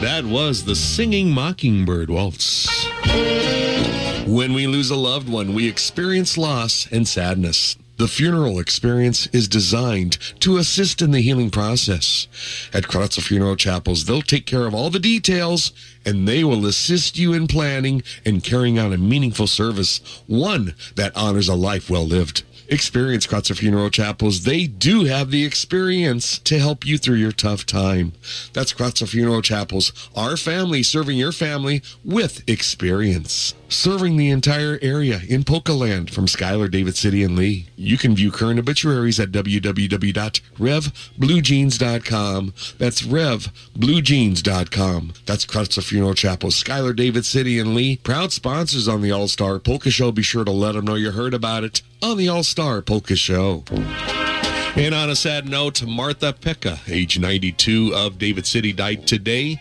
That was the Singing Mockingbird Waltz. When we lose a loved one, we experience loss and sadness. The funeral experience is designed to assist in the healing process. At Kratzer Funeral Chapels, they'll take care of all the details and they will assist you in planning and carrying out a meaningful service, one that honors a life well lived. Experience Kratzer Funeral Chapels. They do have the experience to help you through your tough time. That's Kratzer Funeral Chapels, our family serving your family with experience. Serving the entire area in Polkaland from Schuyler, David City, and Lee. You can view current obituaries at www.revbluejeans.com. That's revbluejeans.com. That's Kratzer Funeral Chapels, Schuyler, David City, and Lee. Proud sponsors on the All Star Polka Show. Be sure to let them know you heard about it on the All Star Polka Show. And on a sad note, Martha Pekka, age 92 of David City, died today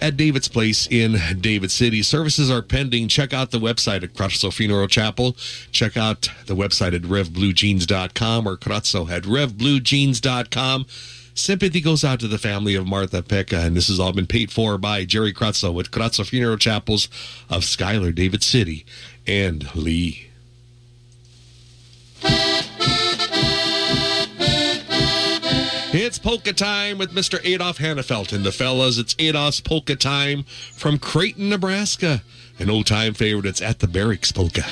at David's Place in David City. Services are pending. Check out the website at Kratzer Funeral Chapel. Check out the website at revbluejeans.com or Kratzer at revbluejeans.com. Sympathy goes out to the family of Martha Pekka, and this has all been paid for by Jerry Kratzer with Kratzer Funeral Chapels of Schuyler, David City, and Lee. It's polka time with Mr. Adolf Hannafelt and the fellas. It's Adolf's polka time from Creighton, Nebraska. An old time favorite. It's at the Barracks polka.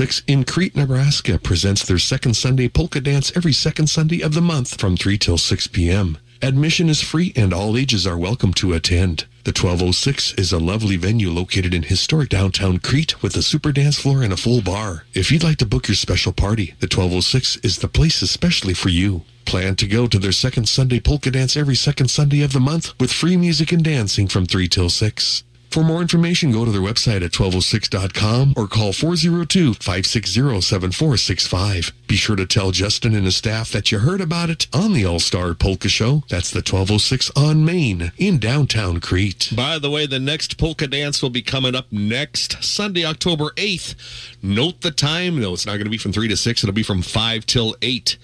1206 in Crete, Nebraska presents their second Sunday polka dance every second Sunday of the month from 3 till 6 p.m. Admission is free and all ages are welcome to attend. The 1206 is a lovely venue located in historic downtown Crete with a super dance floor and a full bar. If you'd like to book your special party, the 1206 is the place especially for you. Plan to go to their second Sunday polka dance every second Sunday of the month with free music and dancing from 3 till 6. For more information, go to their website at 1206.com or call 402-560-7465. Be sure to tell Justin and his staff that you heard about it on the All-Star Polka Show. That's the 1206 on Main in downtown Crete. By the way, the next polka dance will be coming up next Sunday, October 8th. Note the time. No, it's not going to be from 3 to 6. It'll be from 5 till 8.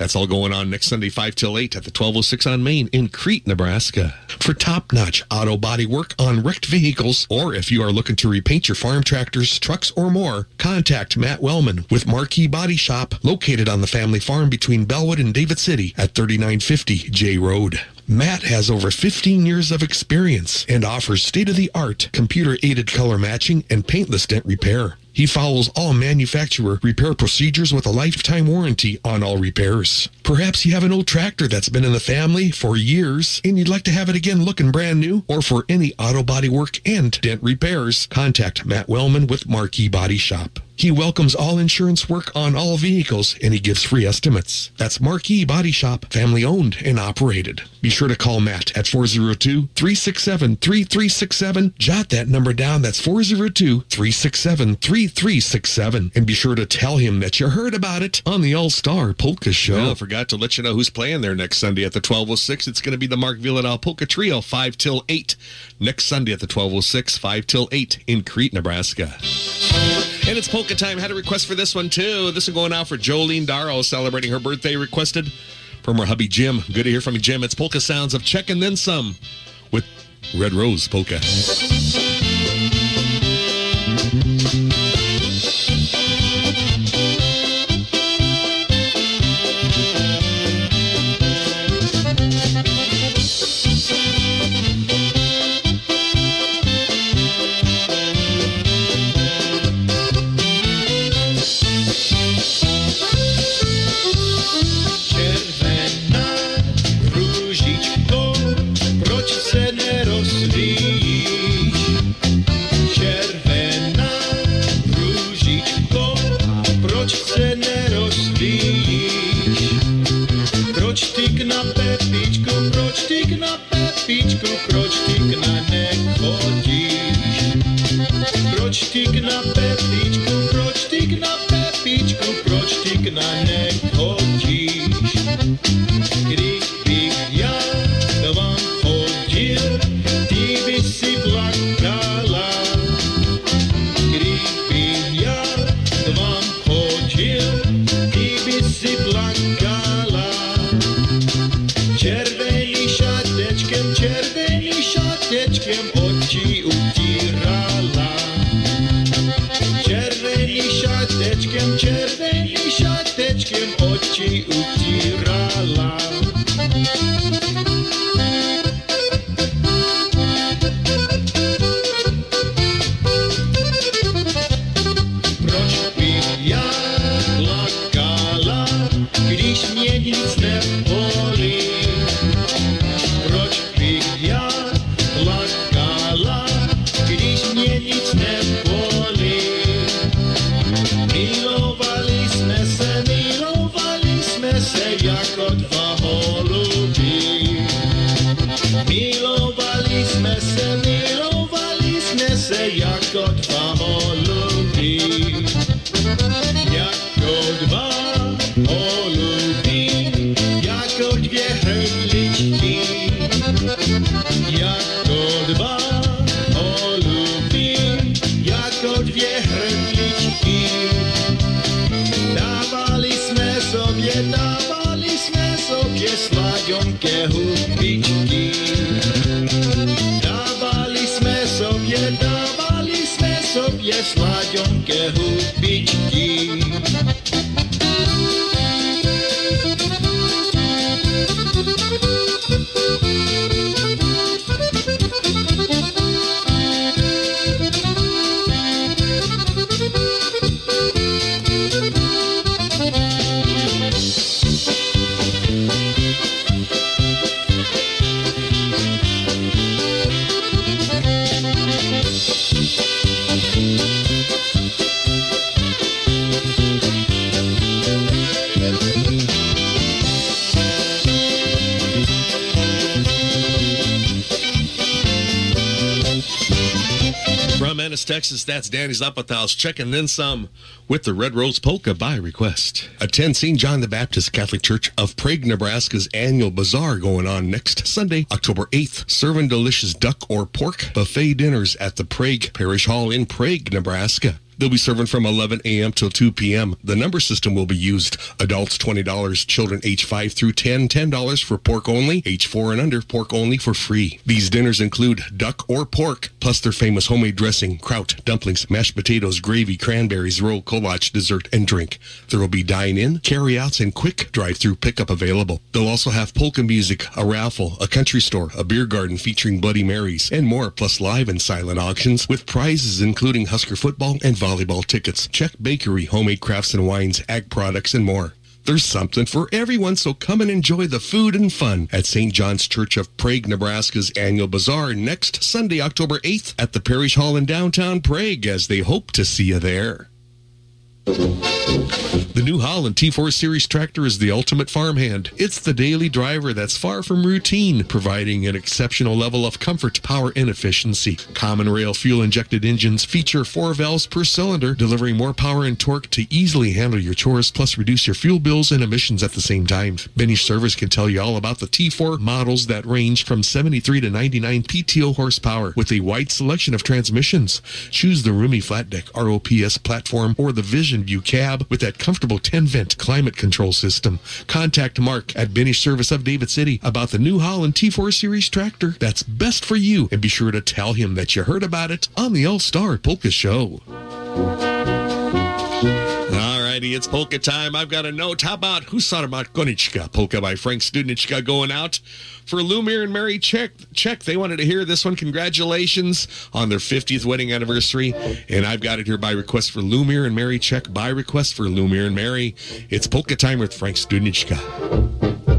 That's all going on next Sunday, 5 till 8 at the 1206 on Main in Crete, Nebraska. For top notch auto body work on wrecked vehicles, or if you are looking to repaint your farm tractors, trucks, or more, contact Matt Wellman with Marquee Body Shop located on the family farm between Bellwood and David City at 3950 J Road. Matt has over 15 years of experience and offers state-of-the-art computer-aided color matching and paintless dent repair. He follows all manufacturer repair procedures with a lifetime warranty on all repairs. Perhaps you have an old tractor that's been in the family for years and you'd like to have it again looking brand new or for any auto body work and dent repairs, contact Matt Wellman with Marquee Body Shop. He welcomes all insurance work on all vehicles and he gives free estimates. That's Marquee Body Shop, family owned and operated. Be sure to call Matt at 402 367 3367. Jot that number down. That's 402 367 3367. And be sure to tell him that you heard about it on the All Star Polka Show. Well, I forgot to let you know who's playing there next Sunday at the 1206. It's going to be the Mark Vyhlidal Polka Trio, 5 till 8. Next Sunday at the 1206, 5 till 8 in Crete, Nebraska. And it's polka time. Had a request for this one too. This is going out for Jolene Darrow celebrating her birthday. Requested from her hubby Jim. Good to hear from you, Jim. It's polka sounds of check and then some with Red Rose Polka. Šatečkem oči Texas, that's Danny Zapataus checking then some with the Red Rose Polka by request. Attend St. John the Baptist Catholic Church of Prague, Nebraska's annual bazaar going on next Sunday, October 8th. Serving delicious duck or pork buffet dinners at the Prague Parish Hall in Prague, Nebraska. They'll be serving from 11 a.m. till 2 p.m. The number system will be used. Adults $20, children age 5 through 10, $10 for pork only, age 4 and under, pork only for free. These dinners include duck or pork, plus their famous homemade dressing, kraut, dumplings, mashed potatoes, gravy, cranberries, roll, collage, dessert, and drink. There will be dine-in, carry-outs, and quick drive-through pickup available. They'll also have polka music, a raffle, a country store, a beer garden featuring Bloody Marys, and more, plus live and silent auctions with prizes including Husker football and volleyball tickets, Czech bakery, homemade crafts and wines, ag products, and more. There's something for everyone, so come and enjoy the food and fun at St. John's Church of Prague, Nebraska's annual bazaar next Sunday, October 8th at the Parish Hall in downtown Prague as they hope to see you there. The New Holland T4 Series tractor is the ultimate farmhand. It's the daily driver that's far from routine, providing an exceptional level of comfort, power, and efficiency. Common rail fuel injected engines feature four valves per cylinder, delivering more power and torque to easily handle your chores, plus reduce your fuel bills and emissions at the same time. Benish Service can tell you all about the T4 models that range from 73 to 99 PTO horsepower with a wide selection of transmissions. Choose the roomy flat deck ROPS platform or the Vision View cab with that comfortable 10 vent climate control system. Contact Mark at Benish Service of David City about the New Holland T4 Series tractor that's best for you and be sure to tell him that you heard about it on the All Star Polka Show. Alrighty, it's polka time. I've got a note. How about Husarmat Konichka? Polka by Frank Studnichka going out for Lumir and Mary Check. Check. They wanted to hear this one. Congratulations on their 50th wedding anniversary. And I've got it here by request for Lumir and Mary Check. By request for Lumir and Mary. It's polka time with Frank Studnichka.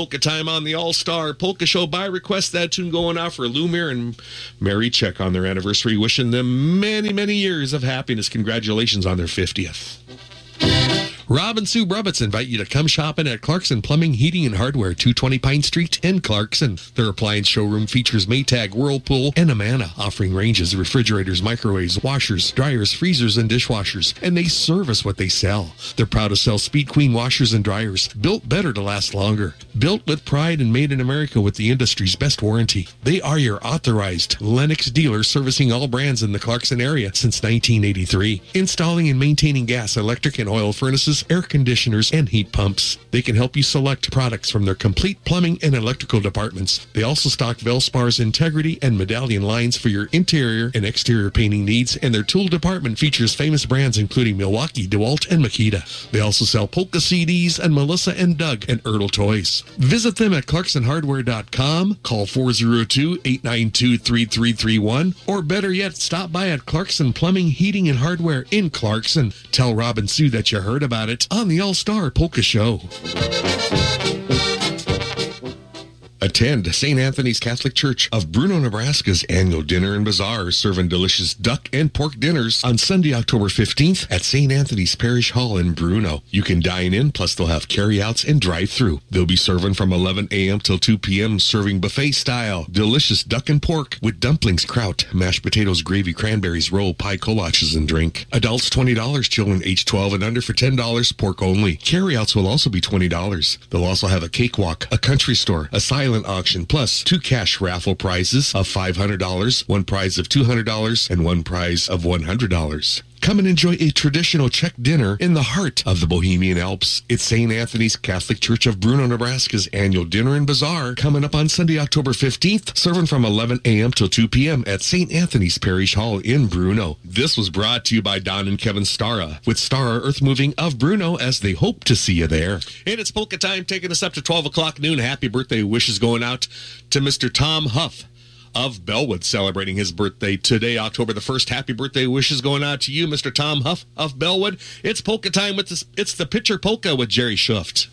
Polka time on the All Star Polka Show by request. That tune going out for Lumir and Mary Check on their anniversary. Wishing them many, many years of happiness. Congratulations on their 50th. Rob and Sue Brubbits invite you to come shopping at Clarkson Plumbing, Heating, and Hardware, 220 Pine Street in Clarkson. Their appliance showroom features Maytag, Whirlpool, and Amana, offering ranges, refrigerators, microwaves, washers, dryers, freezers, and dishwashers. And they service what they sell. They're proud to sell Speed Queen washers and dryers, built better to last longer. Built with pride and made in America with the industry's best warranty. They are your authorized Lennox dealer servicing all brands in the Clarkson area since 1983. Installing and maintaining gas, electric, and oil furnaces, air conditioners, and heat pumps. They can help you select products from their complete plumbing and electrical departments. They also stock Valspar's Integrity and Medallion lines for your interior and exterior painting needs, and their tool department features famous brands including Milwaukee, DeWalt, and Makita. They also sell Polka CDs and Melissa and Doug and Ertl toys. Visit them at clarksonhardware.com, call 402-892-3331, or better yet, stop by at Clarkson Plumbing, Heating, and Hardware in Clarkson. Tell Rob and Sue that you heard about it on the All-Star Polka Show. Attend St. Anthony's Catholic Church of Bruno, Nebraska's annual dinner and bazaar, serving delicious duck and pork dinners on Sunday, October 15th at St. Anthony's Parish Hall in Bruno. You can dine in, plus they'll have carryouts and drive-through. They'll be serving from 11 a.m. till 2 p.m., serving buffet style. Delicious duck and pork with dumplings, kraut, mashed potatoes, gravy, cranberries, roll, pie, kolaches, and drink. Adults $20, children age 12 and under for $10, pork only. Carryouts will also be $20. They'll also have a cakewalk, a country store, a silent auction, plus two cash raffle prizes of $500, one prize of $200, and one prize of $100. Come and enjoy a traditional Czech dinner in the heart of the Bohemian Alps. It's St. Anthony's Catholic Church of Bruno, Nebraska's annual dinner and bazaar coming up on Sunday, October 15th, serving from 11 a.m. till 2 p.m. at St. Anthony's Parish Hall in Bruno. This was brought to you by Don and Kevin Stara with Stara Earth Moving of Bruno as they hope to see you there. And it's polka time taking us up to 12 o'clock noon. Happy birthday wishes going out to Mr. Tom Huff of Bellwood celebrating his birthday today, October the 1st. Happy birthday wishes going out to you, Mr. Tom Huff of Bellwood. It's polka time with this. It's the pitcher polka with Jerry Schuft.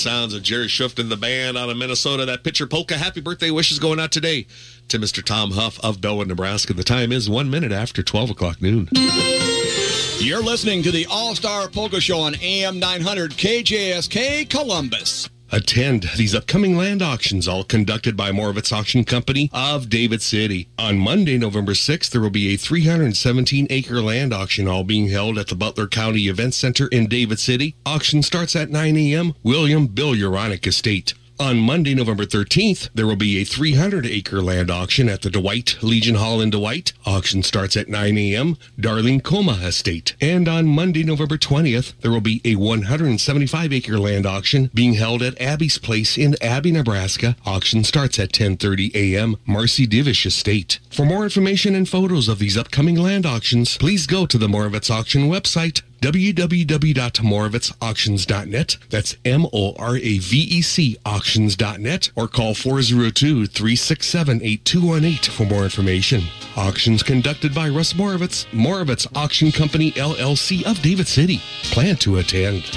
Sounds of Jerry Schuft and the band out of Minnesota. That pitcher polka. Happy birthday wishes going out today to Mr. Tom Huff of Bellwood, Nebraska. The time is one minute after 12 o'clock noon. You're listening to the All Star Polka Show on AM 900 KJSK Columbus. Attend these upcoming land auctions, all conducted by Moravec Auction Company of David City. On Monday, November 6th, there will be a 317 acre land auction, all being held at the Butler County Event Center in David City. Auction starts at 9 a.m. William Bill Uronic Estate. On Monday, November 13th, there will be a 300 acre land auction at the Dwight Legion Hall in Dwight. Auction starts at 9 a.m. Darling Coma Estate. And on Monday, November 20th, there will be a 175 acre land auction being held at Abie's Place in Abie, Nebraska. Auction starts at 10:30 a.m. Marcy Divish Estate. For more information and photos of these upcoming land auctions, please go to the Moravec Auction website www.moravecauctions.net. That's M-O-R-A-V-E-C auctions.net or call 402-367-8218 for more information. Auctions conducted by Russ Moravec, Moravec Auction Company LLC of David City. Plan to attend.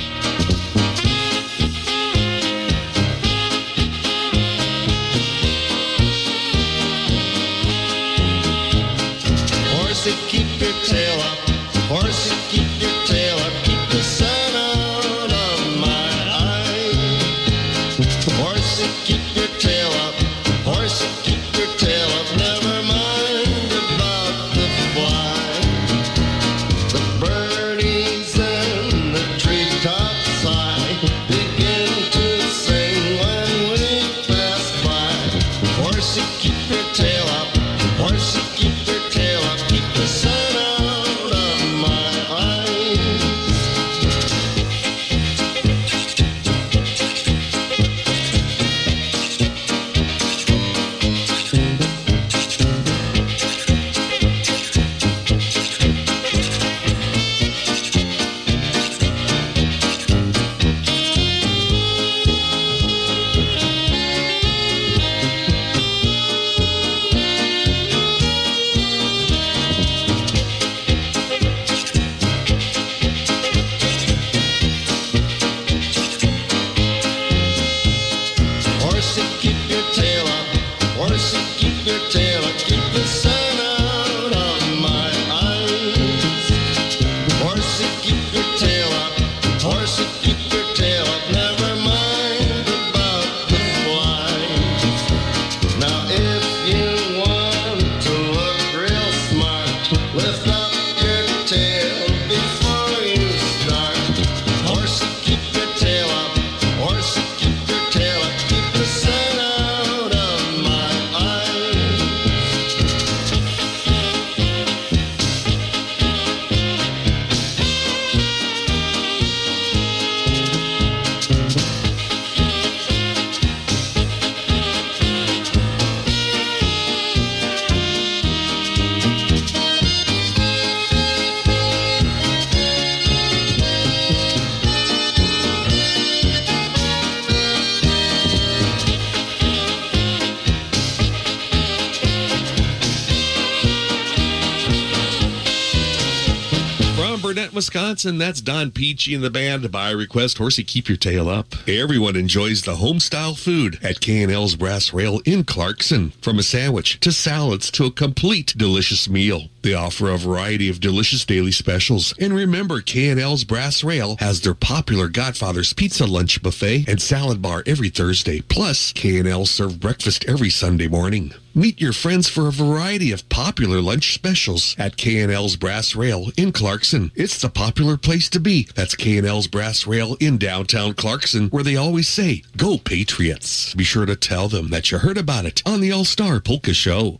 Wisconsin, that's Don Peachy and the band. By request, Horsey, keep your tail up. Everyone enjoys the home-style food at K&L's Brass Rail in Clarkson. From a sandwich to salads to a complete delicious meal. They offer a variety of delicious daily specials. And remember, K&L's Brass Rail has their popular Godfather's Pizza Lunch Buffet and Salad Bar every Thursday. Plus, K&L serve breakfast every Sunday morning. Meet your friends for a variety of popular lunch specials at K&L's Brass Rail in Clarkson. It's the popular place to be. That's K&L's Brass Rail in downtown Clarkson, where they always say, Go Patriots. Be sure to tell them that you heard about it on the All-Star Polka Show.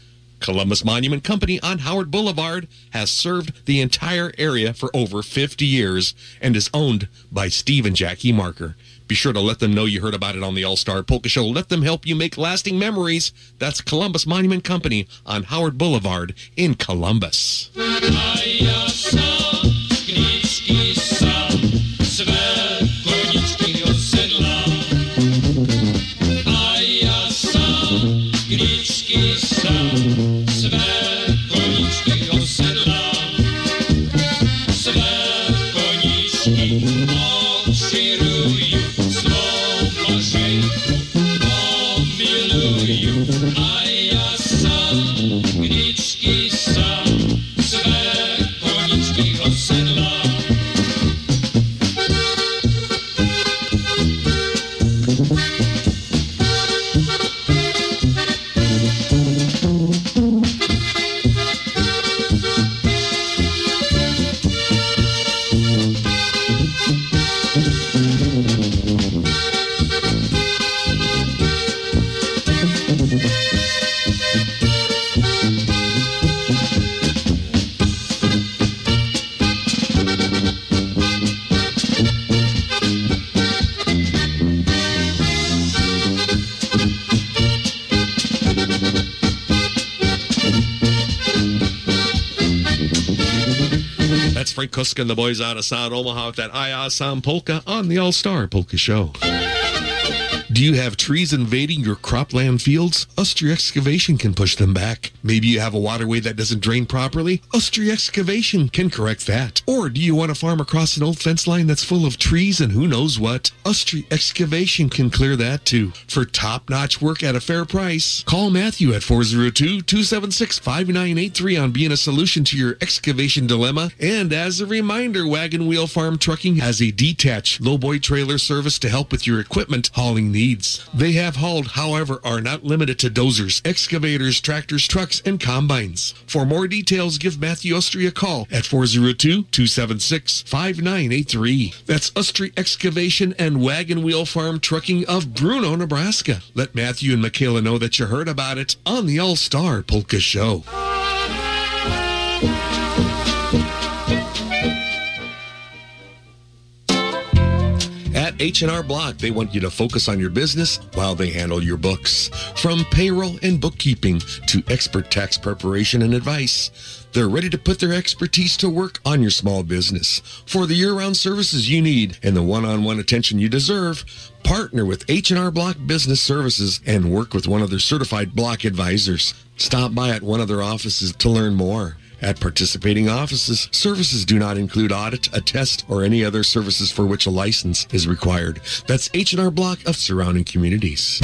Columbus Monument Company on Howard Boulevard has served the entire area for over 50 years and is owned by Steve and Jackie Marker. Be sure to let them know you heard about it on the All Star Polka Show. Let them help you make lasting memories. That's Columbus Monument Company on Howard Boulevard in Columbus. Frank Kuska and the boys out of South Omaha with that I ah, Sam Polka on the All Star Polka Show. Do you have trees invading your cropland fields? Ustry Excavation can push them back. Maybe you have a waterway that doesn't drain properly? Ustry Excavation can correct that. Or do you want to farm across an old fence line that's full of trees and who knows what? Ustry Excavation can clear that too. For top-notch work at a fair price, call Matthew at 402-276-5983 on being a solution to your excavation dilemma. And as a reminder, Wagon Wheel Farm Trucking has a detached lowboy trailer service to help with your equipment hauling needs. They have hauled, however, are not limited to dozers, excavators, tractors, trucks, and combines. For more details, give Matthew Ustry a call at 402-276-5983. That's Ustry Excavation and Wagon Wheel Farm Trucking of Bruno, Nebraska. Let Matthew and Michaela know that you heard about it on the All-Star Polka Show. At H&R Block, they want you to focus on your business while they handle your books. From payroll and bookkeeping to expert tax preparation and advice, they're ready to put their expertise to work on your small business. For the year-round services you need and the one-on-one attention you deserve, partner with H&R Block Business Services and work with one of their certified block advisors. Stop by at one of their offices to learn more. At participating offices, services do not include audit, a test, or any other services for which a license is required. That's H&R Block of surrounding communities.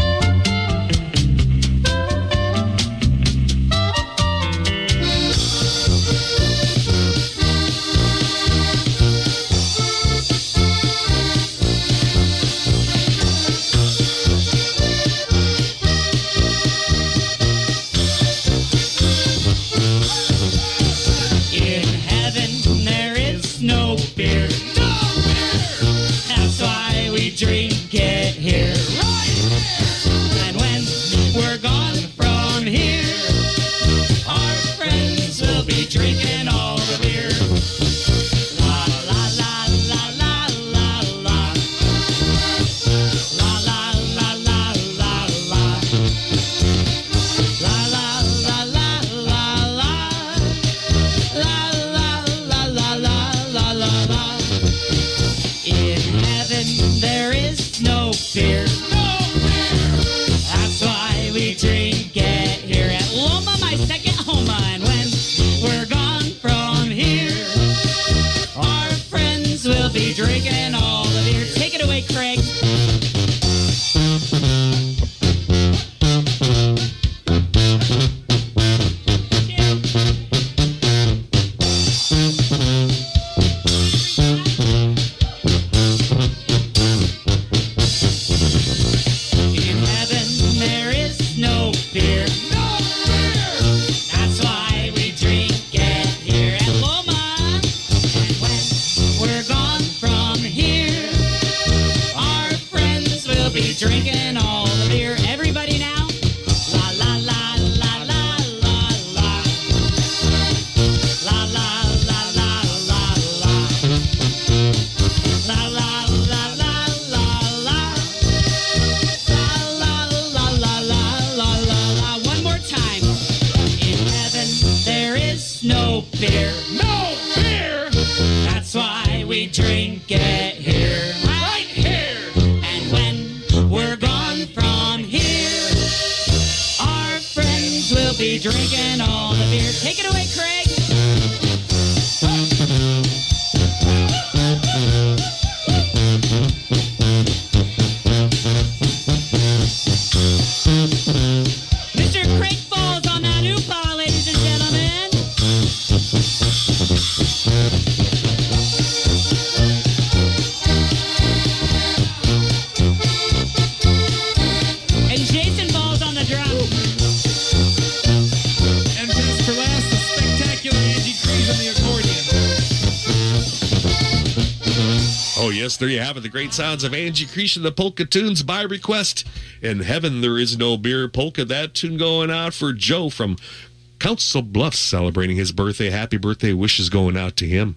Great sounds of Angie Creation, the polka tunes by request. In heaven, there is no beer polka. That tune going out for Joe from Council Bluffs celebrating his birthday. Happy birthday wishes going out to him.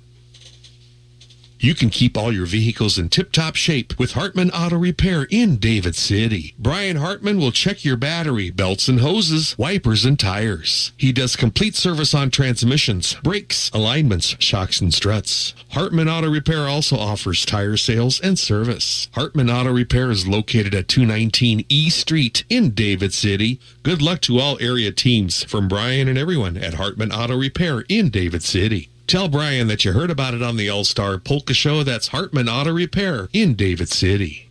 You can keep all your vehicles in tip-top shape with Hartman Auto Repair in David City. Brian Hartman will check your battery, belts and hoses, wipers and tires. He does complete service on transmissions, brakes, alignments, shocks and struts. Hartman Auto Repair also offers tire sales and service. Hartman Auto Repair is located at 219 E Street in David City. Good luck to all area teams from Brian and everyone at Hartman Auto Repair in David City. Tell Brian that you heard about it on the All Star Polka Show. That's Hartman Auto Repair in David City.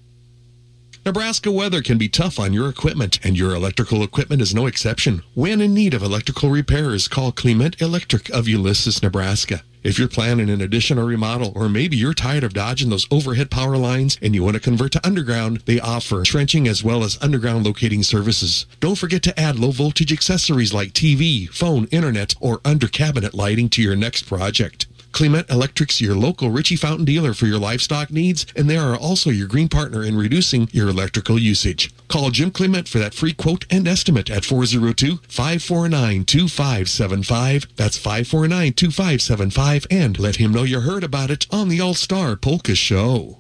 Nebraska weather can be tough on your equipment, and your electrical equipment is no exception. When in need of electrical repairs, call Clement Electric of Ulysses, Nebraska. If you're planning an addition or remodel, or maybe you're tired of dodging those overhead power lines and you want to convert to underground, they offer trenching as well as underground locating services. Don't forget to add low voltage accessories like TV, phone, internet, or under cabinet lighting to your next project. Clement Electric's your local Ritchie Fountain dealer for your livestock needs, and they are also your green partner in reducing your electrical usage. Call Jim Clement for that free quote and estimate at 402-549-2575. That's 549-2575, and let him know you heard about it on the All Star Polka Show.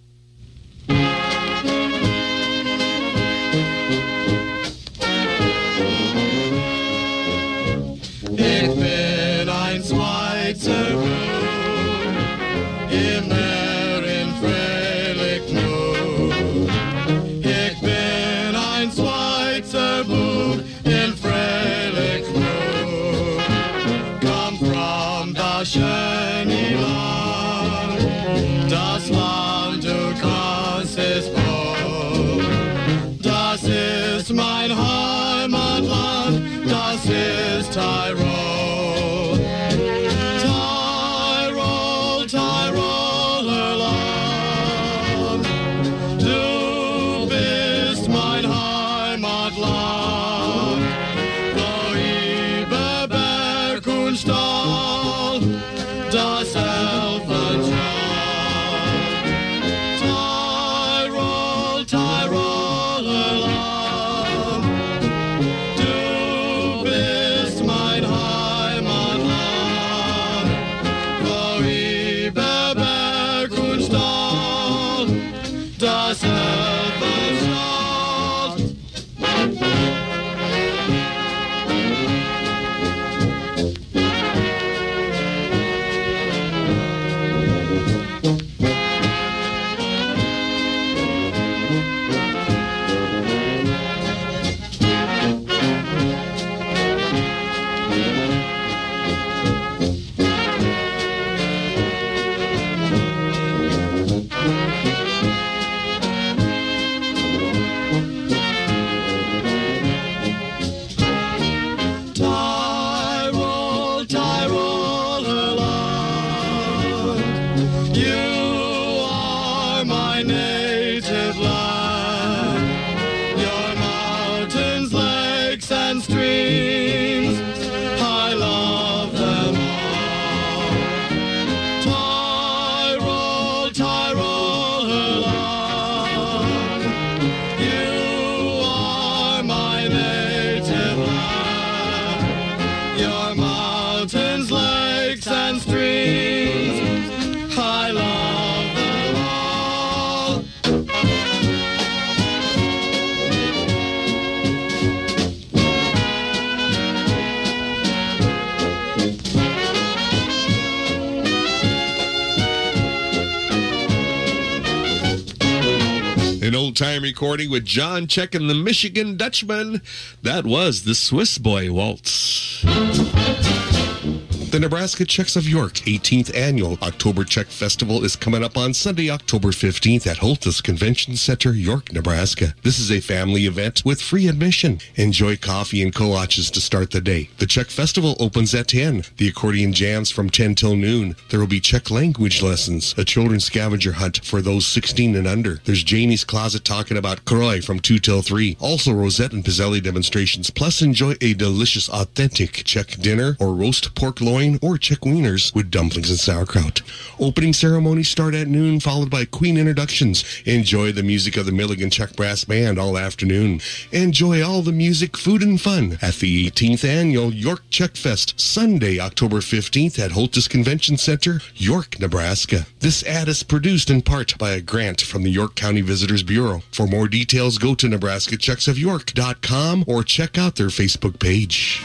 Time recording with John Check and the Michigan Dutchman. That was the Swiss Boy Waltz. The Nebraska Czechs of York 18th Annual October Czech Festival is coming up on Sunday, October 15th at Holthus Convention Center, York, Nebraska. This is a family event with free admission. Enjoy coffee and coaches to start the day. The Czech Festival opens at 10. The accordion jams from 10 till noon. There will be Czech language lessons, a children's scavenger hunt for those 16 and under. There's Janie's Closet talking about kroj from 2 till 3. Also Rosette and Pizzelli demonstrations. Plus enjoy a delicious authentic Czech dinner or roast pork loin loin, or chick wieners with dumplings and sauerkraut. Opening ceremonies start at noon, followed by queen introductions. Enjoy the music of the Milligan Czech Brass Band all afternoon. Enjoy all the music, food, and fun at the 18th Annual York Czech Fest, Sunday, October 15th at Holthus Convention Center, York, Nebraska. This ad is produced in part by a grant from the York County Visitors Bureau. For more details, go to nebraskaczechsofyork.com or check out their Facebook page.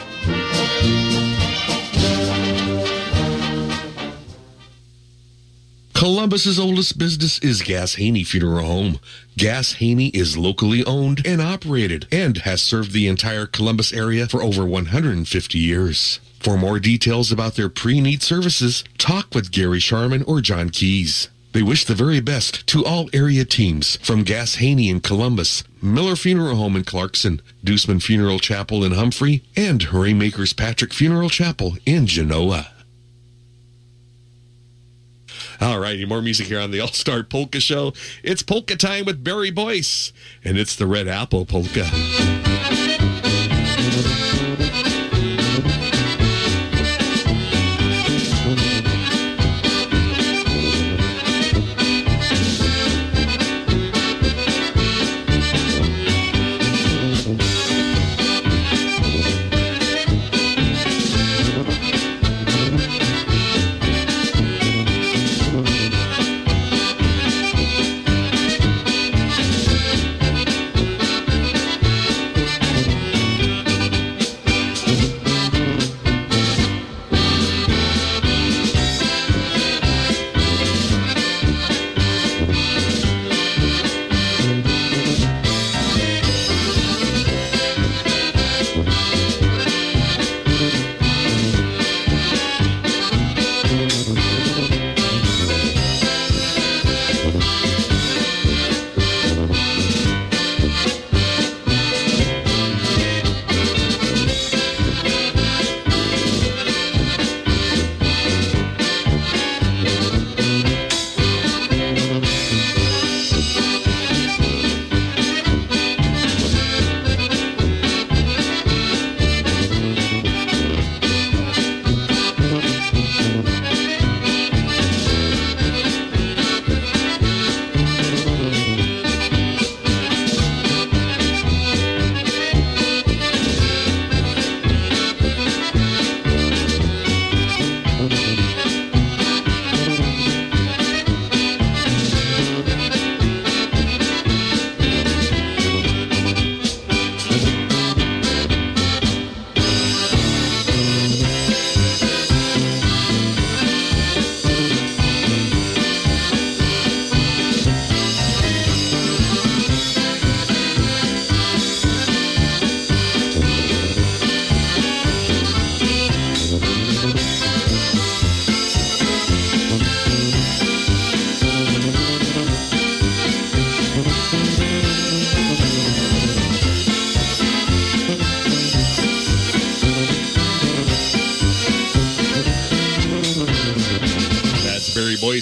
Columbus's oldest business is Gass Haney Funeral Home. Gass Haney is locally owned and operated and has served the entire Columbus area for over 150 years. For more details about their pre-need services, talk with Gary Sharman or John Keys. They wish the very best to all area teams from Gass Haney in Columbus, Miller Funeral Home in Clarkson, Deuceman Funeral Chapel in Humphrey, and Rainmakers Patrick Funeral Chapel in Genoa. All right, more music here on the All Star Polka Show. It's polka time with Barry Boyce, and it's the Red Apple Polka.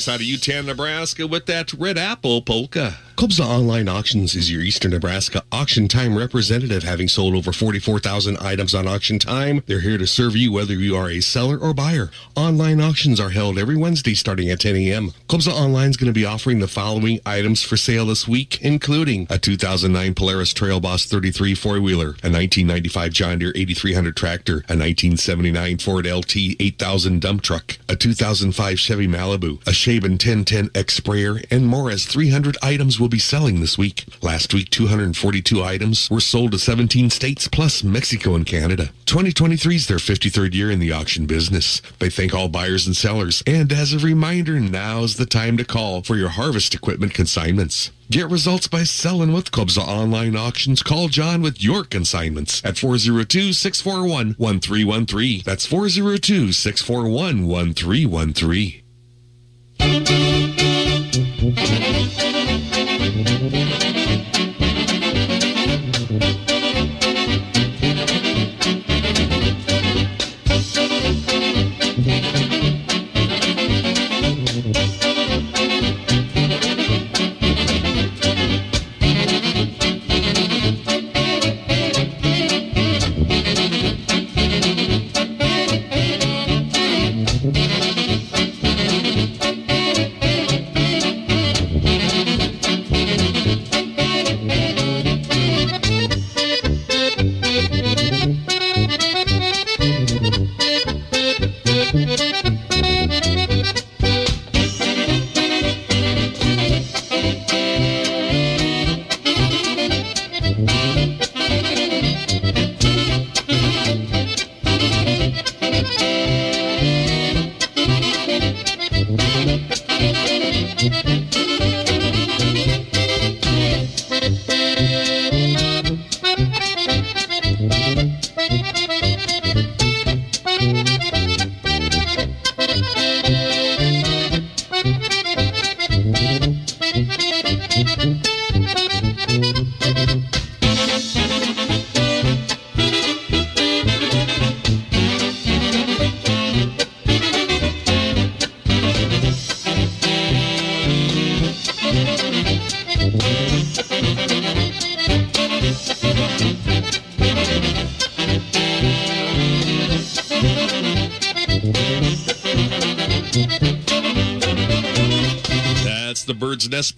Boyce out of Utan, Nebraska with that Red Apple Polka. Kobza Online Auctions is your Eastern Nebraska auction time representative, having sold over 44,000 items on auction time. They're here to serve you whether you are a seller or buyer. Online auctions are held every Wednesday starting at 10 a.m. Kobza Online is going to be offering the following items for sale this week, including a 2009 Polaris Trail Boss 33 four-wheeler, a 1995 John Deere 8300 tractor, a 1979 Ford LT 8000 dump truck, a 2005 Chevy Malibu, a Shaben 1010 X sprayer, and more as 300 items will be selling this week. Last week, 242 22 items were sold to 17 states plus Mexico and Canada. 2023 is their 53rd year in the auction business. They thank all buyers and sellers. And as a reminder, now's the time to call for your harvest equipment consignments. Get results by selling with Clubs online auctions. Call John with your consignments at 402 641 1313. That's 402 641 1313.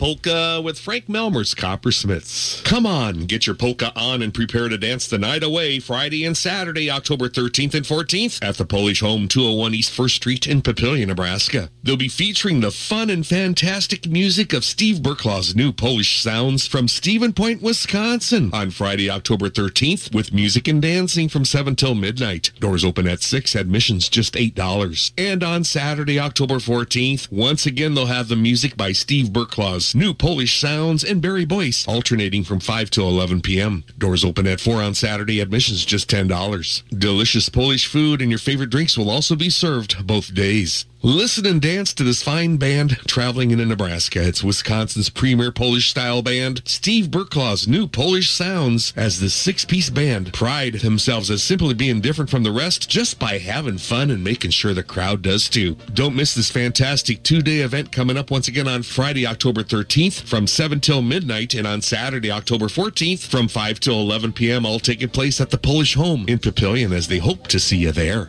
Polka with Frank Melmer's Coppersmiths. Come on, get your polka on and prepare to dance the night away Friday and Saturday, October 13th and 14th at the Polish Home 201 East 1st Street in Papillion, Nebraska. They'll be featuring the fun and fantastic music of Steve Burklaw's new Polish sounds from Stevens Point, Wisconsin on Friday, October 13th with music and dancing from 7 till midnight. Doors open at 6, admissions just $8. And on Saturday, October 14th, once again they'll have the music by Steve Burklaw's new Polish sounds and Barry Boyce alternating from 5 till 11 p.m. Doors open at 4 on Saturday, admissions just $10. Delicious Polish food and your favorite drinks will also be served both days. Listen and dance to this fine band traveling into Nebraska. It's Wisconsin's premier Polish style band, Steve Burklaw's new Polish sounds, as the six piece band pride themselves as simply being different from the rest just by having fun and making sure the crowd does too. Don't miss this fantastic two day event coming up once again on Friday, October 13th from 7 till midnight, and on Saturday, October 14th from 5 till 11 p.m., all taking place at the Polish Home in Papillion as they hope to see you there.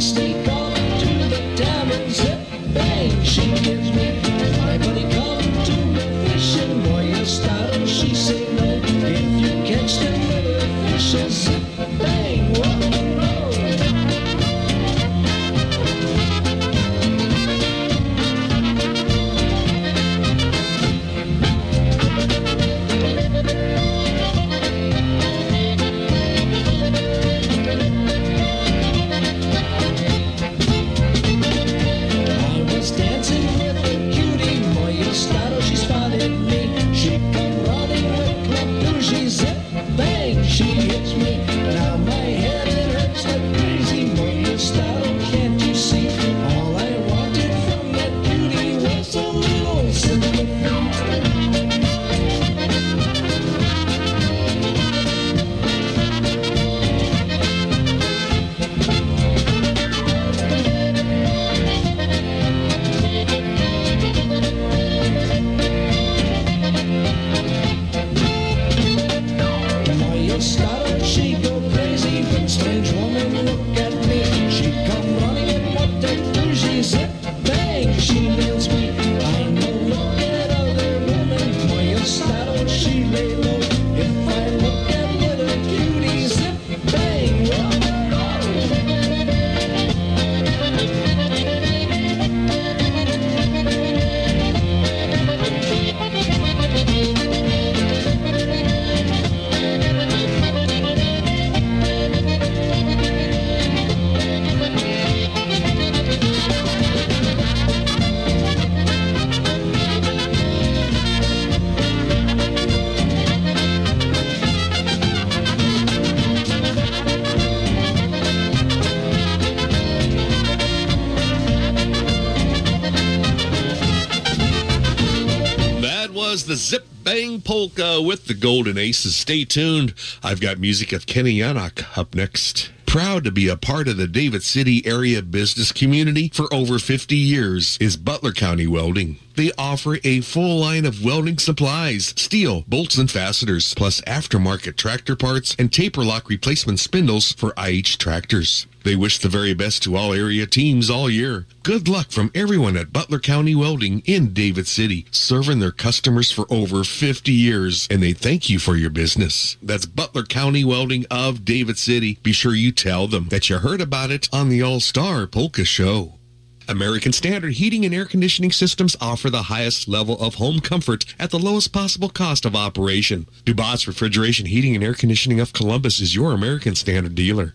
We sneak off to the zip bang. She gives with the Golden Aces. Stay tuned. I've got music of Kenny Yannock up next. Proud to be a part of the David City area business community for over 50 years is Butler County Welding. They offer a full line of welding supplies, steel, bolts and fasteners, plus aftermarket tractor parts and taper lock replacement spindles for IH tractors. They wish the very best to all area teams all year. Good luck from everyone at Butler County Welding in David City, serving their customers for over 50 years, and they thank you for your business. That's Butler County Welding of David City. Be sure you tell them that you heard about it on the All Star Polka Show. American Standard Heating and Air Conditioning Systems offer the highest level of home comfort at the lowest possible cost of operation. Dubas Refrigeration Heating and Air Conditioning of Columbus is your American Standard dealer.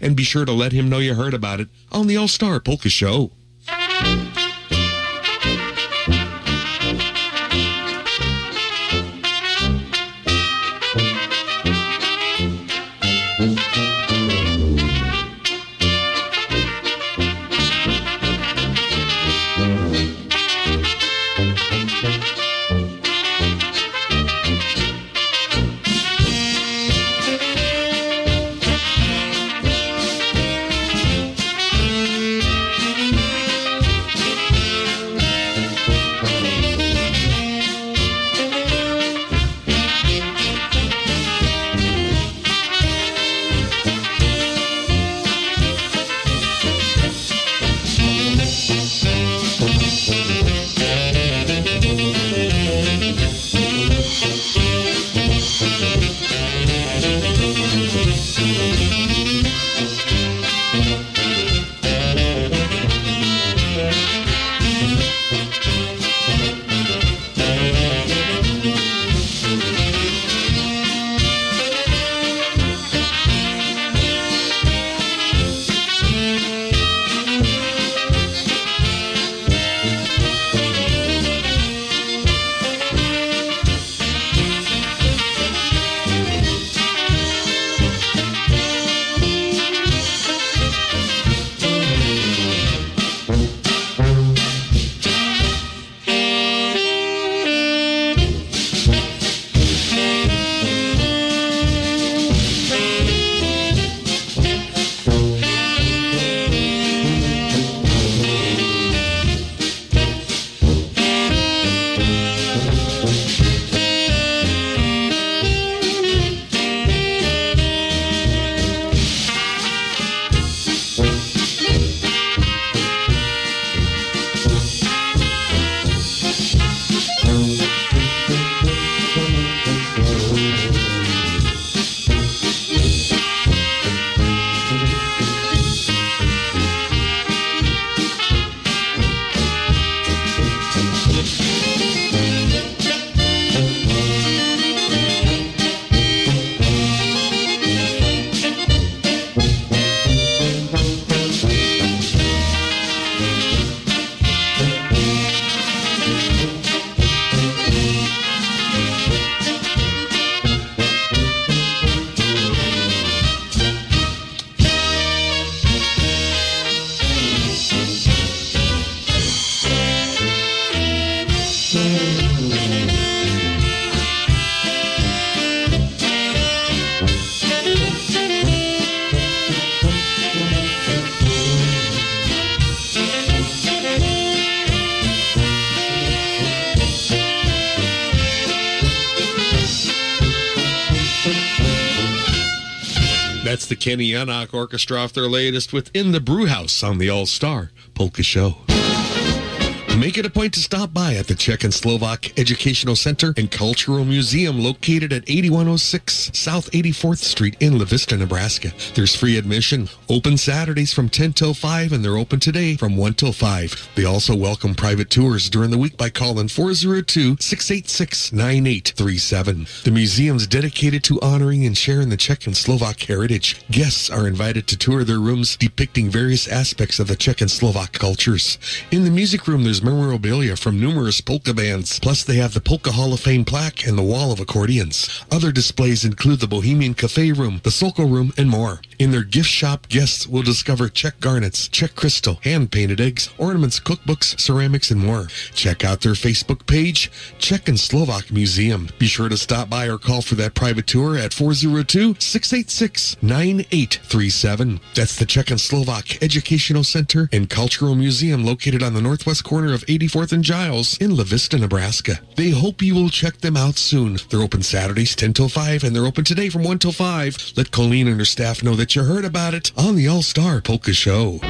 and be sure to let him know you heard about it on the All Star Polka Show. That's the Kenny Yannock Orchestra off their latest within the Brew House on the All Star Polka Show. Make it a point to stop by at the Czech and Slovak Educational Center and Cultural Museum located at 8106 South 84th Street in La Vista, Nebraska. There's free admission, open Saturdays from 10 till 5, and they're open today from 1 till 5. They also welcome private tours during the week by calling 402-686-9837. The museum's dedicated to honoring and sharing the Czech and Slovak heritage. Guests are invited to tour their rooms depicting various aspects of the Czech and Slovak cultures. In the music room, there's memorabilia from numerous polka bands. Plus, they have the Polka Hall of Fame plaque and the wall of accordions. Other displays include the Bohemian Cafe Room, the Sokol Room, and more. In their gift shop, guests will discover Czech garnets, Czech crystal, hand-painted eggs, ornaments, cookbooks, ceramics, and more. Check out their Facebook page, Czech and Slovak Museum. Be sure to stop by or call for that private tour at 402-686-9837. That's the Czech and Slovak Educational Center and Cultural Museum located on the northwest corner of 84th and Giles in La Vista, Nebraska. They hope you will check them out soon. They're open Saturdays 10 till 5 and they're open today from 1 till 5. Let Colleen and her staff know that you heard about it on the All-Star Polka Show.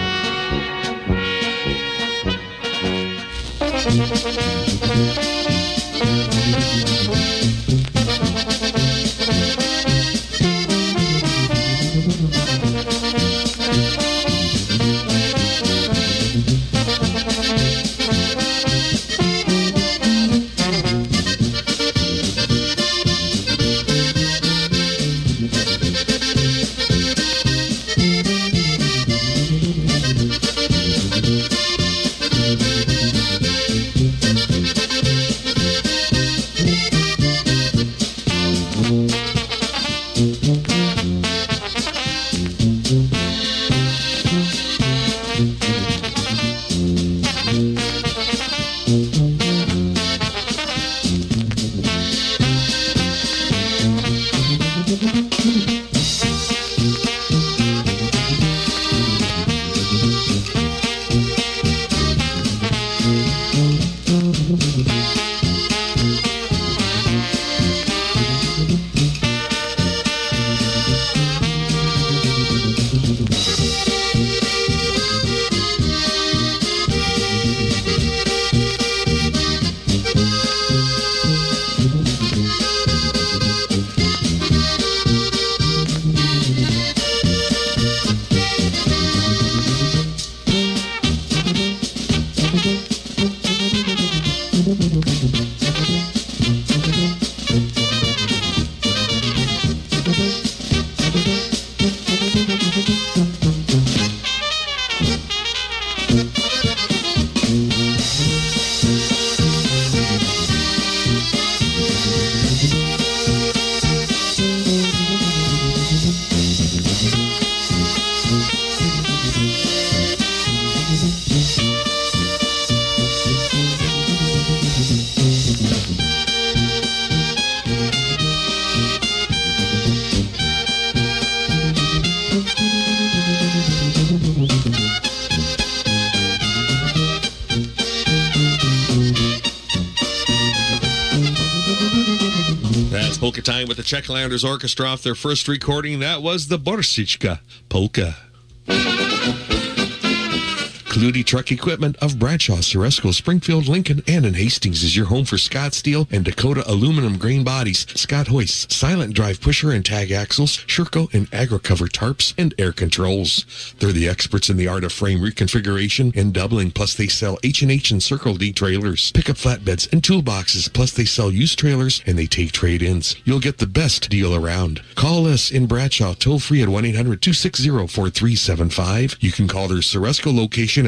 The Czechlanders Orchestra off their first recording. That was the Borsichka Polka. Clutie Truck Equipment of Bradshaw, Ceresco, Springfield, Lincoln, and in Hastings is your home for Scott Steel and Dakota aluminum grain bodies, Scott hoists, silent drive pusher and tag axles, Shur-Co and AgriCover tarps, and air controls. They're the experts in the art of frame reconfiguration and doubling, plus they sell H&H and Circle D trailers, pickup flatbeds, and toolboxes, plus they sell used trailers and they take trade-ins. You'll get the best deal around. Call us in Bradshaw toll free at 1-800-260-4375. You can call their Ceresco location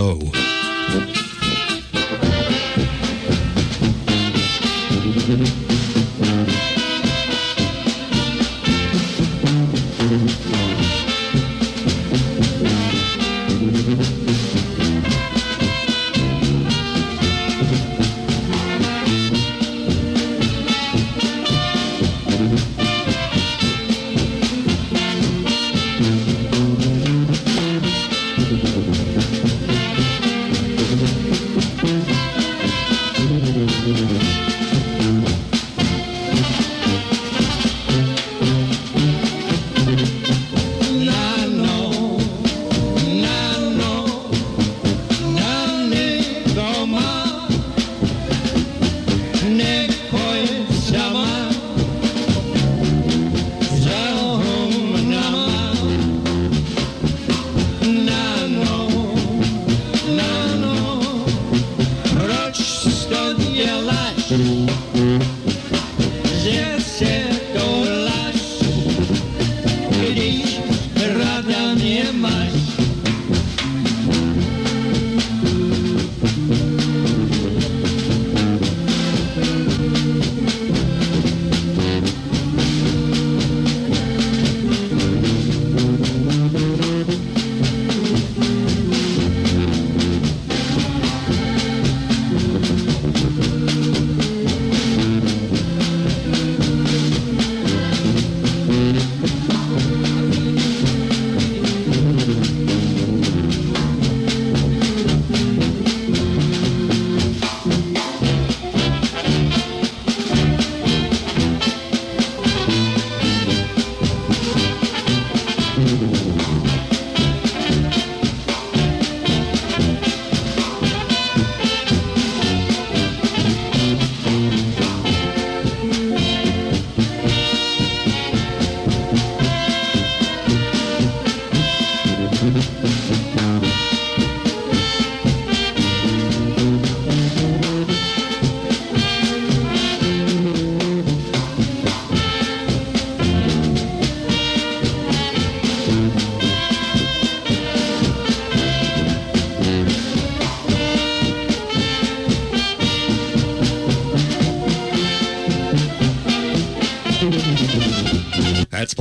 Nano,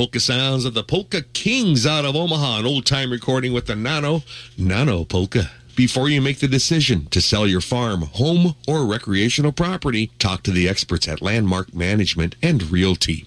Polka Sounds of the Polka Kings out of Omaha, an old time recording with the Nano, Nano Polka. Before you make the decision to sell your farm, home, or recreational property, talk to the experts at Landmark Management and Realty.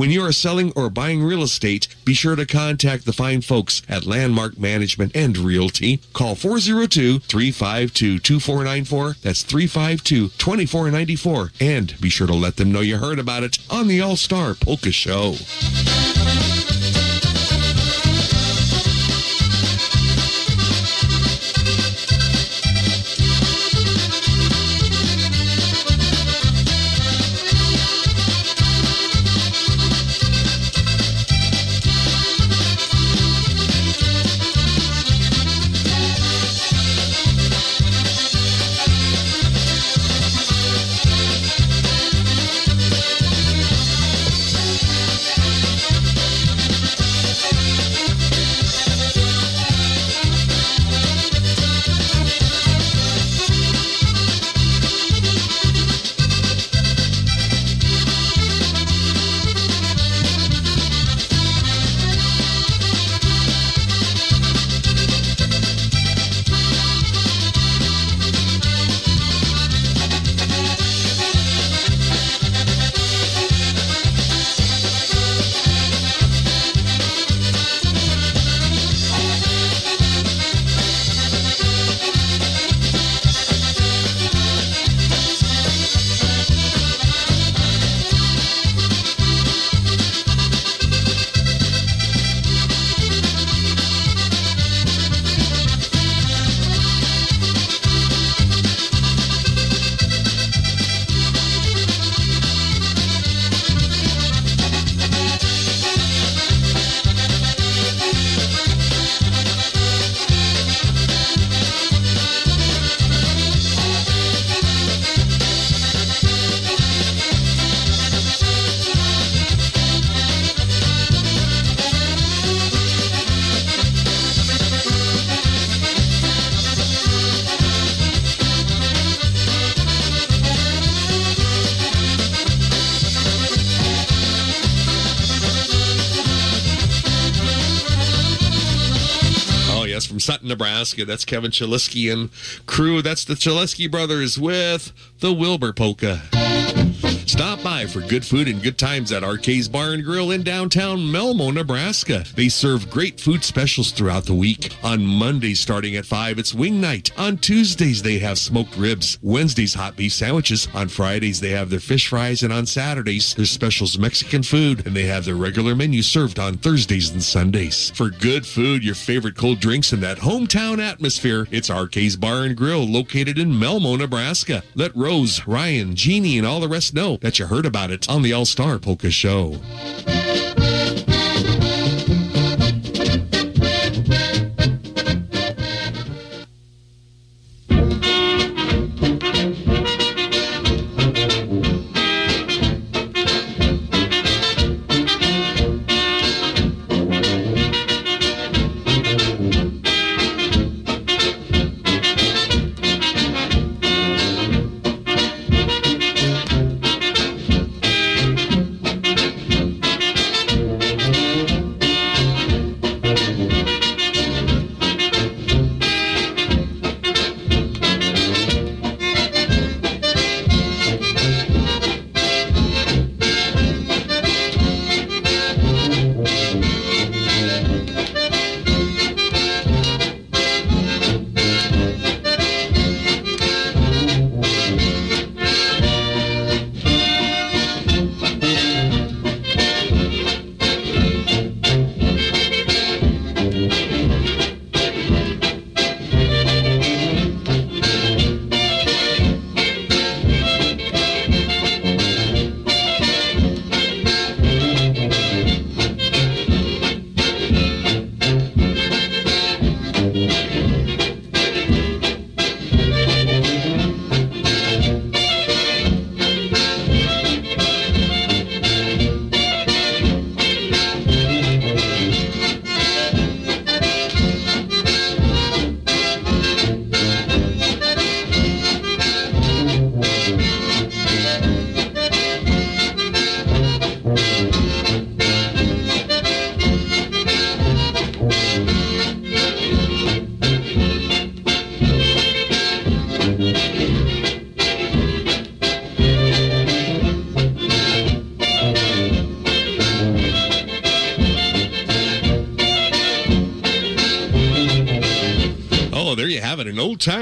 When you are selling or buying real estate, be sure to contact the fine folks at Landmark Management and Realty. Call 402-352-2494. That's 352-2494. And be sure to let them know you heard about it on the All-Star Polka Show. Nebraska. That's Kevin Chaliski and crew. That's the Chaliski brothers with the Wilber Polka. Stop by for good food and good times at Arcade's Bar and Grill in downtown Malmo, Nebraska. They serve great food specials throughout the week. On Mondays starting at 5, it's wing night. On Tuesdays, they have smoked ribs. Wednesdays, hot beef sandwiches. On Fridays, they have their fish fries. And on Saturdays, their specials Mexican food. And they have their regular menu served on Thursdays and Sundays. For good food, your favorite cold drinks, and that hometown atmosphere, it's Arcade's Bar and Grill located in Malmo, Nebraska. Let Rose, Ryan, Jeannie, and all the rest know that you heard about it on the All Star Polka Show.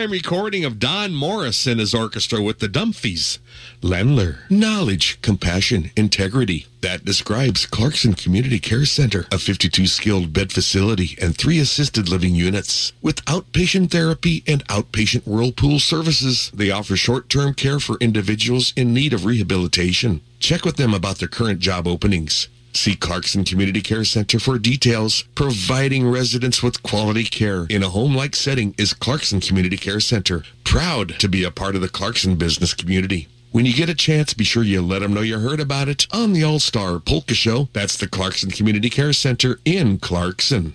Time recording of Don Morris and his orchestra with the Dumfies. Landler. Knowledge, compassion, integrity. That describes Clarkson Community Care Center, a 52 skilled bed facility and three assisted living units. With outpatient therapy and outpatient whirlpool services, they offer short term care for individuals in need of rehabilitation. Check with them about their current job openings. See Clarkson Community Care Center for details. Providing residents with quality care in a home-like setting is Clarkson Community Care Center. Proud to be a part of the Clarkson business community. When you get a chance, be sure you let them know you heard about it on the All-Star Polka Show. That's the Clarkson Community Care Center in Clarkson.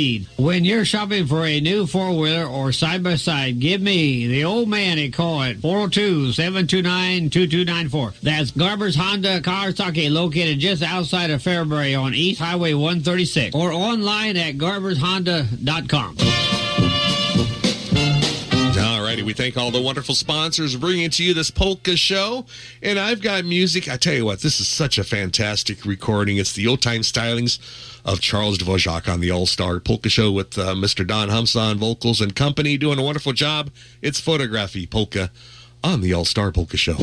When you're shopping for a new four-wheeler or side-by-side, give me, the old man, a call at 402-729-2294. That's Garber's Honda Kawasaki located just outside of Fairbury on East Highway 136 or online at garbershonda.com. Righty, we thank all the wonderful sponsors bringing to you this polka show. And I've got music. I tell you what, this is such a fantastic recording. It's the old time stylings of Charles Dvorak on the All Star Polka Show with uh, Mr. Don Humsa on vocals and company doing a wonderful job. It's photography polka on the All Star Polka Show.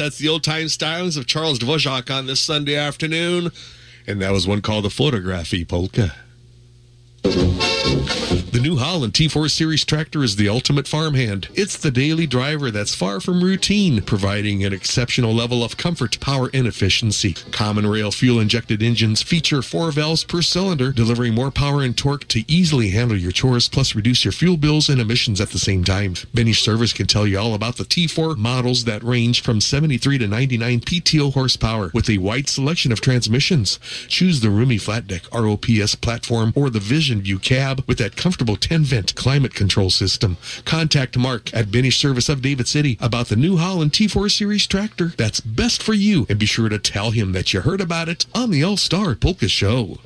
That's the old time stylings of Charles Dvorak on this Sunday afternoon. And that was one called the Photography Polka. The New T4 Series tractor is the ultimate farmhand. It's the daily driver that's far from routine, providing an exceptional level of comfort, power, and efficiency. Common rail fuel injected engines feature four valves per cylinder, delivering more power and torque to easily handle your chores, plus reduce your fuel bills and emissions at the same time. Benny Service can tell you all about the T4 models that range from 73 to 99 PTO horsepower with a wide selection of transmissions. Choose the roomy flat deck ROPS platform or the Vision View cab with that comfortable 10 vent climate control system. Contact Mark at Benny Service of David City about the New Holland T4 Series tractor that's best for you and be sure to tell him that you heard about it on the All Star Polka Show.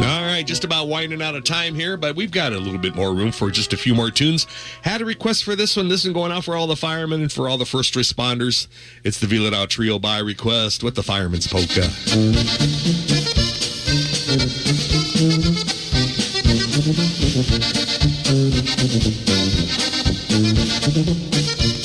All right, just about winding out of time here, but we've got a little bit more room for just a few more tunes. Had a request for this one. This one going out for all the firemen and for all the first responders. It's the Vyhlidal Trio by request with the Fireman's Polka. Thank you.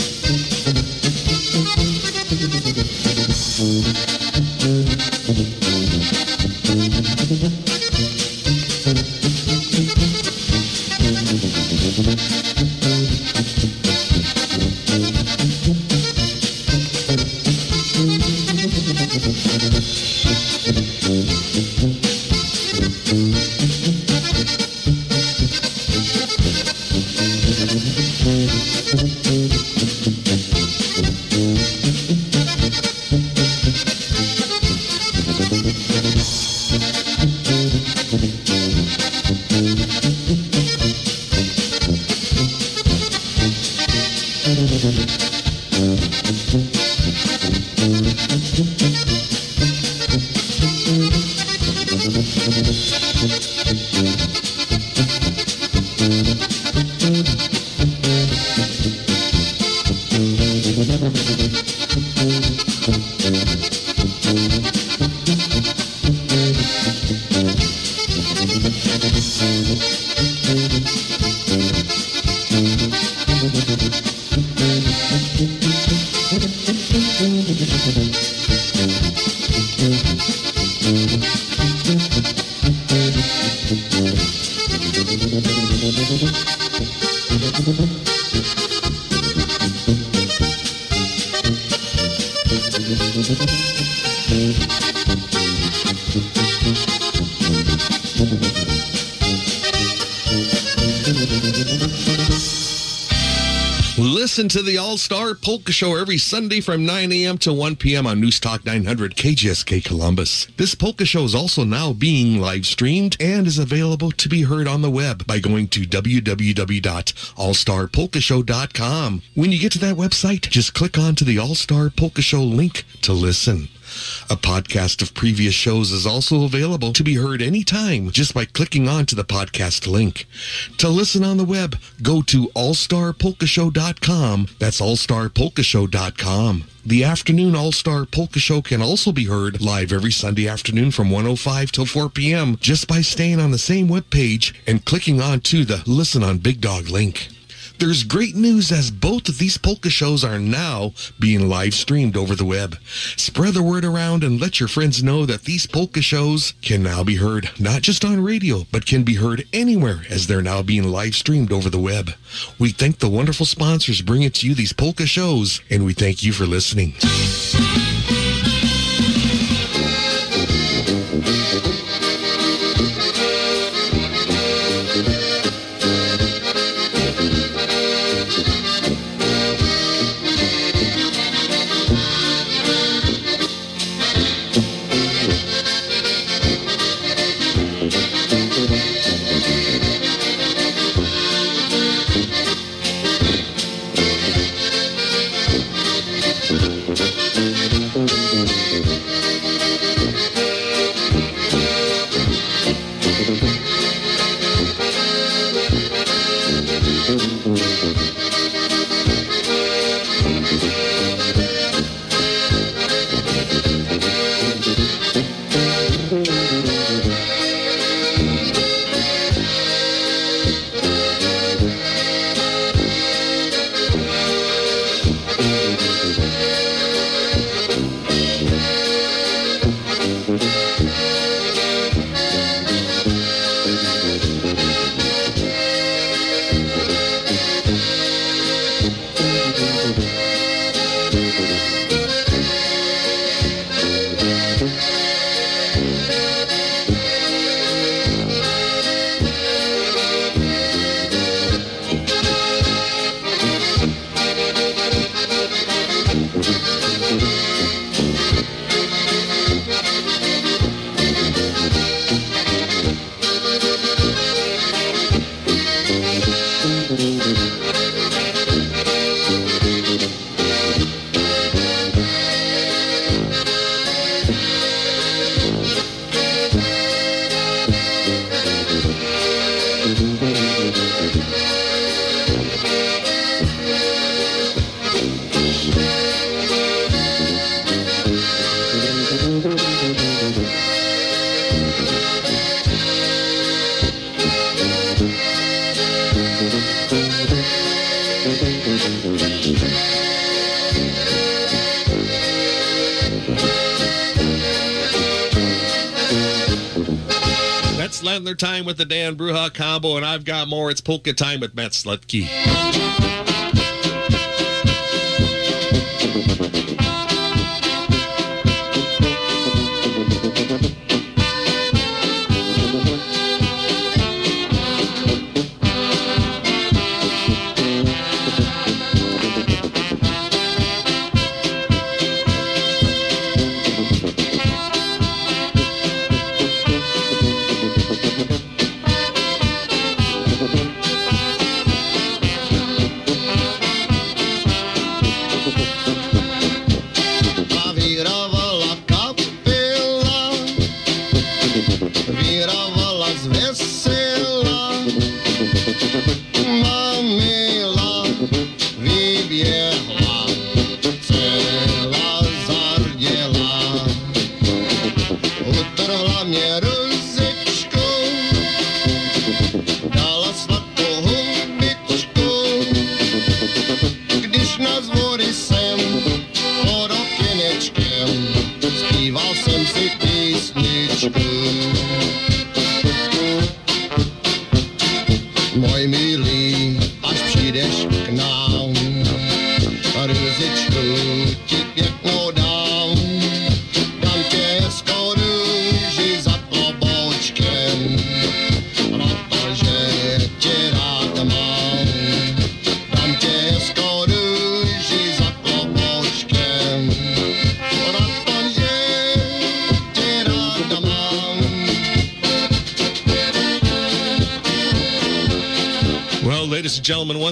Listen to the All Star Polka Show every Sunday from 9 a.m. to 1 p.m. on News Talk 900 KJSK Columbus. This polka show is also now being live streamed and is available to be heard on the web by going to www.allstarpolkashow.com. When you get to that website, just click on to the All Star Polka Show link to listen. A podcast of previous shows is also available to be heard anytime just by clicking onto the podcast link. To listen on the web, go to allstarpolkashow.com. That's allstarpolkashow.com. The afternoon All Star Polka Show can also be heard live every Sunday afternoon from 105 till 4 p.m. just by staying on the same webpage and clicking on to the Listen on Big Dog link. There's great news as both of these polka shows are now being live streamed over the web. Spread the word around and let your friends know that these polka shows can now be heard not just on radio, but can be heard anywhere as they're now being live streamed over the web. We thank the wonderful sponsors bringing to you these polka shows, and we thank you for listening. I've got more. It's Polka Time with Matt Slutke.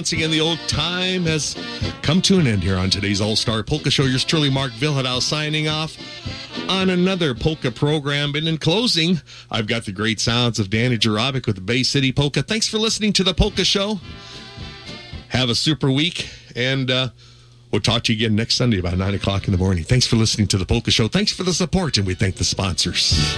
Once again, the old time has come to an end here on today's All Star Polka Show. Yours truly, Mark Vyhlidal, signing off. on another polka program. And in closing, I've got the great sounds of Danny Jarabic with the Bay City Polka. Thanks for listening to the Polka Show. Have a super week, and uh, we'll talk to you again next Sunday about 9 o'clock in the morning. Thanks for listening to the Polka Show. Thanks for the support, and we thank the sponsors.